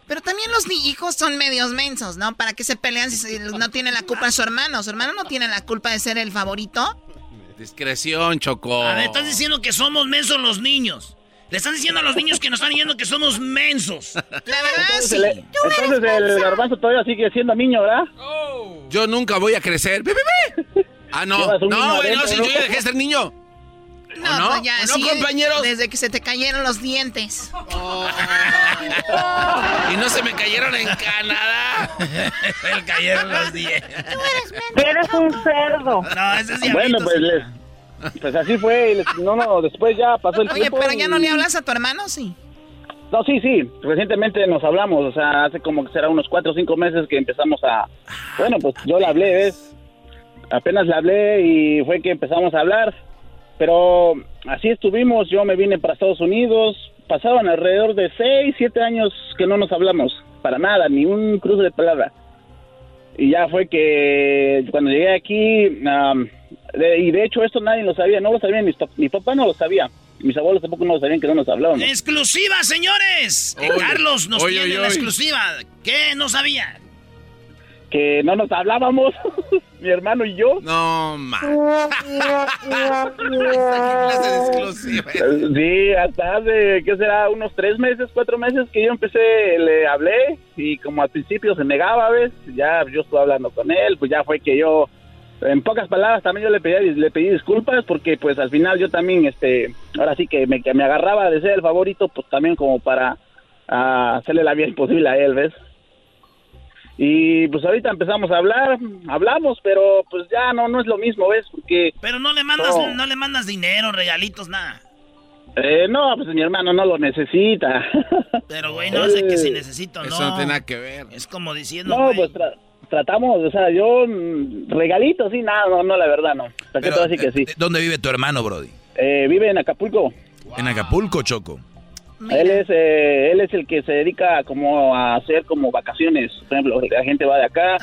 Pero también los hijos son medios mensos, ¿no? ¿Para qué se pelean si no tiene la culpa su hermano? ¿Su hermano no tiene la culpa de ser el favorito? Discreción, Choco. A ver, estás diciendo que somos mensos los niños. Le están diciendo a los niños que nos están diciendo que somos mensos. La verdad, Entonces, sí. el, entonces el garbanzo todavía sigue siendo niño, ¿verdad? Yo nunca voy a crecer. Ah, no. No, güey, no, si yo ya dejé de ser niño. No, no? pues ya, ¿O no, sí, compañeros? Desde que se te cayeron los dientes. Y no se me cayeron en Canadá. Le cayeron los dientes. Eres un cerdo. No, ese es Bueno, diablito, pues, sí. les- pues así fue. les- no, no, después ya pasó el Oye, tiempo. pero ya no le hablas a tu hermano, sí. No, sí, sí. Recientemente nos hablamos. O sea, hace como que será unos cuatro o cinco meses que empezamos a. Bueno, pues yo le hablé, ¿ves? Apenas le hablé y fue que empezamos a hablar. Pero así estuvimos. Yo me vine para Estados Unidos. Pasaron alrededor de seis, siete años que no nos hablamos. Para nada, ni un cruce de palabra. Y ya fue que cuando llegué aquí, de- y de hecho esto nadie lo sabía, no lo sabía, mi, mi papá no lo sabía, mis abuelos tampoco no lo sabían que no nos hablábamos. ¡Exclusiva, señores! Carlos nos oye, tiene la exclusiva. ¿Qué? No sabía. Que no nos hablábamos, mi hermano y yo. No, ma. Sí, hasta hace, ¿qué será? Unos tres meses, cuatro meses que yo empecé, le hablé y como al principio se negaba, ¿ves? Ya yo estuve hablando con él, pues ya fue que yo, en pocas palabras también yo le pedí, le pedí disculpas porque pues al final yo también, este, ahora sí que me, que me agarraba de ser el favorito, pues también como para ah, hacerle la vida imposible a él, ¿ves? Y pues ahorita empezamos a hablar, hablamos, pero pues ya no, no es lo mismo, ¿ves? Porque... Pero no le mandas, No. no le mandas dinero, regalitos, nada. Eh, no, pues mi hermano no lo necesita. Pero, güey, no sé que si necesito, ¿no? Eso no tiene nada que ver. Es como diciendo, No, güey. pues tra- tratamos, o sea, yo mm, regalitos, sí, nada, no, no, la verdad no. ¿Para qué te voy a decir que sí? ¿Dónde vive tu hermano, Brody? Eh, vive en Acapulco. En Acapulco, Choco. Él es, eh, él es el que se dedica como a hacer como vacaciones. Por ejemplo, la gente va de acá,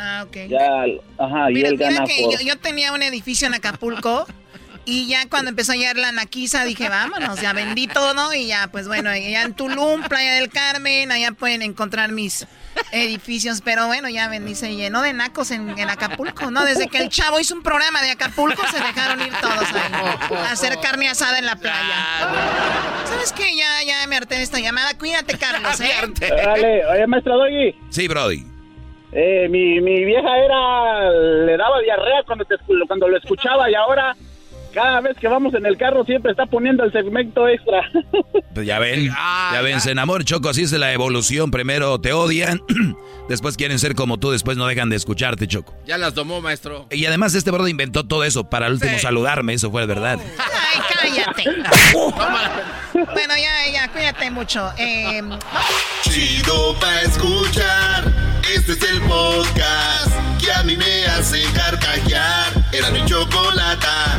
ya, ajá, y Mira, él mira gana que por... yo, yo tenía un edificio en Acapulco y ya cuando empezó a llegar la naquiza dije, vámonos, ya vendí todo, Y ya, pues bueno, ya en Tulum, Playa del Carmen, allá pueden encontrar mis edificios, pero bueno, ya vendí, se llenó de nacos en, en Acapulco, ¿no? Desde que el chavo hizo un programa de Acapulco, se dejaron ir todos ahí a hacer carne asada en la playa. ¿Sabes qué? Ya, ya me harté de esta llamada. Cuídate, Carlos, ¿eh? Dale, oye, maestro Doggy. Sí, Brody. Eh, mi, mi vieja era, le daba diarrea cuando, te, cuando lo escuchaba y ahora cada vez que vamos en el carro siempre está poniendo el segmento extra. Pues ya ven, ya ven, se enamoran, Choco, así es la evolución. Primero te odian, después quieren ser como tú, después no dejan de escucharte, Choco. Ya las tomó, maestro. Y además este Brody inventó todo eso para el último Sí. saludarme, eso fue verdad. Ay, cállate. bueno, ya, ya, cuídate mucho. Eh, Chido pa' escuchar. Este es el podcast que a mí me hace carcajear. Era mi chocolata.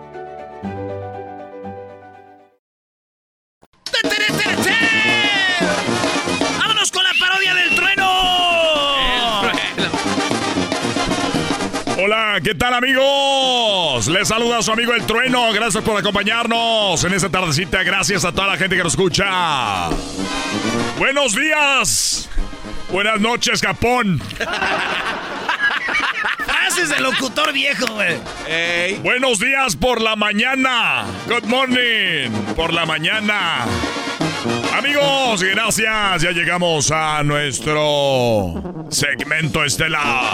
Hola, ¿qué tal amigos? Les saluda su amigo El Trueno. Gracias por acompañarnos en esta tardecita. Gracias a toda la gente que nos escucha. Buenos días. Buenas noches, Japón. Frases de locutor viejo, güey. Buenos días por la mañana. Good morning. Por la mañana. Amigos, gracias. Ya llegamos a nuestro segmento estelar.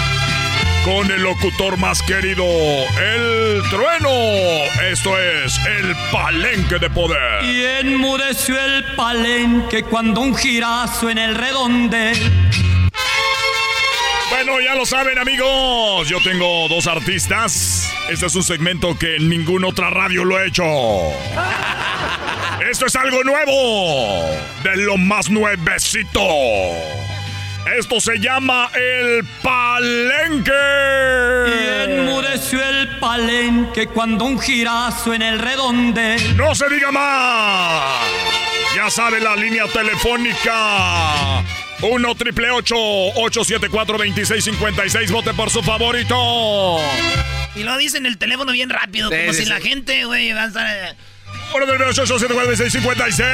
con el locutor más querido, el trueno. Esto es el palenque de poder. Y enmudeció el palenque cuando un girazo en el redonde. Bueno, ya lo saben amigos, yo tengo dos artistas. Este es un segmento que ninguna otra radio lo ha hecho. Esto es algo nuevo, de lo más nuevecito. Esto se llama el palenque. Y enmudeció el palenque cuando un girazo en el redonde. No se diga más. Ya sabe la línea telefónica. 1 triple 874 2656 Vote por su favorito. Y lo dicen el teléfono bien rápido, Sí, como sí, si la gente, güey, va a estar. Eh, 1 triple 874 2656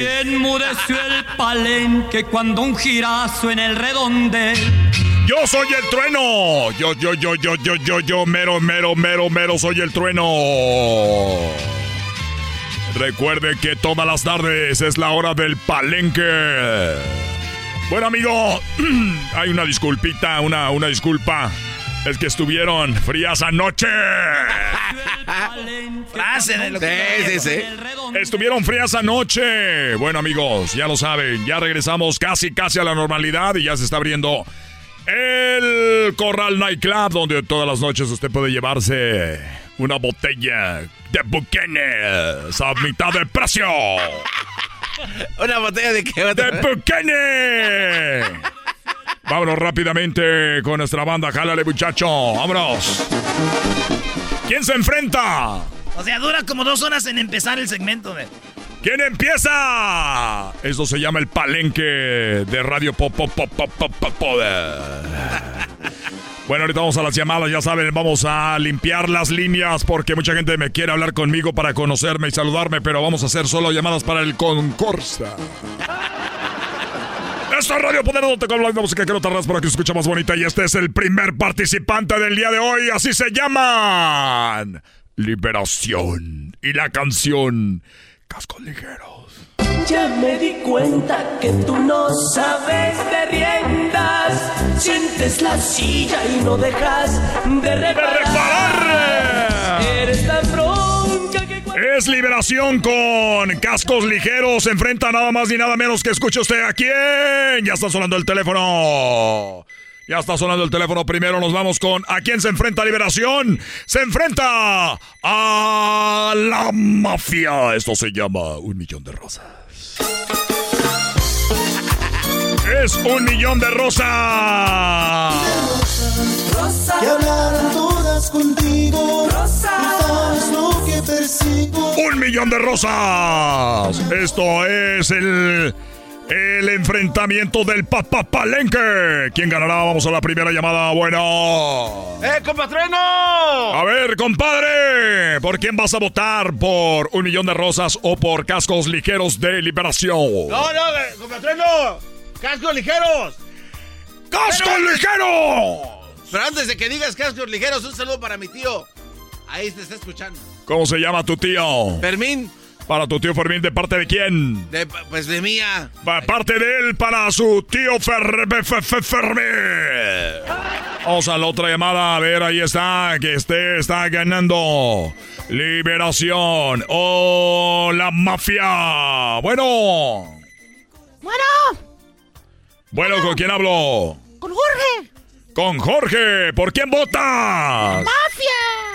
Y enmudeció el palenque cuando un girazo en el redonde. Yo soy el trueno. Yo, yo, yo, yo, yo, yo, yo, mero, mero, mero, mero, soy el trueno. Recuerde que todas las tardes es la hora del palenque. Bueno, amigo, hay una disculpita, una, una disculpa. Es que estuvieron frías anoche. Frase de lo que. Estuvieron frías anoche. Bueno, amigos, ya lo saben. Ya regresamos casi, casi a la normalidad y ya se está abriendo el Corral Nightclub, donde todas las noches usted puede llevarse una botella de Buchanan a mitad del precio. ¿Una botella de qué? ¡De Buchanan! Vámonos rápidamente con nuestra banda. Jálale, muchacho. Vámonos. ¿Quién se enfrenta? O sea, dura como dos horas en empezar el segmento. ¿Quién empieza? Eso se llama el palenque de Radio Pop Pop Pop Pop Pop Pop Poder. Bueno, ahorita vamos a las llamadas, ya saben, vamos a limpiar las líneas porque mucha gente me quiere hablar conmigo para conocerme y saludarme, pero vamos a hacer solo llamadas para el concurso. Esto es Radio Poder, donde con la música que no tardas para que se escuche más bonita. Y este es el primer participante del día de hoy. Así se llaman. Liberación. Y la canción Cascos Ligeros. Ya me di cuenta que tú no sabes de riendas. Sientes la silla y no dejas de reparar. Es liberación con cascos ligeros. Se enfrenta nada más ni nada menos que escuche usted a quién. Ya está sonando el teléfono. Ya está sonando el teléfono. Primero nos vamos con ¿A quién se enfrenta Liberación? Se enfrenta a la mafia. Esto se llama Un Millón de Rosas. Es un millón de rosas. Que hablaran todas contigo. Tú sabes lo que persigo. Un millón de rosas. Esto es el. El enfrentamiento del papapalenque. ¿Quién ganará? Vamos a la primera llamada. Bueno. ¡Eh, compatreno! A ver, compadre. ¿Por quién vas a votar? ¿Por un millón de rosas o por cascos ligeros de liberación? No, no, eh, compatreno. ¡Cascos ligeros! ¡Cascos ligeros! Pero antes de que digas cascos ligeros, un saludo para mi tío. Ahí te está escuchando. ¿Cómo se llama tu tío? Fermín. Para tu tío Fermín, ¿de parte de quién? De, pues de mía. Pa- Parte de él para su tío Fer- Fe- Fe- Fermín. Vamos a la otra llamada. A ver, ahí está. Que este está ganando. Liberación. O la mafia. Bueno. Bueno, Bueno, ¿con quién hablo? con Jorge. Con Jorge. ¿Por quién votas? ¡Mafia!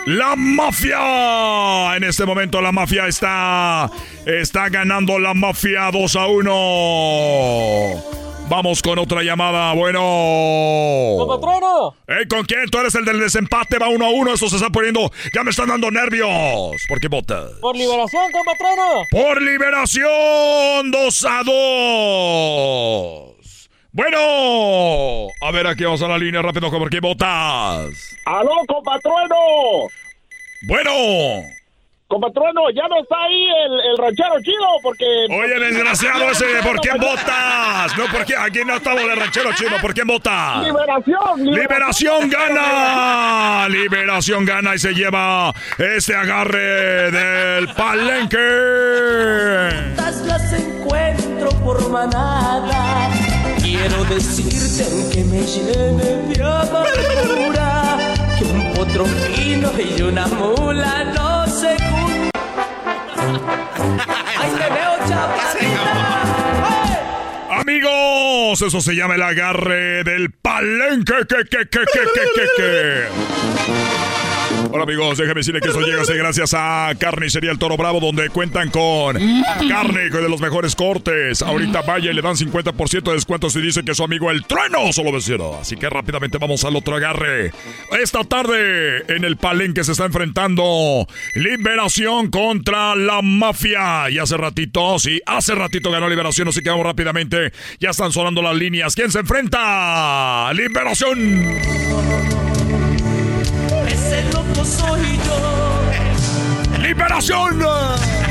La mafia. En este momento la mafia está está ganando la mafia 2 a 1. Vamos con otra llamada. Bueno. ¡Patrono! Ey, ¿Con quién? Tú eres el del desempate. Va 1 a 1. Esto se está poniendo. Ya me están dando nervios. ¿Por qué votas? Por liberación, compatrono. Por liberación 2 a 2. Bueno. A ver, aquí vamos a la línea rápido. ¿Por qué votas? ¡Aló, compatrueno! Bueno. Compatrueno, ya no está ahí el, el ranchero chido porque... Oye, desgraciado ese, ¿por quién votas? No, ¿por qué? Aquí no estamos de ranchero chino, ¿por quién votas? Liberación, Liberación gana. Liberación gana y se lleva este agarre del palenque. las encuentro por manada. Quiero decirte que me llene de amargura que un potro fino y una mula no se juntan. Ahí te veo. Amigos, eso se llama el agarre del palenque. Que, que, que, que, que, que. Hola amigos, déjame decirle que esto llega gracias a Carnicería El Toro Bravo, donde cuentan con carne de los mejores cortes. Ahorita vaya y le dan 50% de descuento si dice que su amigo El Trueno solo vecino. Así que rápidamente vamos al otro agarre. Esta tarde en el palenque se está enfrentando Liberación contra la mafia. Y hace ratito, sí, hace ratito ganó Liberación, así que vamos rápidamente. Ya están sonando las líneas. ¿Quién se enfrenta? Liberación soy yo. ¡Liberación!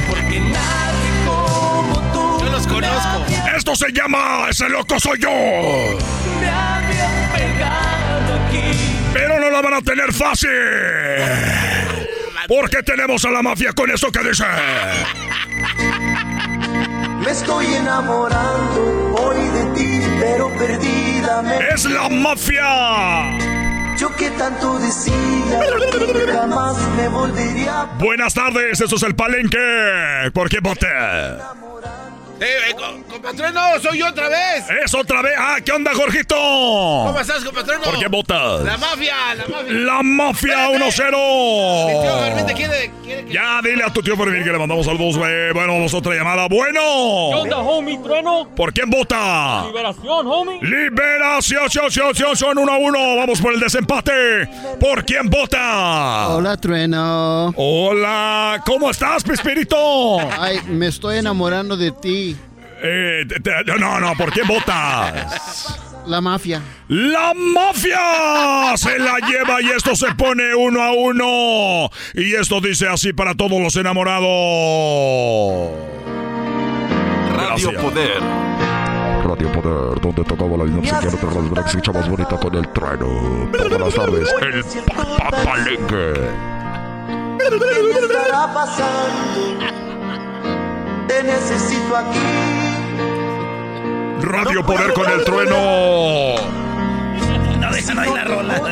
Porque nadie como tú. Yo los conozco. Esto se llama Ese loco soy yo. Me había pegado aquí. Pero no la van a tener fácil. Porque tenemos a la mafia con eso que dice. Me estoy enamorando hoy de ti, pero perdidamente. ¡Es la mafia! Que tanto decía jamás me volvería. Buenas tardes, eso es el palenque. ¿Por qué voté? Eh, compatreno, soy yo otra vez. Es otra vez. Ah, ¿qué onda, Jorgito? ¿Cómo estás, compatreno? ¿Por qué votas? La mafia, la mafia. La mafia 1-0. Mi tío Fermín te quiere, quiere que... Ya, dile a tu tío Fermín que le mandamos saludos, güey. Bueno, vamos a otra llamada. Bueno. ¿Qué onda, homie, trueno? ¿Por quién vota? Liberación, homie. Liberación, son 1 a 1. Vamos por el desempate. ¿Por quién vota? Hola, trueno. Hola. ¿Cómo estás, Pespirito? Ay, me estoy enamorando de ti. Eh, no, no, ¿por quién votas? La mafia. ¡La mafia! Se la lleva y esto se pone uno a uno. Y esto dice así para todos los enamorados. Radio Poder. Radio Poder, donde tocaba la dinámica de las Drax más bonita con el trueno. Buenas tardes, el papalenque. ¿Qué estará pasando? te necesito aquí. Radio Poder con el trueno. No dejan ahí la rola.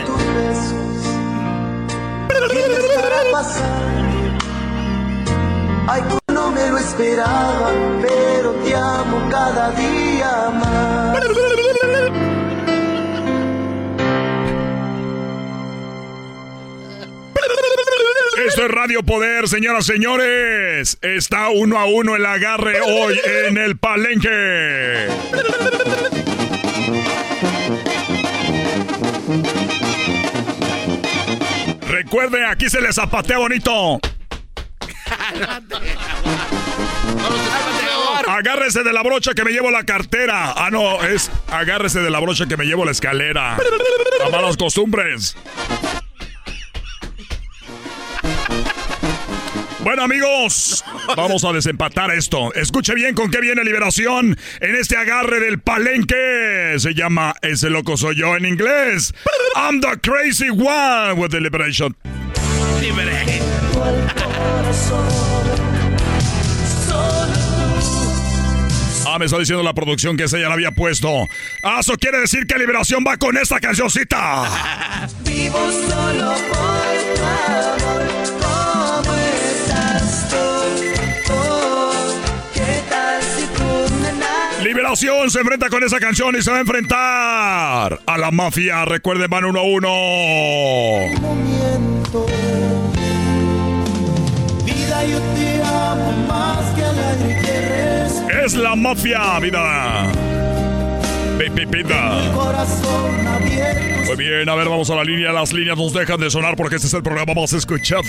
Ay, no me lo esperaba, pero te amo cada día más. Esto es Radio Poder, señoras señores. Está uno a uno el agarre hoy en el palenque. Recuerde, aquí se les zapatea bonito. Agárrese de la brocha que me llevo la cartera. Ah, no, es agárrese de la brocha que me llevo la escalera. A malas costumbres. Bueno amigos, vamos a desempatar esto. Escuche bien con qué viene Liberación en este agarre del palenque. Se llama Ese loco soy yo en inglés. I'm the crazy one with the Liberation. Ah, me está diciendo la producción que esa ya la había puesto. Ah, eso quiere decir que Liberación va con esta cancioncita. Vivo solo por Liberación se enfrenta con esa canción y se va a enfrentar a la mafia. Recuerden, van uno a uno. Es la mafia, vida. Muy bien, a ver, vamos a la línea. Las líneas nos dejan de sonar porque este es el programa más escuchado.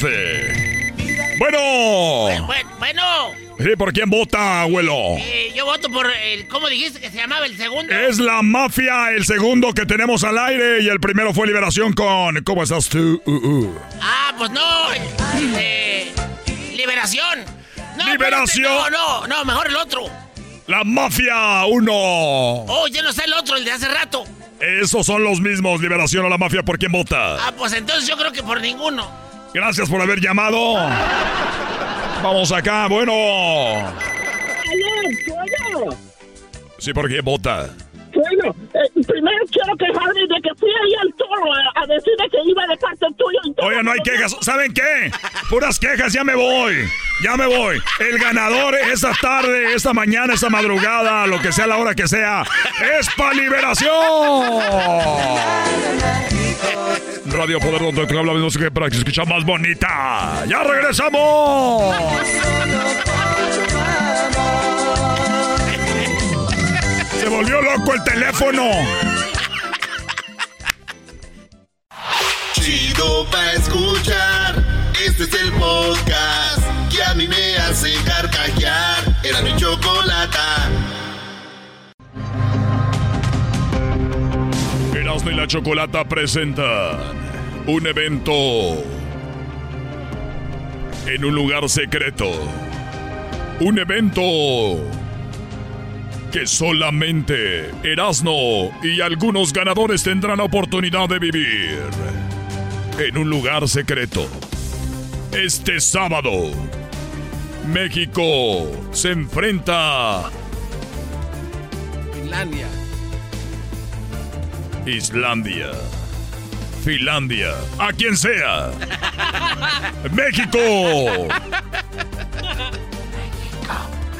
Bueno. Bueno. Sí, ¿por quién vota, abuelo? Eh, yo voto por el. ¿Cómo dijiste que se llamaba el segundo? Es la mafia, el segundo que tenemos al aire. Y el primero fue Liberación con. ¿Cómo estás tú? Uh, uh. Ah, pues no. Eh, liberación. liberación. no, no, no, mejor el otro. La mafia, uno. Oh, ya no está el otro, el de hace rato. Esos son los mismos, Liberación o la mafia, ¿por quién vota? Ah, pues entonces yo creo que por ninguno. Gracias por haber llamado. Vamos acá, bueno. Sí, ¿por qué vota? Bueno, eh, primero quiero quejarme de que fui ahí al toro a, a decirle que iba de parte tuyo. y. Oye, no hay quejas. ¿Saben qué? Puras quejas, ya me voy. Ya me voy. El ganador esta tarde, esta mañana, esta madrugada, lo que sea la hora que sea, es para liberación. Radio Poder donde te habla de qué para que se escucha más bonita. ¡Ya regresamos! Se volvió loco el teléfono. Chido pa' escuchar. Este es el podcast que a mí me hace carcajear. Era mi chocolata. Erasmo y la Chocolata presentan un evento en un lugar secreto. Un evento que solamente Erasmo y algunos ganadores tendrán oportunidad de vivir. En un lugar secreto. Este sábado, México se enfrenta Finlandia. Islandia, Finlandia, a quien sea. México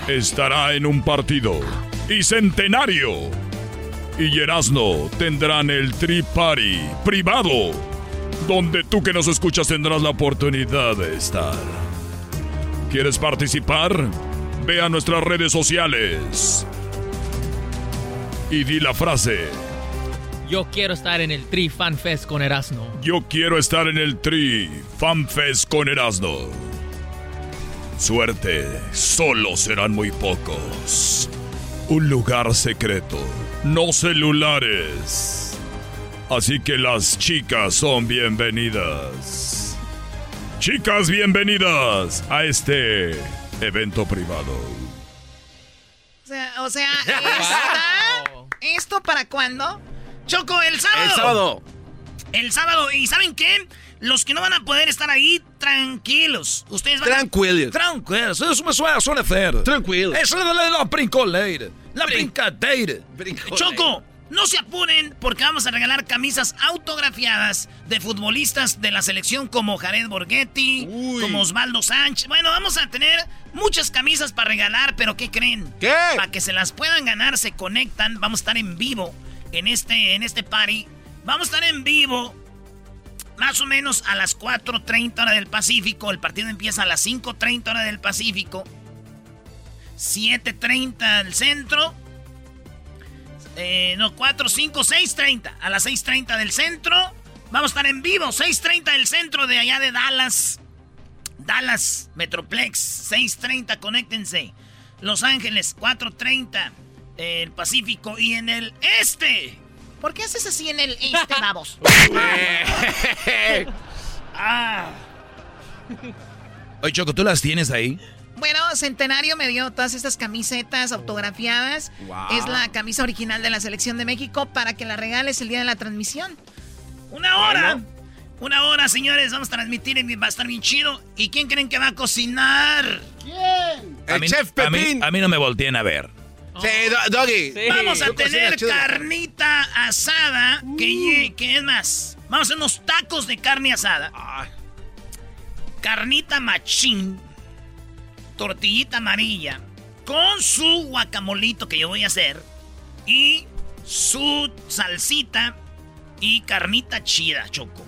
estará en un partido y centenario. Y Erasno tendrán el Tri Party privado, donde tú que nos escuchas tendrás la oportunidad de estar. ¿Quieres participar? Ve a nuestras redes sociales y di la frase. Yo quiero estar en el Tri Fan Fest con Erasmo. Yo quiero estar en el Tri Fan Fest con Erasmo. Suerte, solo serán muy pocos. Un lugar secreto, no celulares. Así que las chicas son bienvenidas. Chicas, bienvenidas a este evento privado. O sea, o sea, ¿está esto para cuándo? Choco, el sábado. El sábado. El sábado. ¿Y saben qué? Los que no van a poder estar ahí, tranquilos. Ustedes van Tranquilos. Tranquilos, eso me suena, suena hacer. Tranquilos. Eso es la, la brincoleira. La brincadeira. Choco, no se apuren porque vamos a regalar camisas autografiadas de futbolistas de la selección como Jared Borghetti, como Osvaldo Sánchez. Bueno, vamos a tener muchas camisas para regalar, pero ¿qué creen? ¿Qué? Para que se las puedan ganar, se conectan. Vamos a estar en vivo en este, en este party. Vamos a estar en vivo más o menos a las 4.30 hora del Pacífico. El partido empieza a las 5.30 hora del Pacífico. 7.30 del centro. Eh, no, 4, 5, 6.30. A las 6.30 del centro. Vamos a estar en vivo. 6.30 del centro de allá de Dallas. Dallas, Metroplex. 6.30, conéctense. Los Ángeles, 4.30. El Pacífico y en el este. ¿Por qué haces así en el este, babos? ah. Oye, Choco, ¿tú las tienes ahí? Bueno, Centenario me dio todas estas camisetas autografiadas. Wow. Es la camisa original de la Selección de México para que la regales el día de la transmisión. Una hora. Una hora, señores. Vamos a transmitir y va a estar bien chido. ¿Y quién creen que va a cocinar? ¿Quién? A mí, a mí- A mí, no me volteen a ver. Sí, Do- Doggy. Vamos a tener carnita asada. Que, lle- que es más? Vamos a hacer unos tacos de carne asada. Carnita machín. Tortillita amarilla. Con su guacamolito que yo voy a hacer. Y su salsita. Y carnita chida, choco.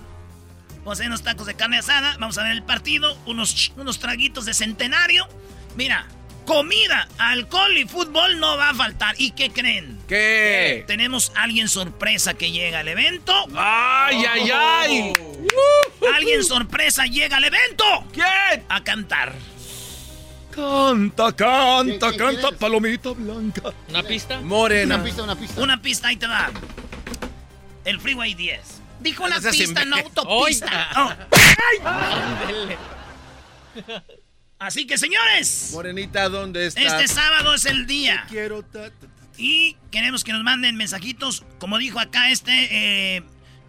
Vamos a hacer unos tacos de carne asada. Vamos a ver el partido. Unos, unos traguitos de centenario. Mira, comida, alcohol y fútbol no va a faltar. ¿Y qué creen? ¿Qué? Tenemos alguien sorpresa que llega al evento. ¡Ay, ay, ay! Alguien sorpresa llega al evento. ¿Quién? A cantar. Canta, canta, canta, palomita blanca. ¿Una pista? Morena. Una pista, una pista. Una pista, ahí te va. El Freeway 10. Dijo una pista, no autopista. Oh. Así que, señores, Morenita, ¿dónde está? este sábado es el día. Quiero ta- ta- ta- Y queremos que nos manden mensajitos. Como dijo acá este, eh,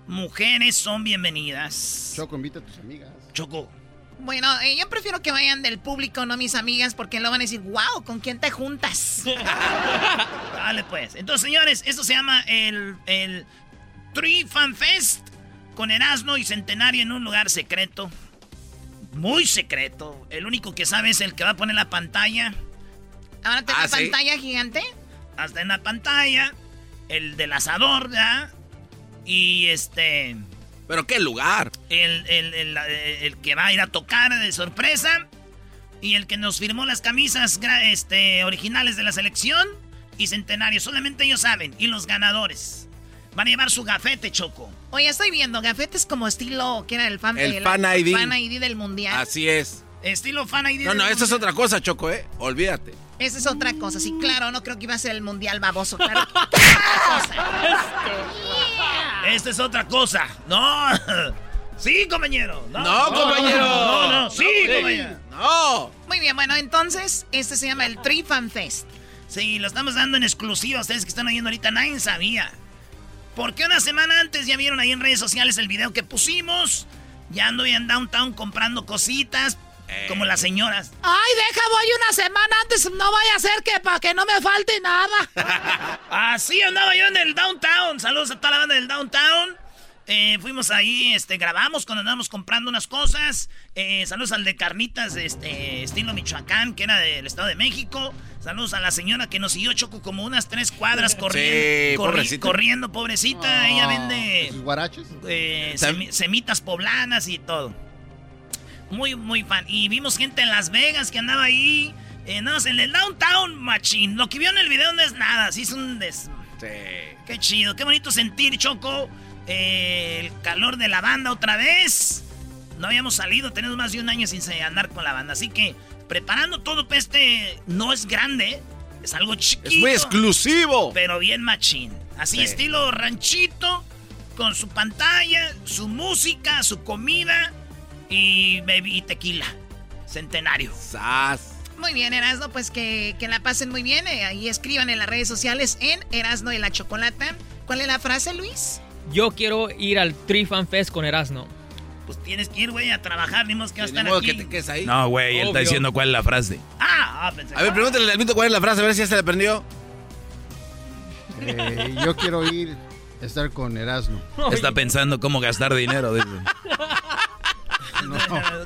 mujeres son bienvenidas. Choco, invita a tus amigas. Choco, Bueno, eh, yo prefiero que vayan del público, no mis amigas, porque luego van a decir, wow, ¿con quién te juntas? Dale, pues. Entonces, señores, esto se llama el, el Tree Fan Fest con Erasmo y Centenario en un lugar secreto. Muy secreto. El único que sabe es el que va a poner la pantalla. ¿Ahora tengo Ah, una ¿sí? pantalla gigante? Hasta en la pantalla. El del asador, ¿verdad? Y este. ¿Pero qué lugar? El, el- el- el que va a ir a tocar de sorpresa. Y el que nos firmó las camisas este, originales de la selección. Y Centenario. Solamente ellos saben. Y los ganadores. Van a llevar su gafete, Choco. Oye, estoy viendo gafetes como estilo, que era el fan, El Fan ID. Fan ID del mundial. Así es. Estilo fan ID. No, del no, esa es mundial. otra cosa, Choco, ¿eh? Olvídate. Esa es otra cosa. Sí, claro, no creo que iba a ser el mundial baboso. Claro. Esta es otra cosa. No. Sí, compañero. No, No, compañero. No, no, sí, No, compañero. No. Muy bien, bueno, entonces, este se llama el Tree Fan Fest. Sí, lo estamos dando en exclusiva a ustedes que están oyendo ahorita. Nadie sabía. Porque una semana antes ya vieron ahí en redes sociales el video que pusimos. Ya ando en downtown comprando cositas. Como las señoras. Ay, deja, voy una semana antes. No vaya a ser que para que no me falte nada. Así andaba yo en el downtown. Saludos a toda la banda del downtown. Eh, fuimos ahí, este, grabamos cuando andábamos comprando unas cosas. Eh, saludos al de Carnitas, este, estilo Michoacán, que era del Estado de México. Saludos a la señora que nos siguió Choco como unas tres cuadras corriendo. Sí, corri- pobrecita. corriendo, pobrecita. Ella vende ¿Sus guaraches? eh, semi- semitas poblanas y todo. Muy, muy fan. Y vimos gente en Las Vegas que andaba ahí. Eh, no, en el downtown, machín. Lo que vio en el video no es nada. Sí es un des... Qué chido. Qué bonito sentir, Choco. eh, el calor de la banda otra vez. No habíamos salido. Tenemos más de un año sin se- andar con la banda. Así que preparando todo para este... No es grande. Es algo chiquito. Es muy exclusivo. Pero bien machín. Así Sí. estilo ranchito, con su pantalla, su música, su comida y, y tequila. Centenario. Muy bien, Erasno, pues que, que la pasen muy bien. eh, ahí escriban en las redes sociales en Erasno y la Chocolata. ¿Cuál es la frase, Luis? Yo quiero ir al Tree Fan Fest con Erasmo. Pues tienes que ir, güey, a trabajar. Ni que vas a Ni estar modo aquí. que te quedes ahí. No, güey, él está diciendo cuál es la frase. Ah, ah, pensé. A ver, pregúntale al Mito cuál es la frase, a ver si ya se le aprendió. Eh, yo quiero ir a estar con Erasmo. Está pensando cómo gastar dinero. dice.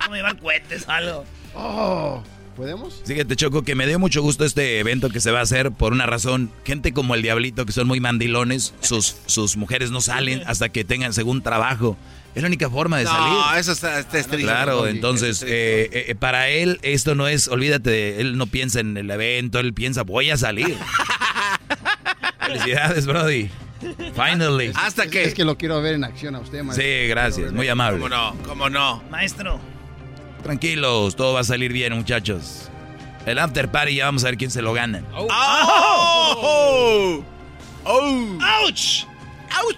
¿Cómo llevar cohetes o algo? Oh, ¿podemos? Fíjate, Choco, que me dio mucho gusto este evento que se va a hacer por una razón. Gente como el Diablito, que son muy mandilones, sus, sus mujeres no salen hasta que tengan según trabajo. Es la única forma de salir. No, eso está, está triste. Claro, entonces, eh, eh, para él esto no es, olvídate, de- él no piensa en el evento, él piensa, voy a salir. Felicidades, Brody. Finally. ¿Hasta Es, es que lo quiero ver en acción a usted, maestro. Sí, gracias, muy amable. ¿Cómo no? ¿Cómo no? Maestro. Tranquilos, todo va a salir bien, muchachos. El after party ya vamos a ver quién se lo gana. ¡Oh! ¡Oh! ¡Oh! ¡Auch! ¡Auch!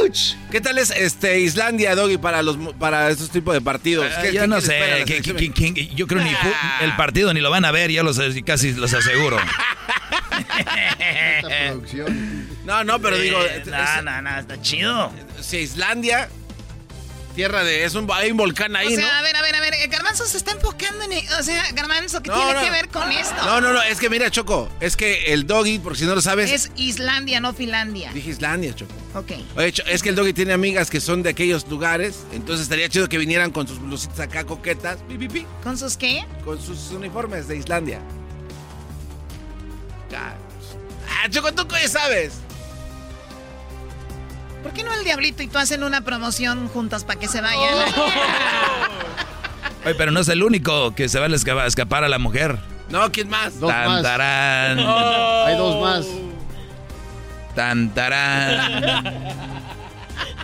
¡Auch! ¿Qué tal es este Islandia, Doggy, para los para estos tipos de partios? Ah, ¿Qué- yo qué- no sé, yo creo ni Ah. el partido ni lo van a ver, ya los, casi los aseguro. No, no, pero digo, Eh, no, no, no, está chido. si Islandia, tierra de es un hay un volcán ahí, o sea, ¿no? a ver, a ver, a ver. eh, Garbanzo se está enfocando en. O sea, Garbanzo, ¿qué No, tiene no. que ver con esto? No, no, no, es que mira, Choco, es que el Doggy, por si no lo sabes, Es Islandia, no Finlandia. dije Islandia, Choco. Ok. Oye, es que el Doggy tiene amigas que son de aquellos lugares, entonces estaría chido que vinieran con sus blusitas acá coquetas, pi, pi, pi, ¿Con sus qué? con sus uniformes de Islandia. Ah, Choco, ¿tú qué sabes? ¿Por qué no el Diablito y tú hacen una promoción juntos para que se vayan? Oye, pero no es el único que se va a esca- escapar a la mujer. No, ¿quién más? Dos Tan, más. tarán, Hay dos más. tan, tarán.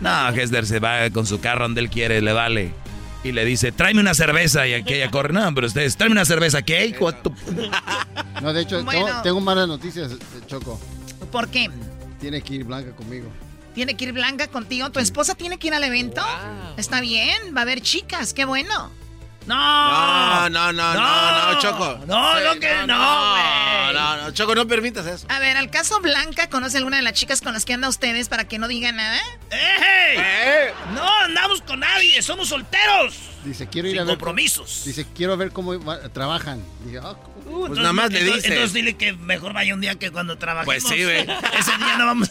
No, Hester se va con su carro donde él quiere, le vale. Y le dice, tráeme una cerveza. Y aquella corre, no, pero ustedes, tráeme una cerveza. ¿Qué? Hijo No, de hecho, Bueno. tengo, tengo malas noticias, Choco. ¿Por qué? Tiene que ir Blanca conmigo. ¿Tiene que ir Blanca contigo? ¿Tu esposa tiene que ir al evento? Está bien, va a haber chicas, qué bueno. No, No, no, no, no, no, Choco. No, Sí, no, que no, no, güey. no, no, Choco, no permitas eso. A ver, al caso Blanca, ¿conoce alguna de las chicas con las que anda ustedes para que no diga nada? Eh, No, andamos con nadie, somos solteros. Dice, quiero ir Sin a ver. compromisos. Dice, quiero ver cómo trabajan. Dije, ah, Uh, Pues nada más le entonces- dice. Entonces dile que mejor vaya un día que cuando trabajemos. Pues sí, ve. Ese día no vamos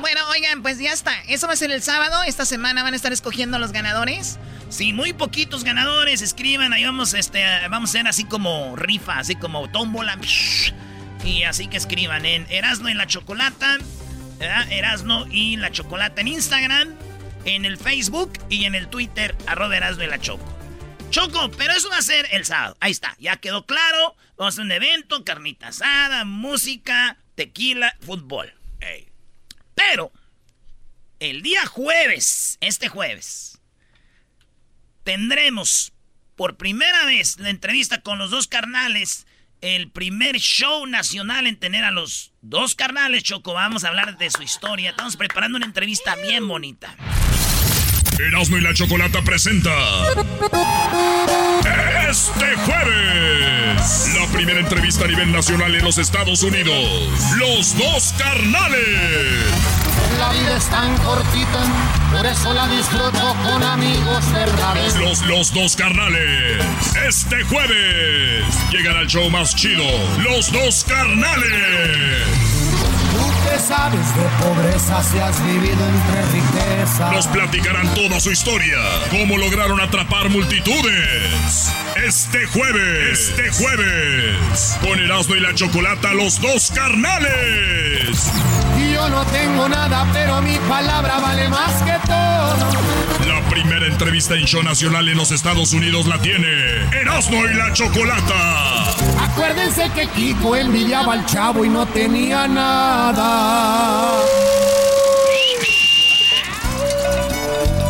Bueno, oigan, pues ya está. Eso va a ser el sábado. Esta semana van a estar escogiendo a los ganadores. Sí, muy poquitos ganadores. Escriban, ahí vamos, este, vamos a hacer así como rifa, así como tómbola. Y así que escriban en Erasno y la Chocolata. ¿verdad? Erasno y la Chocolata en Instagram, en el Facebook y en el Twitter, arroba Erasno y la Choco. Choco, pero eso va a ser el sábado. Ahí está, ya quedó claro. Vamos a hacer un evento, carnita asada, música, tequila, fútbol. Pero, el día jueves, este jueves, tendremos por primera vez la entrevista con los dos carnales. El primer show nacional en tener a los dos carnales, Choco. Vamos a hablar de su historia. Estamos preparando una entrevista bien bonita. Erasmo y la Chocolata presenta. Este jueves, la primera entrevista a nivel nacional en los Estados Unidos. Los dos carnales. La vida es tan cortita, por eso la disfruto con amigos verdaderos. Los, los dos carnales. Este jueves llegan al show más chido. Los dos carnales. Tú que sabes de pobreza si has vivido entre riqueza. Nos platicarán toda su historia. Cómo lograron atrapar multitudes. Este jueves. Este jueves. Con Erasmo y la Chocolata, los dos carnales. Y yo no tengo nada, pero mi palabra vale más que todo. La primera entrevista en show nacional en los Estados Unidos la tiene Erasmo y la Chocolata. Acuérdense que Kiko envidiaba al chavo y no tenía nada.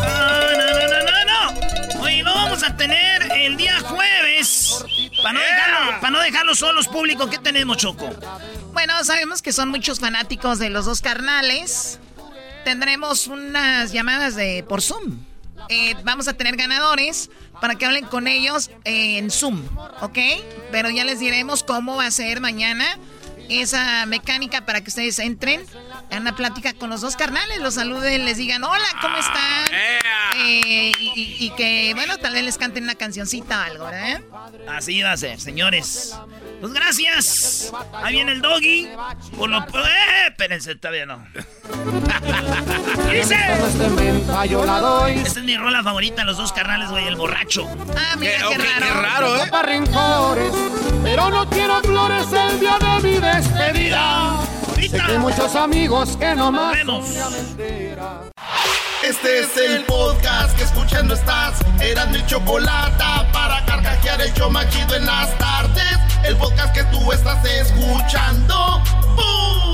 No, no, no, no, no. Oye, lo vamos a tener el día jueves. Para no, dejarlo, para no dejarlo solos público, ¿qué tenemos, Choco? Bueno, sabemos que son muchos fanáticos de los dos carnales. Tendremos unas llamadas de por Zoom. Eh, vamos a tener ganadores para que hablen con ellos en Zoom, ¿ok? Pero ya les diremos cómo va a ser mañana esa mecánica para que ustedes entren en una plática con los dos carnales, los saluden, les digan hola, ¿cómo están? Eh, y que, bueno, tal vez les canten una cancioncita o algo, ¿verdad? Así va a ser, señores. Pues gracias. Ahí viene el doggy. Por lo... ¡Eh! Espérense, todavía no. Dice. Este yo la doy. Esta es mi rola favorita, los dos carnales, güey, el borracho. Ah, mira qué, raro. raro, ¿eh? Para rencores, pero no quiero flores el día de mi despedida. Sé que hay muchos amigos que no más. Este es el podcast que escuchando estás. Eran mi chocolate para carcajear el show más chido en las tardes. El podcast que tú estás escuchando. ¡Bum!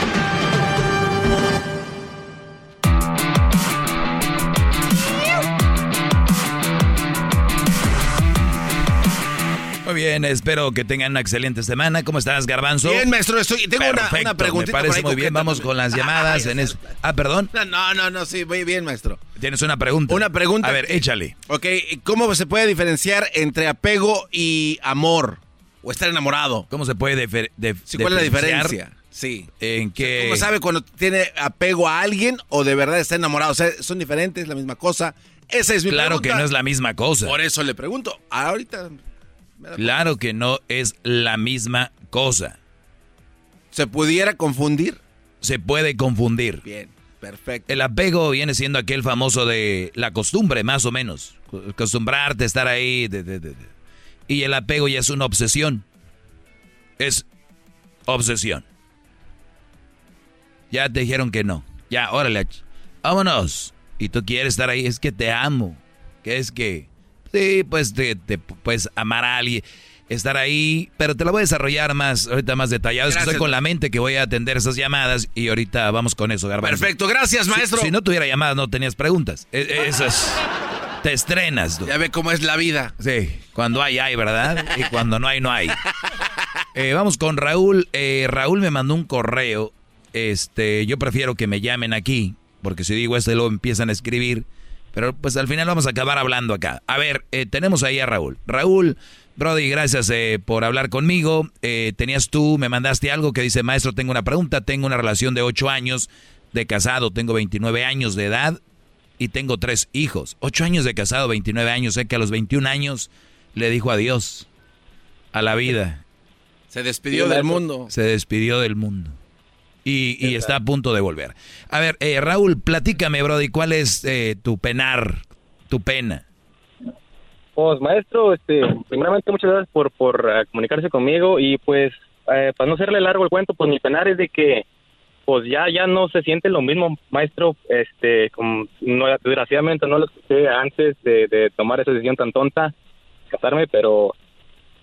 Muy bien, espero que tengan una excelente semana. ¿Cómo estás, Garbanzo? Bien, maestro, estoy, tengo una, Perfecto, una preguntita. Me parece por ahí muy bien, vamos con las llamadas. Ay, en es- Ah, perdón. No, no, no, sí, muy bien, maestro. Tienes una pregunta. Una pregunta. A ver, échale. Ok, ¿cómo se puede diferenciar entre apego y amor? O estar enamorado. ¿Cómo se puede def- Sí, ¿Cuál es la diferenciar diferencia? Sí. ¿En qué? ¿Cómo sabe cuando tiene apego a alguien o de verdad está enamorado? O sea, son diferentes, la misma cosa. Esa es mi Claro pregunta. que no es la misma cosa. Por eso le pregunto. Ahorita. Claro que no es la misma cosa. ¿Se pudiera confundir? Se puede confundir. Bien, perfecto. El apego viene siendo aquel famoso de la costumbre, más o menos. Acostumbrarte a estar ahí. de- de- de-. Y el apego ya es una obsesión. Es obsesión. Ya te dijeron que no. Ya, órale, vámonos. Y tú quieres estar ahí, es que te amo. Que es que, sí, pues te, te puedes amar a alguien, estar ahí, pero te lo voy a desarrollar más, ahorita más detallado. Es que estoy con la mente que voy a atender esas llamadas y ahorita vamos con eso, Garbanzo. Perfecto, gracias, maestro. Si, no tuviera llamadas, no tenías preguntas. E- e- Eso es. Te estrenas, tú. Ya ve cómo es la vida. Sí, cuando hay, hay, ¿verdad? Y cuando no hay, no hay. Eh, vamos con Raúl. Eh, Raúl me mandó un correo. Este, yo prefiero que me llamen aquí, porque si digo esto, luego empiezan a escribir. Pero pues al final vamos a acabar hablando acá. A ver, eh, tenemos ahí a Raúl. Raúl, Brody, gracias eh, por hablar conmigo. Eh, tenías tú, me mandaste algo que dice, maestro, tengo una pregunta. Tengo una relación de 8 años de casado, tengo 29 años de edad y tengo tres hijos. 8 años de casado, 29 años. Sé que a los 21 años le dijo adiós a la vida. Se despidió del mundo. Se despidió del mundo. Y, y está a punto de volver. A ver, eh, Raúl, platícame, Brody, ¿cuál es eh, tu penar, tu pena? Pues maestro, este, primeramente muchas gracias por, por eh, comunicarse conmigo y pues eh, para no hacerle largo el cuento, pues mi penar es de que pues ya ya no se siente lo mismo, maestro, este, como no, desgraciadamente no lo escuché antes de, de tomar esa decisión tan tonta, casarme, pero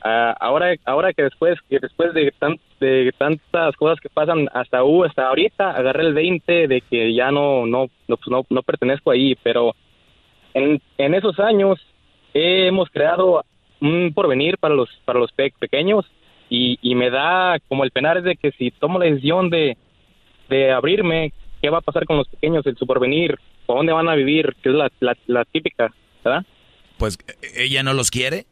ah, ahora ahora que después que después de, tan, de tantas cosas que pasan hasta uh, hasta ahorita agarré el 20 de que ya no no no, pues, no, no pertenezco ahí, pero en, en esos años hemos creado un porvenir para los para los pe- pequeños y, y me da como el penar de que si tomo la decisión de, de abrirme, ¿qué va a pasar con los pequeños, el su porvenir? ¿Por dónde van a vivir? Que es la, la, la típica, ¿verdad? Pues, ¿ella no los quiere?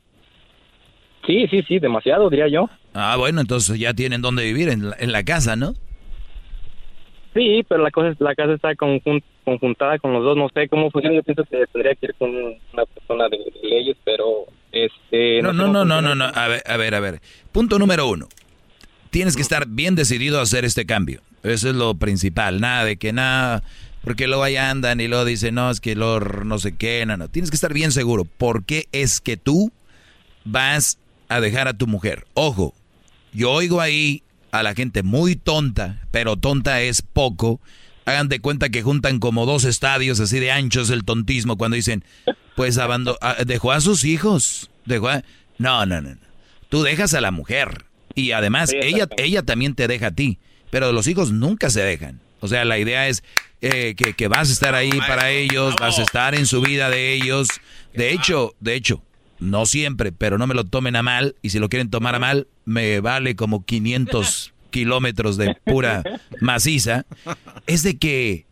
Sí, sí, sí, demasiado, diría yo. Ah, bueno, entonces ya tienen dónde vivir, en la, en la casa, ¿no? Sí, pero la cosa es, la casa está conjun- conjuntada con los dos, no sé cómo funciona, yo pienso que tendría que ir con una persona de, de leyes, pero este... No, no, no, no, no, no. A ver, a ver, a ver. Punto número uno. Tienes que estar bien decidido a hacer este cambio. Eso es lo principal. Nada de que nada, porque luego ahí andan y luego dicen, no, es que lo no sé qué, no, no. Tienes que estar bien seguro. ¿Por qué es que tú vas a dejar a tu mujer? Ojo, yo oigo ahí a la gente muy tonta, pero tonta es poco. Hagan de cuenta que juntan como dos estadios así de anchos el tontismo cuando dicen, pues abando a- dejó a sus hijos. Dejó a- No, no, no. no. Tú dejas a la mujer. Y además, Sí, ella, ella también te deja a ti. Pero los hijos nunca se dejan. O sea, la idea es eh, que, que vas a estar ahí para ellos, vas a estar en su vida de ellos. De hecho, de hecho, no siempre, pero no me lo tomen a mal. Y si lo quieren tomar a mal, me vale como 500 kilómetros de pura maciza. Es de que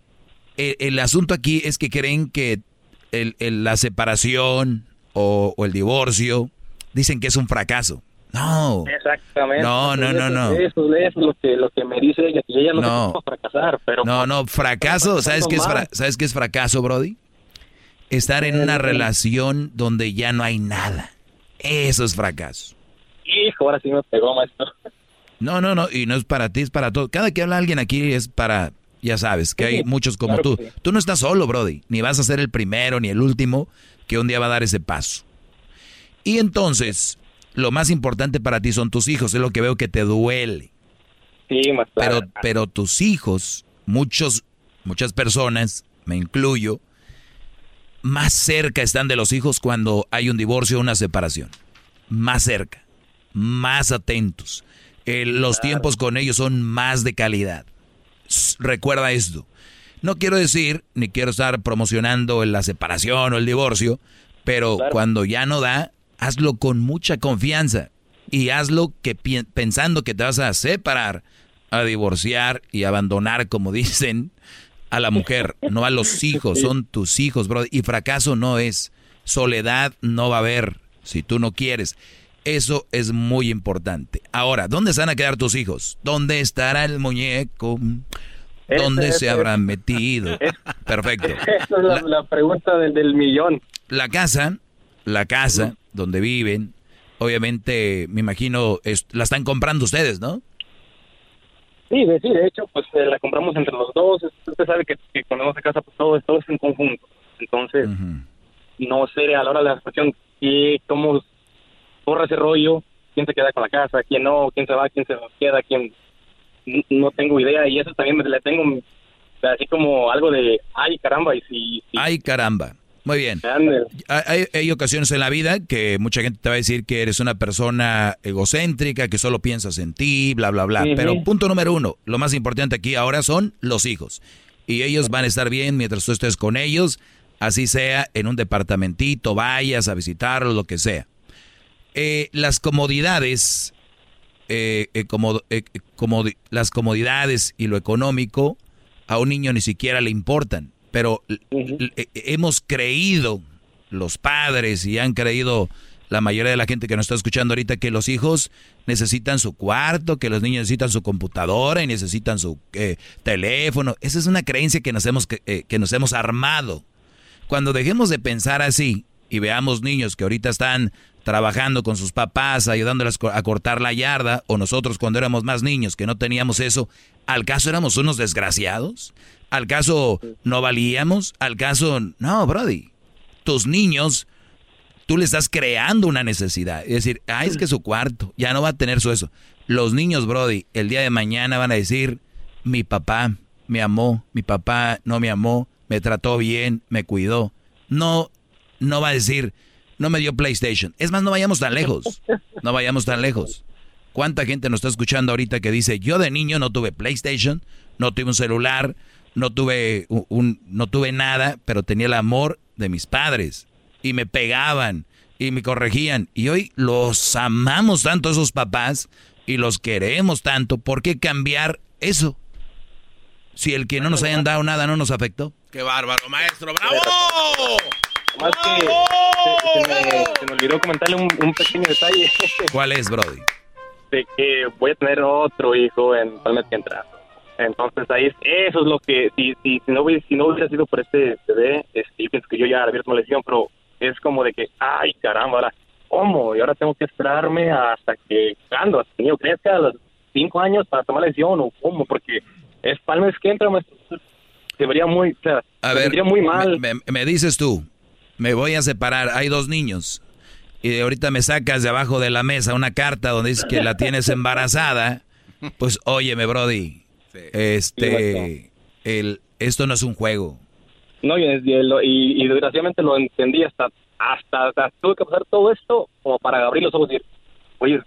el, el asunto aquí es que creen que el- el- la separación o, o el divorcio dicen que es un fracaso. No. Exactamente. No, no, no, no. Eso, eso es lo que, lo que me dice ella, y ella no, No. fracasar, pero... No, no, fracaso, ¿sabes qué es, fra- ¿sabes qué es fracaso, Brody? Estar en una relación donde ya no hay nada. Eso es fracaso. Hijo, ahora sí me pegó, maestro. No, no, no, y no es para ti, es para todos. Cada que habla alguien aquí es para, ya sabes, que hay muchos como claro tú. sí. Tú no estás solo, Brody, ni vas a ser el primero ni el último que un día va a dar ese paso. Y entonces, lo más importante para ti son tus hijos, es lo que veo que te duele. Sí, maestro. Pero, pero tus hijos, muchos, muchas personas, me incluyo, más cerca están de los hijos cuando hay un divorcio o una separación. Más cerca, más atentos. Eh, los tiempos con ellos son más de calidad. Recuerda esto. No quiero decir, ni quiero estar promocionando la separación o el divorcio, pero cuando ya no da, hazlo con mucha confianza y hazlo que pensando que te vas a separar, a divorciar y abandonar, como dicen, a la mujer, no a los hijos, son tus hijos, bro. Y fracaso no es, soledad no va a haber si tú no quieres. Eso es muy importante. Ahora, ¿dónde se van a quedar tus hijos? ¿Dónde estará el muñeco? ¿Dónde Ese, se ese. habrán metido? Perfecto. Esa es la, la pregunta del, del millón. La casa, la casa donde viven, obviamente, me imagino, es- la están comprando ustedes, ¿no? Sí, de, sí, de hecho, pues eh, la compramos entre los dos. Usted sabe que, que cuando vamos a casa, pues todo, todo es en conjunto. Entonces, no sé a la hora de la situación que, cómo corre ese rollo, quién se queda con la casa, quién no, quién se va, quién se queda, quién no tengo idea. Y eso también me le tengo así como algo de, ay caramba, y si... si Ay, caramba. Muy bien. Hay, ocasiones en la vida que mucha gente te va a decir que eres una persona egocéntrica, que solo piensas en ti, bla, bla, bla. Pero punto número uno, lo más importante aquí ahora son los hijos. Y ellos van a estar bien mientras tú estés con ellos. Así sea en un departamentito, vayas a visitarlo, lo que sea. Eh, las comodidades, eh, eh, como, las comodidades y lo económico a un niño ni siquiera le importan, pero hemos creído, los padres y han creído la mayoría de la gente que nos está escuchando ahorita que los hijos necesitan su cuarto, que los niños necesitan su computadora y necesitan su teléfono. Esa es una creencia que nos hemos, que nos hemos armado. Cuando dejemos de pensar así y veamos niños que ahorita están trabajando con sus papás, ayudándoles a cortar la yarda, o nosotros cuando éramos más niños que no teníamos eso, ¿al caso éramos unos desgraciados? ¿Al caso no valíamos? ¿Al caso no, Brody? Tus niños, tú le estás creando una necesidad. Es decir, ah, es que su cuarto ya no va a tener su eso. Los niños, Brody, el día de mañana van a decir, mi papá me amó, mi papá no me amó, me trató bien, me cuidó. No, no va a decir, no me dio PlayStation. Es más, no vayamos tan lejos. No vayamos tan lejos. ¿Cuánta gente nos está escuchando ahorita que dice, yo de niño no tuve PlayStation, no tuve un celular, no tuve, un, no tuve nada, pero tenía el amor de mis padres y me pegaban y me corregían. Y hoy los amamos tanto esos papás y los queremos tanto. ¿Por qué cambiar eso? Si el que no nos hayan dado nada no nos afectó. ¡Qué bárbaro, maestro! ¡Bravo! Más que se, me, olvidó comentarle un, pequeño detalle. ¿Cuál es, Brody? De que voy a tener otro hijo en el mes que entra. Entonces ahí eso es lo que si si, si no hubiera, si no hubiera sido por este bebé, este, yo pienso que yo ya habría abierto una lesión, pero es como de que ay caramba, ahora cómo y ahora tengo que esperarme hasta que cuando hasta que el niño crezca a los cinco años para tomar la lesión o cómo porque es para el mes que entra se vería muy o sea, a ver, muy mal. me dices tú, me voy a separar, hay dos niños. Y ahorita me sacas de abajo de la mesa una carta donde dice que la tienes embarazada. Pues óyeme, Brody. Este, el, esto no es un juego. No, y, y, desgraciadamente lo entendí hasta, hasta, tuve que pasar todo esto como para abrir los ojos y decir, oye,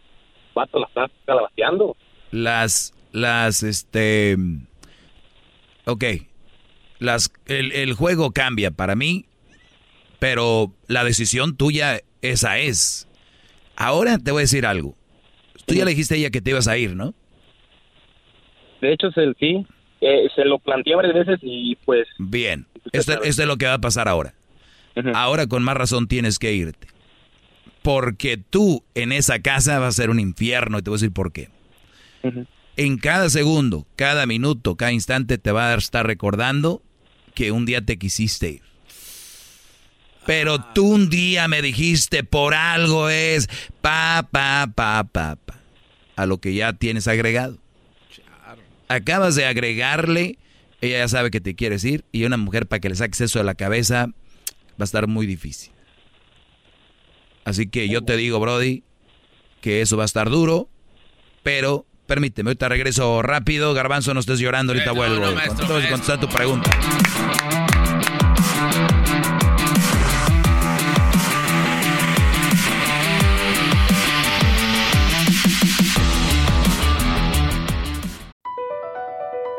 vato, la estás calabaceando. Las, las, este, ok, las, el, el juego cambia para mí pero la decisión tuya, esa es. Ahora te voy a decir algo. Tú ya le dijiste a ella que te ibas a ir, ¿no? De hecho, es el sí. Eh, se lo planteé varias veces y pues... Bien. Esto, es lo que va a pasar ahora. Ahora con más razón tienes que irte. Porque tú en esa casa va a ser un infierno y te voy a decir por qué. En cada segundo, cada minuto, cada instante te va a estar recordando que un día te quisiste ir. Pero tú un día me dijiste, por algo es, pa, pa, pa, pa, pa, a lo que ya tienes agregado. Acabas de agregarle, ella ya sabe que te quieres ir, y una mujer para que le saques eso de la cabeza va a estar muy difícil. Así que yo te digo, Brody, que eso va a estar duro, pero permíteme, ahorita regreso rápido. Garbanzo, no estés llorando, ahorita vuelvo. No, contestar tu pregunta.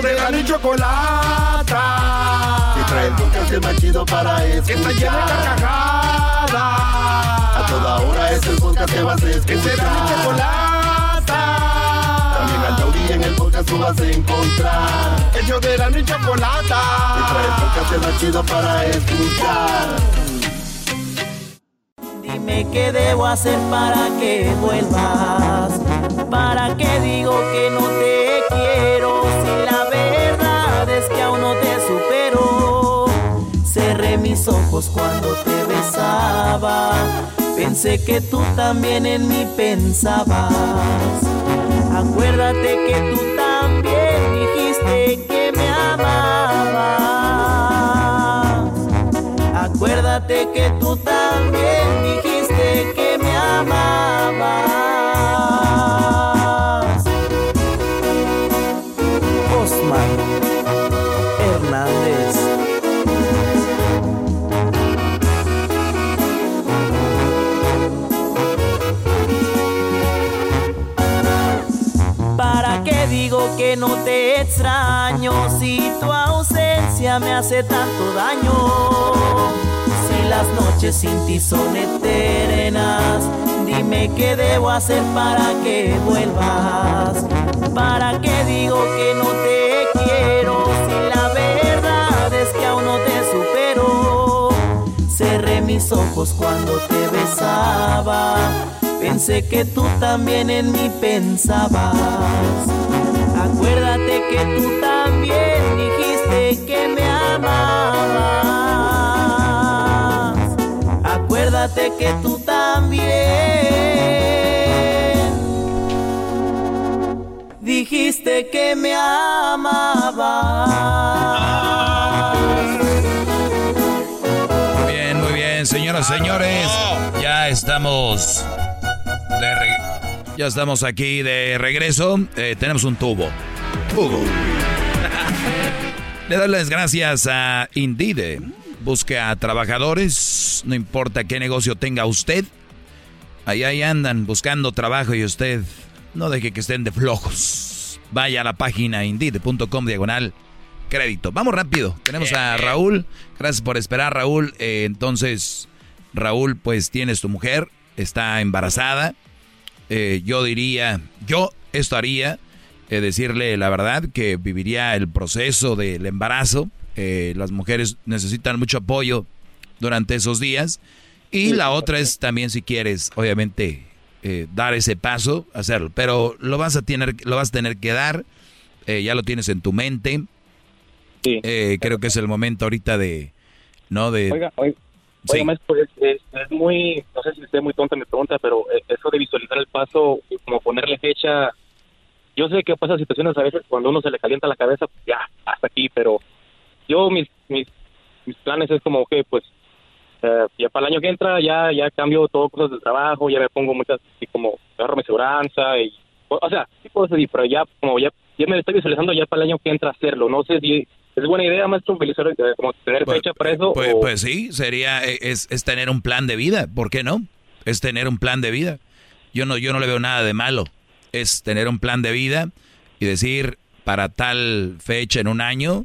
De la ni chocolata. Que trae el podcast más chido para escuchar. Que está llena de carcajadas. A toda hora es el podcast que vas a escuchar. Que será mi chocolata. También al taurí en el podcast tú vas a encontrar. Ellos de la ni chocolata. Que trae el podcast más chido para escuchar. Dime qué debo hacer para que vuelvas. Para que digo que no te ojos cuando te besaba. Pensé que tú también en mí pensabas. Acuérdate que tú también dijiste que me amabas. Acuérdate que tú también dijiste que me amabas. Tu ausencia me hace tanto daño? Si las noches sin ti son eternas, dime qué debo hacer para que vuelvas. ¿Para qué digo que no te quiero si la verdad es que aún no te supero? Cerré mis ojos cuando te besaba. Pensé que tú también en mí pensabas. Acuérdate que tú también dijiste que me amabas. Acuérdate que tú también dijiste que me amabas. Muy bien, muy bien, señoras y señores. Ya estamos de re- ya estamos aquí de regreso. Eh, tenemos un tubo. Tubo. Le doy las gracias a Indeed. Busque a trabajadores, no importa qué negocio tenga usted. Ahí andan buscando trabajo y usted no deje que estén de flojos. Vaya a la página indeed.com diagonal crédito. Vamos rápido. Tenemos a Raúl. Gracias por esperar, Raúl. Eh, entonces, Raúl, pues tienes tu mujer, está embarazada. Eh, yo diría, yo esto haría, eh, decirle la verdad, que viviría el proceso del embarazo. Eh, las mujeres necesitan mucho apoyo durante esos días. Y la otra es también si quieres, obviamente, eh, dar ese paso, hacerlo. Pero lo vas a tener, lo vas a tener que dar. eh, ya lo tienes en tu mente. Eh, creo que es el momento ahorita de, ¿no? De, Oiga, oiga, Sí. oiga, maestro, es, es- es muy, no sé si esté muy tonta mi pregunta, pero eh, eso de visualizar el paso, como ponerle fecha, yo sé que pasa situaciones a veces cuando uno se le calienta la cabeza, pues ya, hasta aquí, pero yo mis, mis, mis planes es como que pues eh, ya para el año que entra ya ya cambio todo cosas del trabajo, ya me pongo muchas, así como agarro mi seguranza y, o, o sea, sí puedo seguir, pero ya como ya, ya me estoy visualizando ya para el año que entra hacerlo, no sé si es buena idea, maestro, visualizar, eh, como tener fecha para eso. Pues, o- pues sí, sería, eh, es, es tener un plan de vida, ¿por qué no? Es tener un plan de vida. Yo no, yo no le veo nada de malo. Es tener un plan de vida y decir, para tal fecha en un año,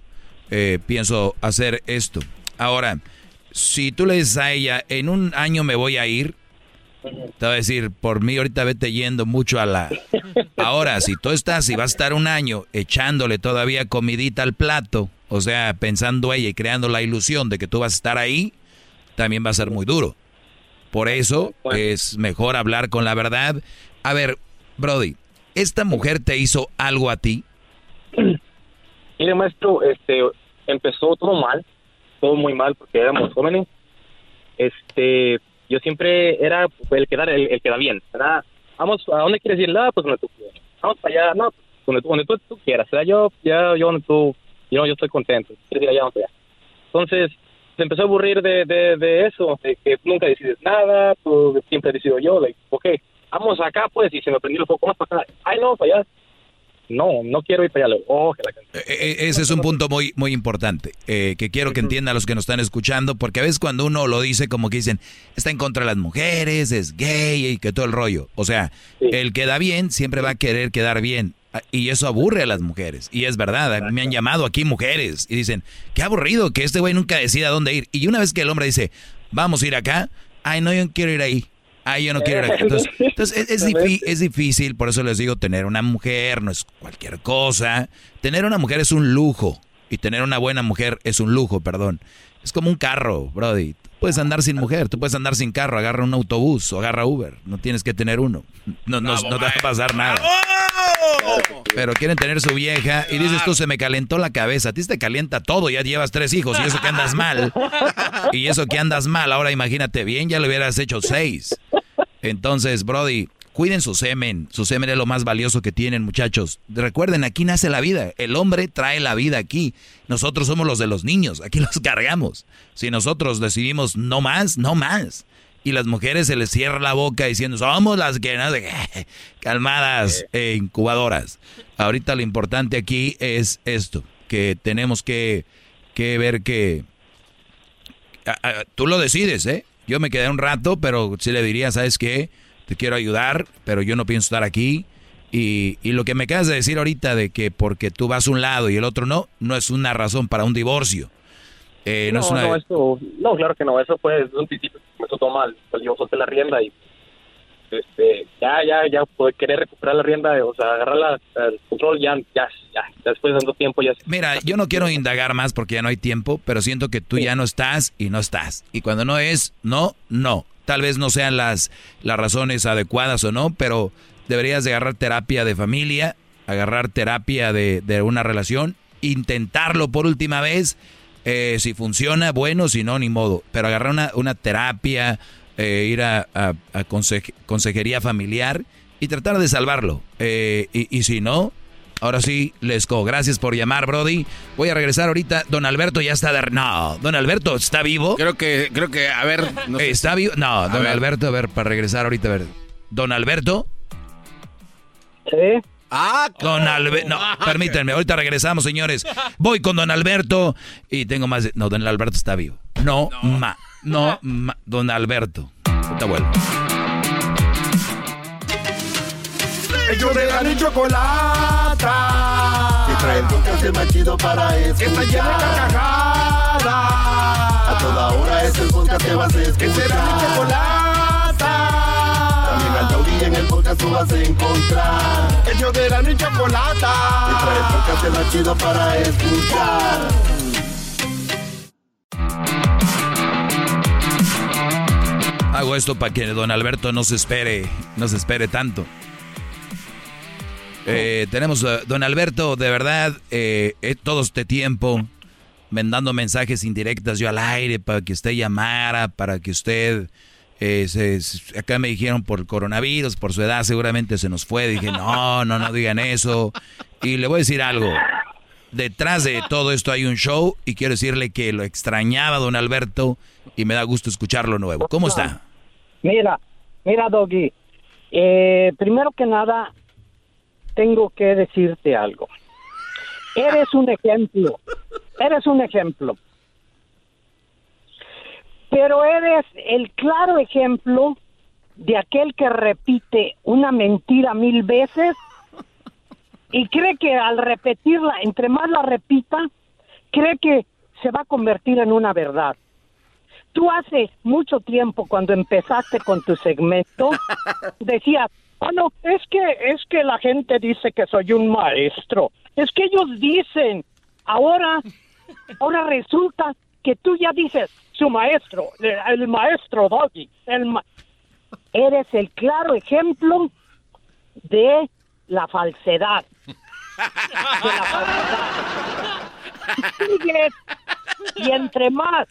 eh, pienso hacer esto. Ahora, si tú le dices a ella, en un año me voy a ir, te va a decir, por mí ahorita vete yendo mucho a la... Ahora, si tú estás y vas a estar un año echándole todavía comidita al plato, o sea, pensando ella y creando la ilusión de que tú vas a estar ahí, también va a ser muy duro. Por eso es mejor hablar con la verdad. A ver, Brody, ¿esta mujer te hizo algo a ti? Mire, maestro, este, empezó todo mal, todo muy mal porque éramos jóvenes. Este, yo siempre era el que da, el, el que da bien, ¿verdad? Vamos, ¿a dónde quieres ir? Ah, pues donde tú quieras. Vamos para allá, no, pues, donde, tú- donde tú, tú quieras. O sea, yo, ya, yo donde tú, yo, yo estoy contento. ¿Quieres ir allá, vamos allá. Entonces, se empezó a aburrir de, de, de eso, de que nunca decides nada, siempre decido yo, like, ok, vamos acá, pues, y se me prendió el foco más para acá. Ay, no, para allá. No, no quiero ir para allá. Oh, que la Eh, Ese es un punto muy, muy importante eh, que quiero que entiendan los que nos están escuchando, porque a veces cuando uno lo dice como que dicen, está en contra de las mujeres, es gay y que todo el rollo. O sea, el que da bien siempre va a querer quedar bien. Ah, Y eso aburre a las mujeres. Y es verdad, me han llamado aquí mujeres y dicen, qué aburrido que este güey nunca decida dónde ir. Y una vez que el hombre dice, vamos a ir acá, ay, no, yo no quiero ir ahí. Ay, yo no quiero ir aquí. Entonces, entonces es, es difí- es difícil, por eso les digo, tener una mujer no es cualquier cosa. Tener una mujer es un lujo. Y tener una buena mujer es un lujo, perdón. Es como un carro, Brody. Puedes andar sin mujer, tú puedes andar sin carro, agarra un autobús o agarra Uber. No tienes que tener uno. No, no, no te va a pasar nada. Pero quieren tener su vieja y dices tú, se me calentó la cabeza. A ti te calienta todo, ya llevas tres hijos y eso que andas mal. Y eso que andas mal, ahora imagínate bien, ya le hubieras hecho seis. Entonces, Brody, Cuiden su semen. Su semen es lo más valioso que tienen, muchachos. Recuerden, aquí nace la vida. El hombre trae la vida aquí. Nosotros somos los de los niños. Aquí los cargamos. Si nosotros decidimos no más, no más. Y las mujeres se les cierra la boca diciendo, somos las que, no calmadas, eh, incubadoras. Ahorita lo importante aquí es esto, que tenemos que, que ver que... tú lo decides, ¿eh? Yo me quedé un rato, pero sí le diría, ¿sabes qué? Te quiero ayudar, pero yo no pienso estar aquí. Y, y, lo que me acabas de decir ahorita de que porque tú vas a un lado y el otro no, no es una razón para un divorcio. Eh, no, no, eso, no, claro que no, eso fue desde un principio, me tocó mal, pues yo solté la rienda y este, ya, ya, ya, poder querer recuperar la rienda, o sea, agarrar el control, ya, ya, ya, después de tanto tiempo ya. Mira, yo no quiero indagar más porque ya no hay tiempo, pero siento que tú ya no estás y no estás. Y cuando no es, no, no. Tal vez no sean las, las razones adecuadas o no, pero deberías de agarrar terapia de familia, agarrar terapia de, de una relación, intentarlo por última vez. Eh, si funciona, bueno, si no, ni modo. Pero agarrar una, una terapia, eh, ir a, a, consejería familiar y tratar de salvarlo. Eh, y, y si no, Ahora sí, Lesco, gracias por llamar, Brody. Voy a regresar ahorita. Don Alberto ya está de... No, Don Alberto, ¿está vivo? Creo que, creo que, a ver... ¿Está vivo? No, Don Alberto, a ver, para regresar ahorita, a ver. ¿Don Alberto? Sí. Ah, Don Alberto. No, permítanme, ahorita regresamos, señores. Voy con Don Alberto y tengo más... De... No, Don Alberto está vivo. No, ma. No, ma. Don Alberto. Ahorita vuelvo. Ellos de la chocolata. Que trae el podcast más chido para escuchar. Que está llena de carcajadas. A toda hora es el podcast que vas a escuchar. Que será mi chocolata. También al taurí en el podcast tú vas a encontrar. Ellos de la chocolata. Que trae el podcast más chido para escuchar. Hago esto para que don Alberto no se espere, no se espere tanto. Eh, tenemos a don Alberto, de verdad, eh, eh, todo este tiempo mandando mensajes indirectas yo al aire para que usted llamara, para que usted... Se, acá me dijeron por coronavirus, por su edad seguramente se nos fue. Dije, no, no, no digan eso. Y le voy a decir algo. Detrás de todo esto hay un show y quiero decirle que lo extrañaba don Alberto y me da gusto escucharlo nuevo. ¿Cómo está? Mira, mira, Doggy. primero que nada, tengo que decirte algo. Eres un ejemplo, eres un ejemplo. Pero eres el claro ejemplo de aquel que repite una mentira mil veces y cree que al repetirla, entre más la repita, cree que se va a convertir en una verdad. Tú hace mucho tiempo, cuando empezaste con tu segmento, decías, Ah, no, es que, es que la gente dice que soy un maestro. Es que ellos dicen. Ahora, ahora resulta que tú ya dices, su maestro, el, maestro Doggy. El Eres el claro ejemplo de la falsedad. De la falsedad. y entre más,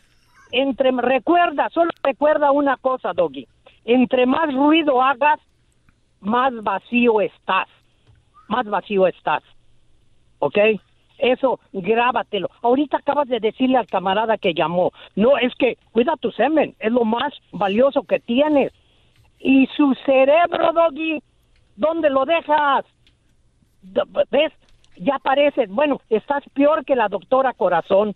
entre recuerda, solo recuerda una cosa, Doggy. Entre más ruido hagas, más vacío estás, más vacío estás. ¿Ok? Eso, grábatelo. Ahorita acabas de decirle al camarada que llamó, no, es que cuida tu semen, es lo más valioso que tienes. Y su cerebro, Doggy, ¿dónde lo dejas? ¿Ves? Ya parece, bueno, estás peor que la doctora Corazón,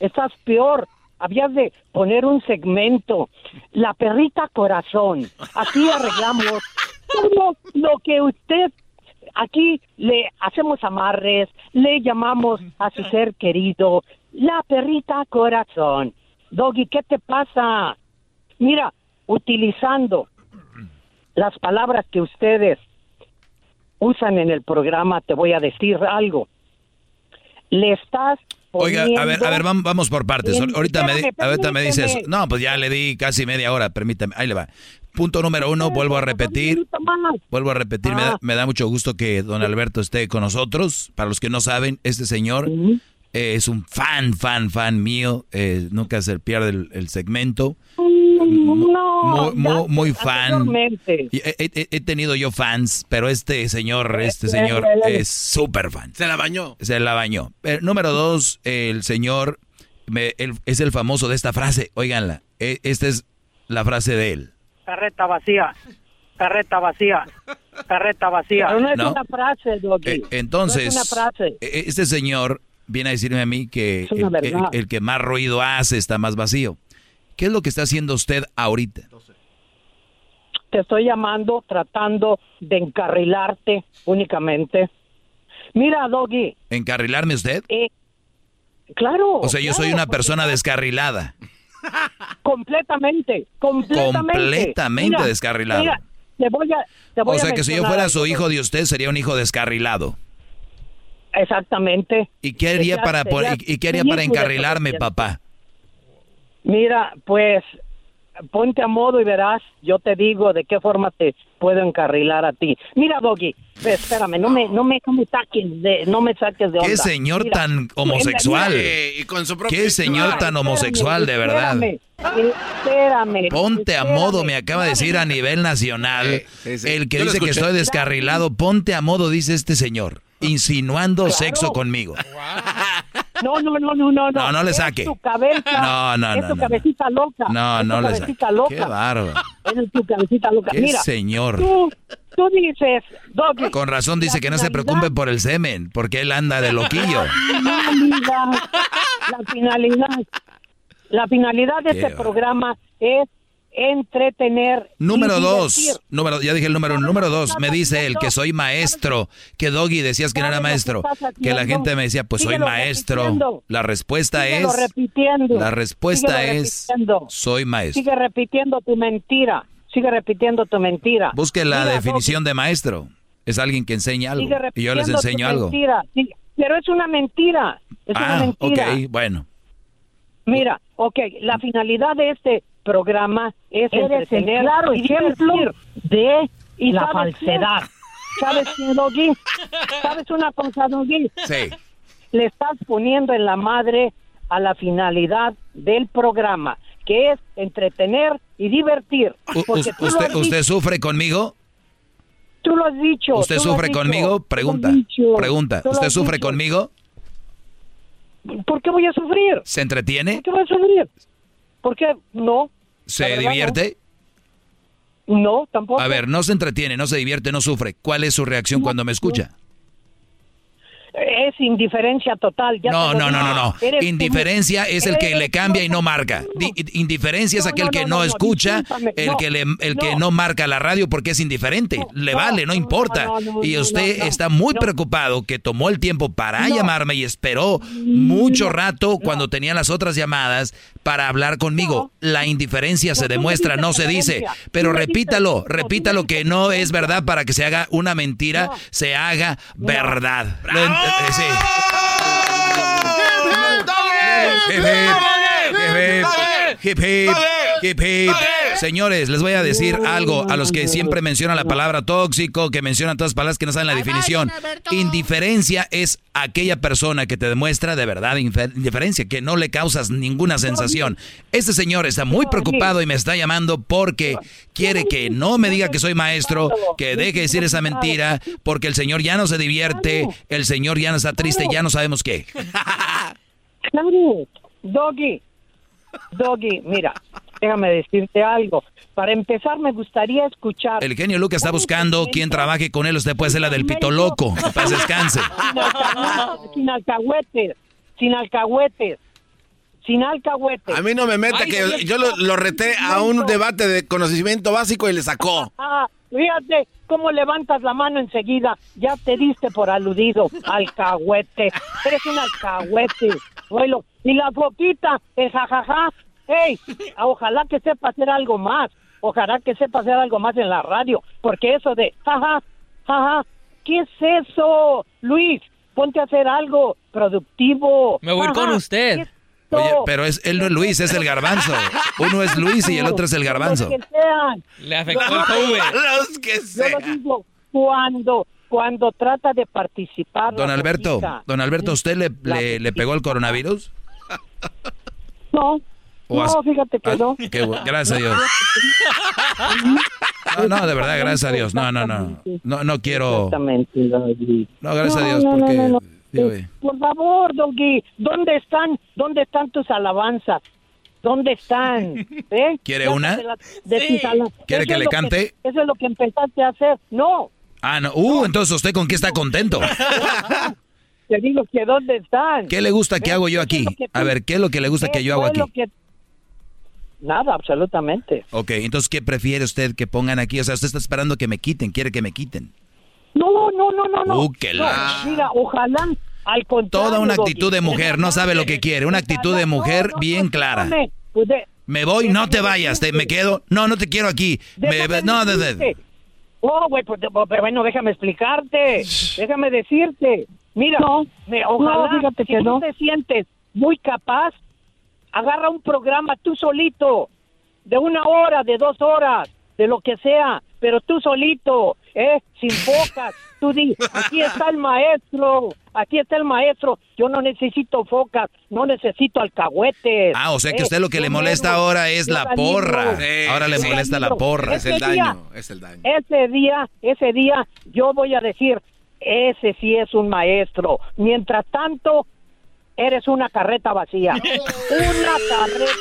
estás peor. Habías de poner un segmento, la perrita Corazón. Así arreglamos lo que usted aquí le hacemos amarres, le llamamos a su ser querido, la perrita corazón. Doggy, ¿qué te pasa? Mira, utilizando las palabras que ustedes usan en el programa, te voy a decir algo. Le estás Oiga, a ver, a ver, vamos, por partes. Ahorita, me, ahorita me dices, no, pues ya le di casi media hora, permítame, ahí le va. Punto número uno, vuelvo a repetir, vuelvo a repetir, me, da, me, da, mucho gusto que don Alberto esté con nosotros. Para los que no saben, este señor eh, es un fan, fan, fan mío, eh, nunca se pierde el, segmento. muy, muy, muy fan. He, he- he tenido yo fans, pero este señor, este señor es súper fan. Se la bañó. Se la bañó. Eh, número dos, el señor me- él es el famoso de esta frase. Óiganla, eh, esta es la frase de él. Carreta vacía. Carreta vacía. Carreta vacía. Pero no es ¿No? una frase, Doggy. Eh, entonces, No es una frase. eh, este señor viene a decirme a mí que el, verdad. el- el que más ruido hace está más vacío. ¿Qué es lo que está haciendo usted ahorita? Te estoy llamando tratando de encarrilarte únicamente. Mira, Doggy. ¿Encarrilarme usted? Eh, claro. O sea, yo soy una persona descarrilada. Completamente, completamente. Completamente Mira, descarrilado. Mira, te voy a, te voy O a sea, que si yo fuera su hijo de usted, sería un hijo descarrilado. Exactamente. ¿Y qué haría Sería- para, sería y, y qué haría para encarrilarme, papá? Mira, pues ponte a modo y verás, yo te digo de qué forma te puedo encarrilar a ti. Mira, Doggy, espérame, no me, no me, no me saques de, no me saques de onda. Qué señor Mira, tan homosexual. Eh, y con su propio Qué señor tan homosexual, de verdad. Espérame, espérame. Ponte a espérame. modo, me acaba de decir a nivel nacional. Sí, sí. El que Yo dice que estoy descarrilado, ponte a modo, dice este señor, insinuando Claro. sexo conmigo. No, no, no, no, no. No, no le Es saque. tu cabeza. No, no, Es no, tu no, cabecita loca. No, es no tu le saque. Qué bárbaro. Es tu cabecita loca. Qué Mira, señor. Tú, tú dices, Doggy. Con razón dice que no se preocupe por el semen, porque él anda de loquillo. La finalidad, la finalidad, la finalidad de Qué este va. programa es entretener. y Número dos, divertir. número, ya dije el número, número dos, me dice él que soy maestro, que Doggy decías que no era ¿Sabes lo que maestro, que la gente me decía, pues soy Síguelo maestro. La respuesta Síguelo es, repitiendo. la respuesta Síguelo es, repitiendo. soy maestro. Sigue repitiendo tu mentira. Sigue repitiendo tu mentira. Busque la Mira, definición de maestro. Es alguien que enseña algo y yo les enseño algo. Mentira. Pero es una mentira. Es una Ah, mentira. ok, bueno. Mira, ok, la finalidad de este programa es Eres el entretener claro y ejemplo divertir de y la ¿sabes qué? falsedad. ¿Sabes qué, Doggy? ¿Sabes una cosa, Doggy? Sí. Le estás poniendo en la madre a la finalidad del programa, que es entretener y divertir. ¿Usted, usted dicho, sufre conmigo? tú lo has dicho. ¿Usted sufre dicho, conmigo? Pregunta. dicho, Pregunta. ¿Usted sufre dicho. conmigo? ¿Por qué voy a sufrir? ¿Se entretiene? ¿Por qué voy a sufrir? ¿Por qué? No. ¿Se verdad, divierte? No, tampoco. A ver, no se entretiene, no se divierte, no sufre. ¿Cuál es su reacción cuando me escucha? Es indiferencia total. ya No, no, no, no, no. Indiferencia es el que le cambia y no marca. Di- indiferencia es aquel no, que no, escucha, el no, que le, el que no. marca la radio porque es indiferente. le vale, no importa. no, no, y usted no, no, está muy no. preocupado que tomó el tiempo para No. llamarme y esperó mucho rato cuando tenía las otras llamadas para hablar conmigo. La indiferencia se demuestra, no se dice. Pero repítalo, repítalo que no es verdad para que se haga una mentira, se haga verdad. Sí. Hip, hip, hip, hip, hip, hip, hip. Señores, les voy a decir algo a los que siempre mencionan la palabra tóxico, que mencionan todas las palabras que no saben la definición. Indiferencia es aquella persona que te demuestra de verdad indiferencia, que no le causas ninguna sensación. Este señor está muy preocupado y me está llamando porque quiere que no me diga que soy maestro, que deje de decir esa mentira, porque el señor ya no se divierte, el señor ya no está triste, ya no sabemos qué. Claro, Doggy, Doggy, mira, déjame decirte algo. Para empezar, me gustaría escuchar. El genio Lucas está buscando quien trabaje con él. Usted puede ser la del pito loco. Que paz descanse. Sin, alca- sin alcahuetes, sin alcahuetes, sin alcahuetes. A mí no me meta que yo lo, lo reté a un debate de conocimiento básico y le sacó. Ah, fíjate cómo levantas la mano enseguida. Ya te diste por aludido, alcahuete. Eres un alcahuete. Oílo. Y la foquita, el jajaja. Ey, ojalá que sepa hacer algo más. Ojalá que sepa hacer algo más en la radio. Porque eso de jaja, jaja, ¿qué es eso? Luis, ponte a hacer algo productivo. Me voy a ir con usted. ¿qué es Oye, pero es, él no es Luis, es el garbanzo. Uno es Luis y el otro es el garbanzo. Los que sean. Le afectó el COVID. Los que Yo lo digo, cuando, cuando trata de participar. Don Alberto, don Alberto, ¿usted le, le, le pegó el coronavirus? No, O No, fíjate que no. qué gracias a Dios. No, no, de verdad, gracias a Dios. No, no, no. No, no quiero. No, gracias a No, Dios, no, no, porque. no, no. digo, eh, Por favor, Doggy, ¿dónde están, dónde están tus alabanzas? ¿Dónde están? ¿Eh? ¿Quiere una? de la- de ala- ¿Quiere Eso que le cante? eso es lo que empezaste a hacer. No, Ah, no. Uh, entonces usted con qué está contento. te digo que ¿dónde están? ¿Qué le gusta que ¿Eh? hago yo aquí? que A ver, ¿qué es lo que le gusta que yo hago aquí? lo que- Nada, absolutamente. Ok, entonces, ¿qué prefiere usted que pongan aquí? O sea, usted está esperando que me quiten, quiere que me quiten. No, no, no, no, no. Uh, que No, la- Mira, ojalá, al contrario. Toda una actitud de mujer, no sabe lo que quiere. Una actitud de mujer bien clara. Pues de- Me voy, no te vayas, te, me quedo. No, no te quiero aquí. Me- no, de-. Oh, güey, pues, pero bueno, déjame explicarte. déjame decirte. Mira, me, ojalá, No, fíjate si que tú no. te sientes muy capaz, agarra un programa tú solito, de una hora, de dos horas, de lo que sea, pero tú solito, ¿eh? Sin focas. Tú di, aquí está el maestro, aquí está el maestro. Yo no necesito focas, no necesito alcahuetes. Ah, o sea que ¿eh? usted lo que le molesta ahora es la porra. Sí, Ahora le molesta la porra. Es el día- daño, es el daño. ese día, ese día, yo voy a decir, ese sí es un maestro. Mientras tanto, eres una carreta vacía. Una carreta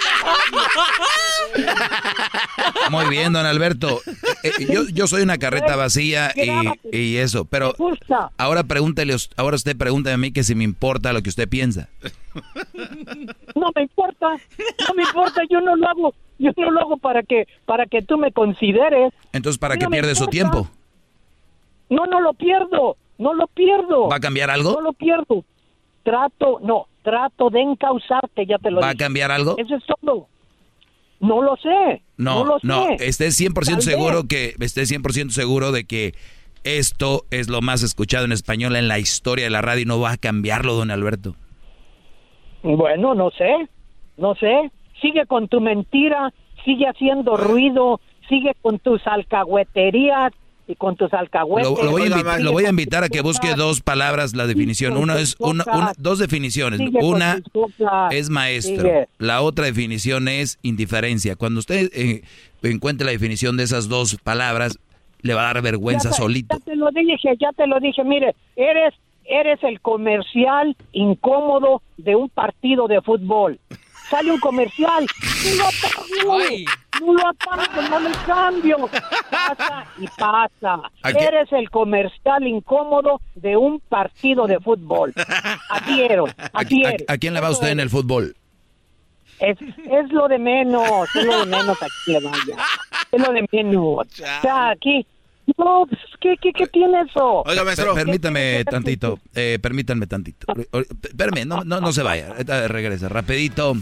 Muy bien, don Alberto. Eh, eh, yo, yo soy una carreta vacía y, y eso, pero ahora pregúntele, ahora usted pregúntame a mí que si me importa lo que usted piensa. No me importa, no me importa, yo no lo hago, yo no lo hago para que, para que tú me consideres. Entonces, ¿para No qué me pierde su tiempo? No, no lo pierdo, no lo pierdo. ¿Va a cambiar algo? No lo pierdo. Trato, no, trato de encauzarte, ya te lo ¿Va a cambiar algo? Eso es todo. No lo sé. No, lo no, sé. esté 100% Tal vez. seguro que esté 100% seguro de que esto es lo más escuchado en español en la historia de la radio y no va a cambiarlo, don Alberto. Bueno, no sé, no sé. Sigue con tu mentira, sigue haciendo ruido, sigue con tus alcahueterías y con tus alcahuetes. Lo, lo voy a invitar, con lo voy a tus invitar a que busque dos palabras la definición. Una es una, una- dos definiciones. Una es maestro. La otra definición es indiferencia. Cuando usted eh, encuentre la definición de esas dos palabras, le va a dar vergüenza Ya te- solito. Ya te lo dije, ya te lo dije. Mire, eres, eres el comercial incómodo de un partido de fútbol. Sale un comercial, no apago, no lo apago, no le cambio. Pasa y pasa. Eres el comercial incómodo de un partido de fútbol. Así eres, ¿A, a- a quién le va usted en el fútbol? Es, es lo de menos, es lo de menos aquí le vaya. Es lo de menos. O sea, aquí. No, pues, ¿qué, qué, qué tiene eso? Per- permítame tantito, eh, permítanme tantito. Espérame, no, no, no se vaya, regresa, rapidito.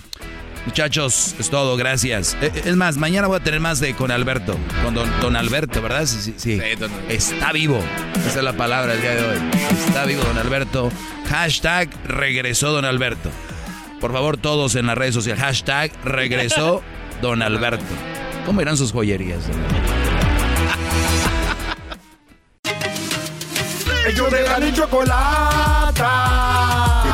Muchachos, es todo, gracias. Eh, eh, Es más, mañana voy a tener más de con Alberto, con don, don Alberto, ¿verdad? Sí, sí, sí. Está vivo, esa es la palabra del día de hoy. Está vivo don Alberto. Hashtag regresó don Alberto. Por favor, todos en las redes sociales, hashtag regresó don Alberto. ¿Cómo irán sus joyerías? Ellos de la ni chocolata.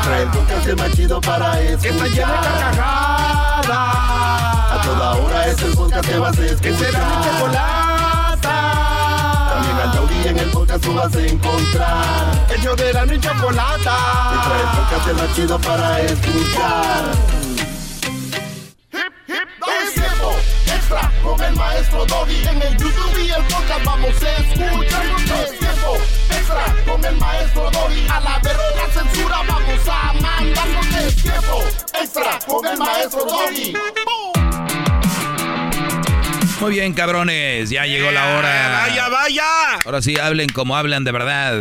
Trae el podcast más chido para escuchar. Que está llena de carcajadas. A toda hora es el podcast que vas a escuchar. Que será mi chocolata. También al taurí en el podcast tú vas a encontrar. Ellos de la ni chocolata. Que trae el podcast más chido para escuchar. Extra con el maestro Doggy. En el YouTube y el podcast vamos a escuchar. Tiempo extra con el maestro Doggy. A la verga la censura vamos a mandar. Es tiempo extra con el maestro Doggy. Muy bien, cabrones, ya llegó la hora. ¡Vaya, vaya! Ahora sí, hablen como hablan de verdad.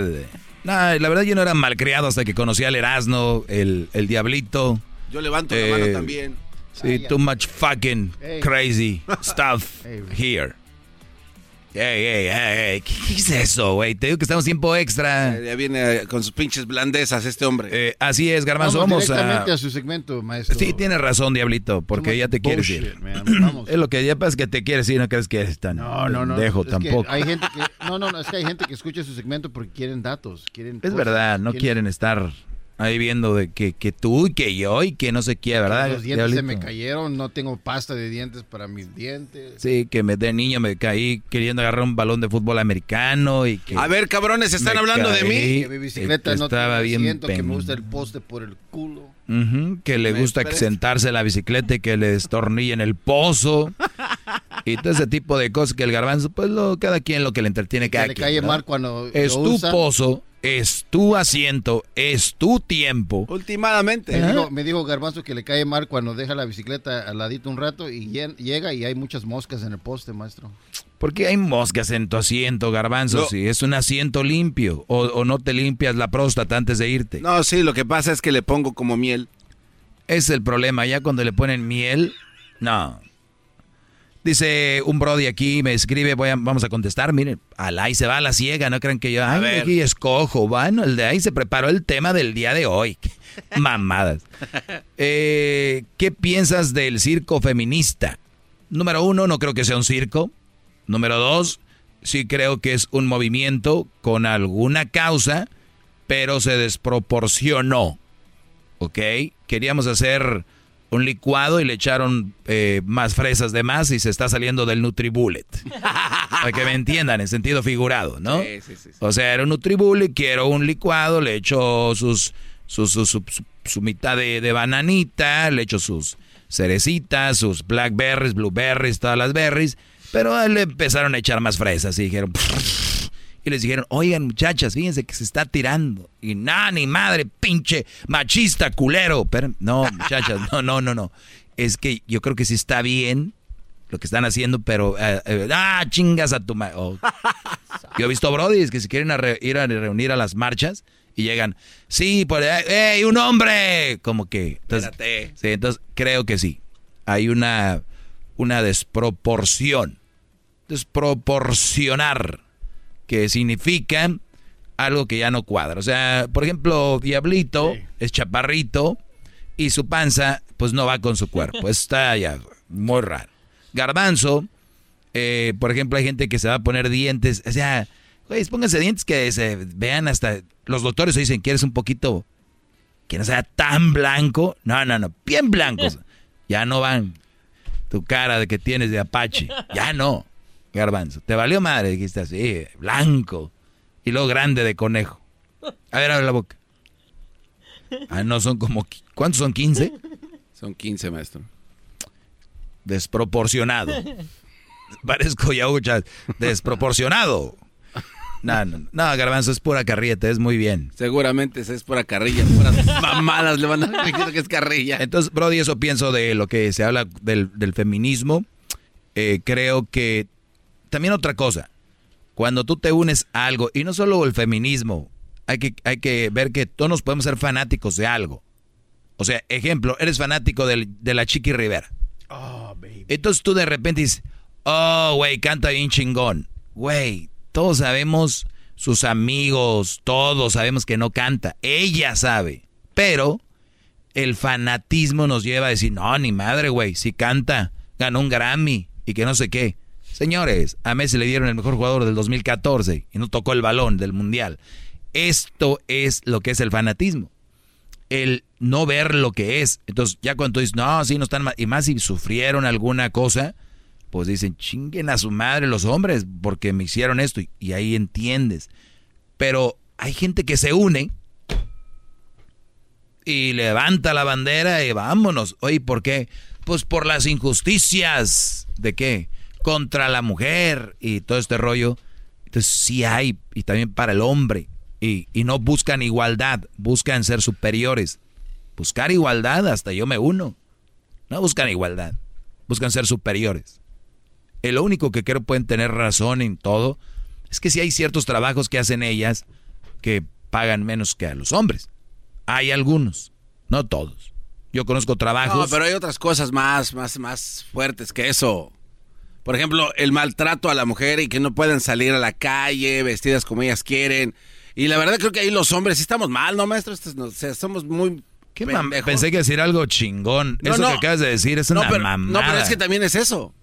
No, la verdad yo no era malcriado hasta que conocí al Erasmo, el, el Diablito. Yo levanto la Eh, mano también. Sí, too much fucking Hey. crazy stuff here. Hey, hey, hey, ¿Qué, qué es eso, güey? Te digo que estamos tiempo extra. Ya viene con sus pinches blandezas este hombre. Eh, así es, Garbanzo, Vamos vamos, directamente a... a su segmento, maestro. Sí, tienes razón, Diablito, porque Too ya te much quieres bullshit, ir. man. Vamos. Es lo que ya pasa es que te quieres ir, no crees que eres tan No, no, no. es que tampoco. hay gente que, no, no, no, es que hay gente que escucha su segmento porque quieren datos, quieren Es cosas, verdad, no quieren estar Ahí viendo de que, que tú y que yo y que no sé qué, ¿verdad? Los dientes se Diablito? me cayeron, no tengo pasta de dientes para mis dientes. Sí, que me de niño me caí queriendo agarrar un balón de fútbol americano y que... A ver, cabrones, ¿están hablando de mí? caí, Que mi bicicleta no estaba bien asiento, que me gusta el poste por el culo. Ujú, que le gusta esperes. sentarse en la bicicleta y que le destornille en el pozo. y todo ese tipo de cosas que el garbanzo, pues lo, cada quien lo que le entretiene cada Que le quien, cae ¿verdad? mal cuando Es lo tu usa. pozo, es tu asiento, es tu tiempo. Últimamente. Me dijo, me dijo Garbanzo que le cae mal cuando deja la bicicleta al ladito un rato y llega y hay muchas moscas en el poste, maestro. ¿Por qué hay moscas en tu asiento, garbanzo? No. Si es un asiento limpio o, o no te limpias la próstata antes de irte. No, sí, lo que pasa es que le pongo como miel. Es el problema, ya cuando le ponen miel, no. Dice un brody aquí, me escribe, voy a- vamos a contestar, miren, al ahí se va a la ciega, no crean que yo, ay, aquí escojo, bueno, el de ahí se preparó el tema del día de hoy. Mamadas. Eh, ¿Qué piensas del circo feminista? Número uno, no creo que sea un circo. Número dos, sí creo que es un movimiento con alguna causa, pero se desproporcionó. ¿ok? Queríamos hacer un licuado y le echaron eh, más fresas de más y se está saliendo del Nutribullet. Para que me entiendan, en sentido figurado, ¿no? Sí, sí, sí. O sea, era un Nutribullet, quiero un licuado, le echo sus, sus, sus- su, su- su mitad de, de bananita, le echo sus cerecitas, sus blackberries, blueberries, todas las berries, pero le empezaron a echar más fresas y dijeron... Y les dijeron, oigan muchachas, fíjense que se está tirando. Y nada, ni madre, pinche machista, culero. Pero, no, muchachas, no, no, no, no. Es que yo creo que sí está bien lo que están haciendo, pero... eh, eh, ah, chingas a tu madre. Oh. Yo he visto brodis que se quieren a re- ir a reunir a las marchas y llegan, sí, por ¡Ey, un hombre! Como que... Entonces, Espérate. sí, entonces creo que sí. Hay una, una desproporción. Desproporcionar que significa algo que ya no cuadra. O sea, por ejemplo, Diablito es chaparrito y su panza pues no va con su cuerpo. Está ya muy raro. Garbanzo, eh, por ejemplo, hay gente que se va a poner dientes. O sea, güey, pónganse dientes que se vean hasta... Los doctores dicen que eres un poquito... Que no sea tan blanco. No, no, no. Bien blancos. Ya no van. Tu cara de que tienes de Apache. Ya no. Garbanzo. Te valió madre, dijiste así, blanco. Y luego grande de conejo. A ver, abre la boca. Ah, no, son como... ¿Cuántos son? ¿15? Son 15, maestro. Desproporcionado. Parezco Yaucha. Desproporcionado. No, no, no, Garbanzo, es pura carrieta, es muy bien. Seguramente es pura carrilla, puras mamadas le van a decir que es carrilla. Entonces, Brody, eso pienso de lo que se habla del, del feminismo. Eh, creo que también otra cosa, cuando tú te unes a algo, y no solo el feminismo, hay que, hay que ver que todos nos podemos ser fanáticos de algo. O sea, ejemplo, eres fanático del- de la Chiqui Rivera. Entonces tú de repente dices, oh, güey, canta bien chingón. Güey, todos sabemos, sus amigos, todos sabemos que no canta. Ella sabe. Pero el fanatismo nos lleva a decir, no, ni madre, güey, si canta, ganó un Grammy y que no sé qué. Señores, a Messi le dieron el mejor jugador del 2014 y no tocó el balón del Mundial. Esto es lo que es el fanatismo. El no ver lo que es. Entonces, ya cuando tú dices, no, sí, no están mal, y más si sufrieron alguna cosa, pues dicen, chinguen a su madre los hombres porque me hicieron esto y, y ahí entiendes. Pero hay gente que se une y levanta la bandera y vámonos. Oye, ¿por qué? Pues por las injusticias. ¿De qué? Contra la mujer y todo este rollo. Entonces sí hay, y también para el hombre. Y, y no buscan igualdad, buscan ser superiores. Buscar igualdad, hasta yo me uno. No buscan igualdad, buscan ser superiores. El único que creo pueden tener razón en todo es que si hay ciertos trabajos que hacen ellas que pagan menos que a los hombres. Hay algunos, no todos. Yo conozco trabajos. No, pero hay otras cosas más, más, más fuertes que eso. Por ejemplo, el maltrato a la mujer y que no pueden salir a la calle vestidas como ellas quieren. Y la verdad creo que ahí los hombres sí estamos mal, ¿no, maestro? O sea, somos muy... ¿Qué mam- pendejos. Pensé que decir algo chingón. No, Eso no. que acabas de decir es no, una pero, mamada. no, pero es que también es eso.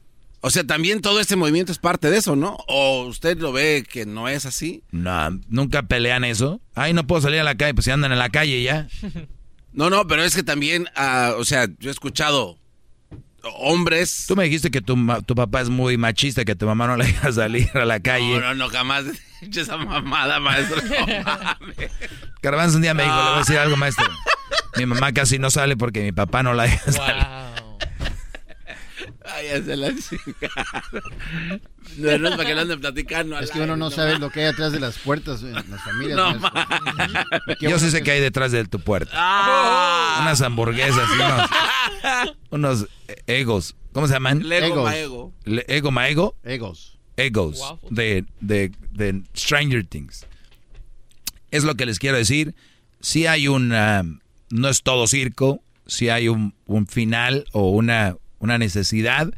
O sea, también todo este movimiento es parte de eso, ¿no? ¿O usted lo ve que no es así? No, nunca pelean eso. Ay, no puedo salir a la calle, pues si andan en la calle ya. No, no, pero es que también, ah, o sea, yo he escuchado hombres. Tú me dijiste que tu, tu papá es muy machista, que tu mamá no le deja salir a la calle. No, no, no, jamás he hecho esa mamada, maestro. No un día me dijo, le voy a decir algo, maestro. Mi mamá casi no sale porque mi papá no la deja salir. Ay, ya se la No, no es para que lo anden platicando. Es que uno no, sabe lo que hay detrás de las puertas en las familias. No, Yo sí sé que hay detrás de tu puerta. Ah. Unas hamburguesas, unos, unos egos. ¿Cómo se llaman? Lego Maego. ¿Ego Maego? Egos. Egos. De, de, de Stranger Things. Es lo que les quiero decir. Si hay un... no es todo circo. Si hay un, un final o una, una necesidad,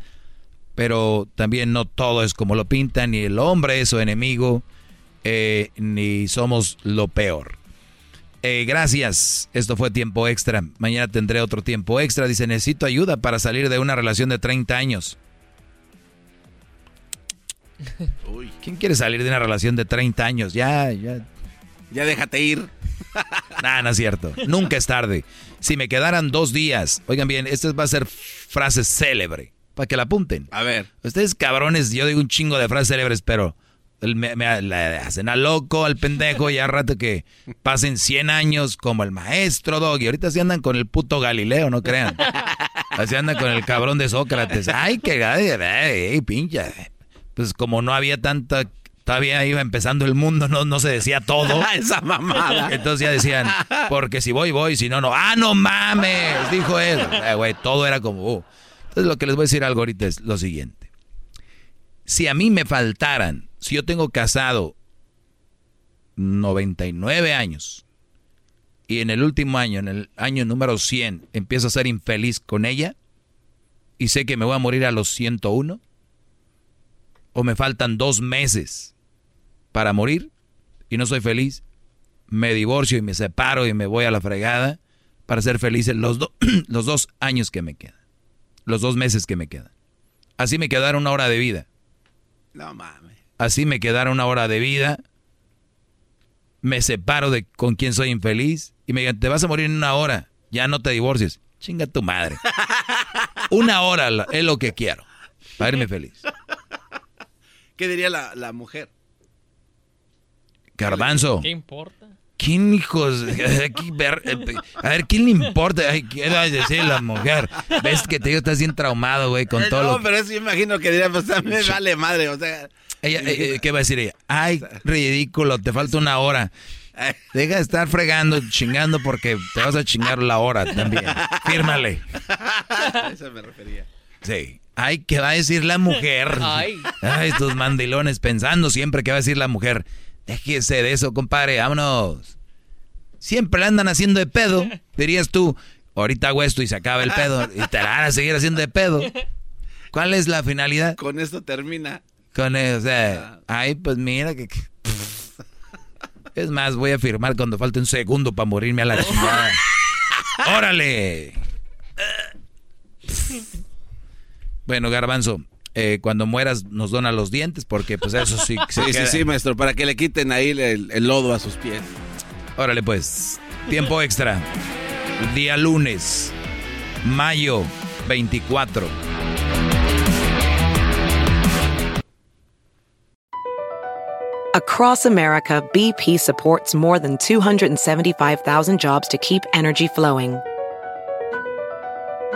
pero también no todo es como lo pintan, ni el hombre es su enemigo, eh, ni somos lo peor. Eh, gracias, esto fue tiempo extra. Mañana tendré otro tiempo extra. Dice, necesito ayuda para salir de una relación de 30 años. ¿Quién quiere salir de una relación de 30 años? Ya, ya. Ya déjate ir. Nada, no es cierto. Nunca es tarde. Si me quedaran dos días, oigan bien, esta va a ser frase célebre, para que la apunten. A ver. Ustedes cabrones, yo digo un chingo de frases célebres, pero me, hacen a loco, al pendejo, y a rato que pasen 100 años como el maestro Doggy. Ahorita se andan con el puto Galileo, no crean. Así andan con el cabrón de Sócrates. Ay, qué pincha. Pues como no había tanta Todavía iba empezando el mundo, no, no se decía todo. Esa mamada. Entonces ya decían, porque si voy, voy, si no, no. ¡Ah, no mames! Dijo él. Eh, güey, todo era como... Uh. Entonces lo que les voy a decir algo ahorita es lo siguiente. Si a mí me faltaran, si yo tengo casado 99 años y en el último año, en el año número 100, empiezo a ser infeliz con ella y sé que me voy a morir a los 101, o me faltan dos meses para morir y no soy feliz, me divorcio y me separo y me voy a la fregada para ser feliz los, los dos años que me quedan, los dos meses que me quedan. Así me quedaron una hora de vida. No mames. Así me quedaron una hora de vida. Me separo de con quien soy infeliz y me digan, te vas a morir en una hora, ya no te divorcies. Chinga tu madre. Una hora es lo que quiero para irme feliz. ¿Qué diría la, la mujer? Garbanzo. ¿Qué importa? ¿Quién hijos? Eh, a ver, ¿quién le importa? ¿Qué va a decir la mujer? Ves que te digo, estás bien traumado, güey, con eh, todo no, pero eso yo imagino que diría, pues me vale madre, o sea... Ella, eh, ¿Qué va a decir ella? Ay, ridículo, te falta una hora. Deja de estar fregando, chingando, porque te vas a chingar la hora también. Fírmale. A eso me refería. Sí. Ay, ¿qué va a decir la mujer? Ay. Ay, estos mandilones pensando siempre qué va a decir la mujer. Déjese de eso, compadre, vámonos. Siempre le andan haciendo de pedo, dirías tú. Ahorita hago esto y se acaba el pedo. Y te van a seguir haciendo de pedo. ¿Cuál es la finalidad? Con esto termina. Con eso, o sea, ay, pues mira que... Es más, voy a firmar cuando falte un segundo para morirme a la chingada. ¡Órale! Bueno, garbanzo, eh, cuando mueras nos dona los dientes, porque pues eso sí. sí, sí, sí, maestro, para que le quiten ahí el, el lodo a sus pies. Órale pues, tiempo extra. Día lunes, mayo 24. Across America, BP supports more than 275,000 jobs to keep energy flowing.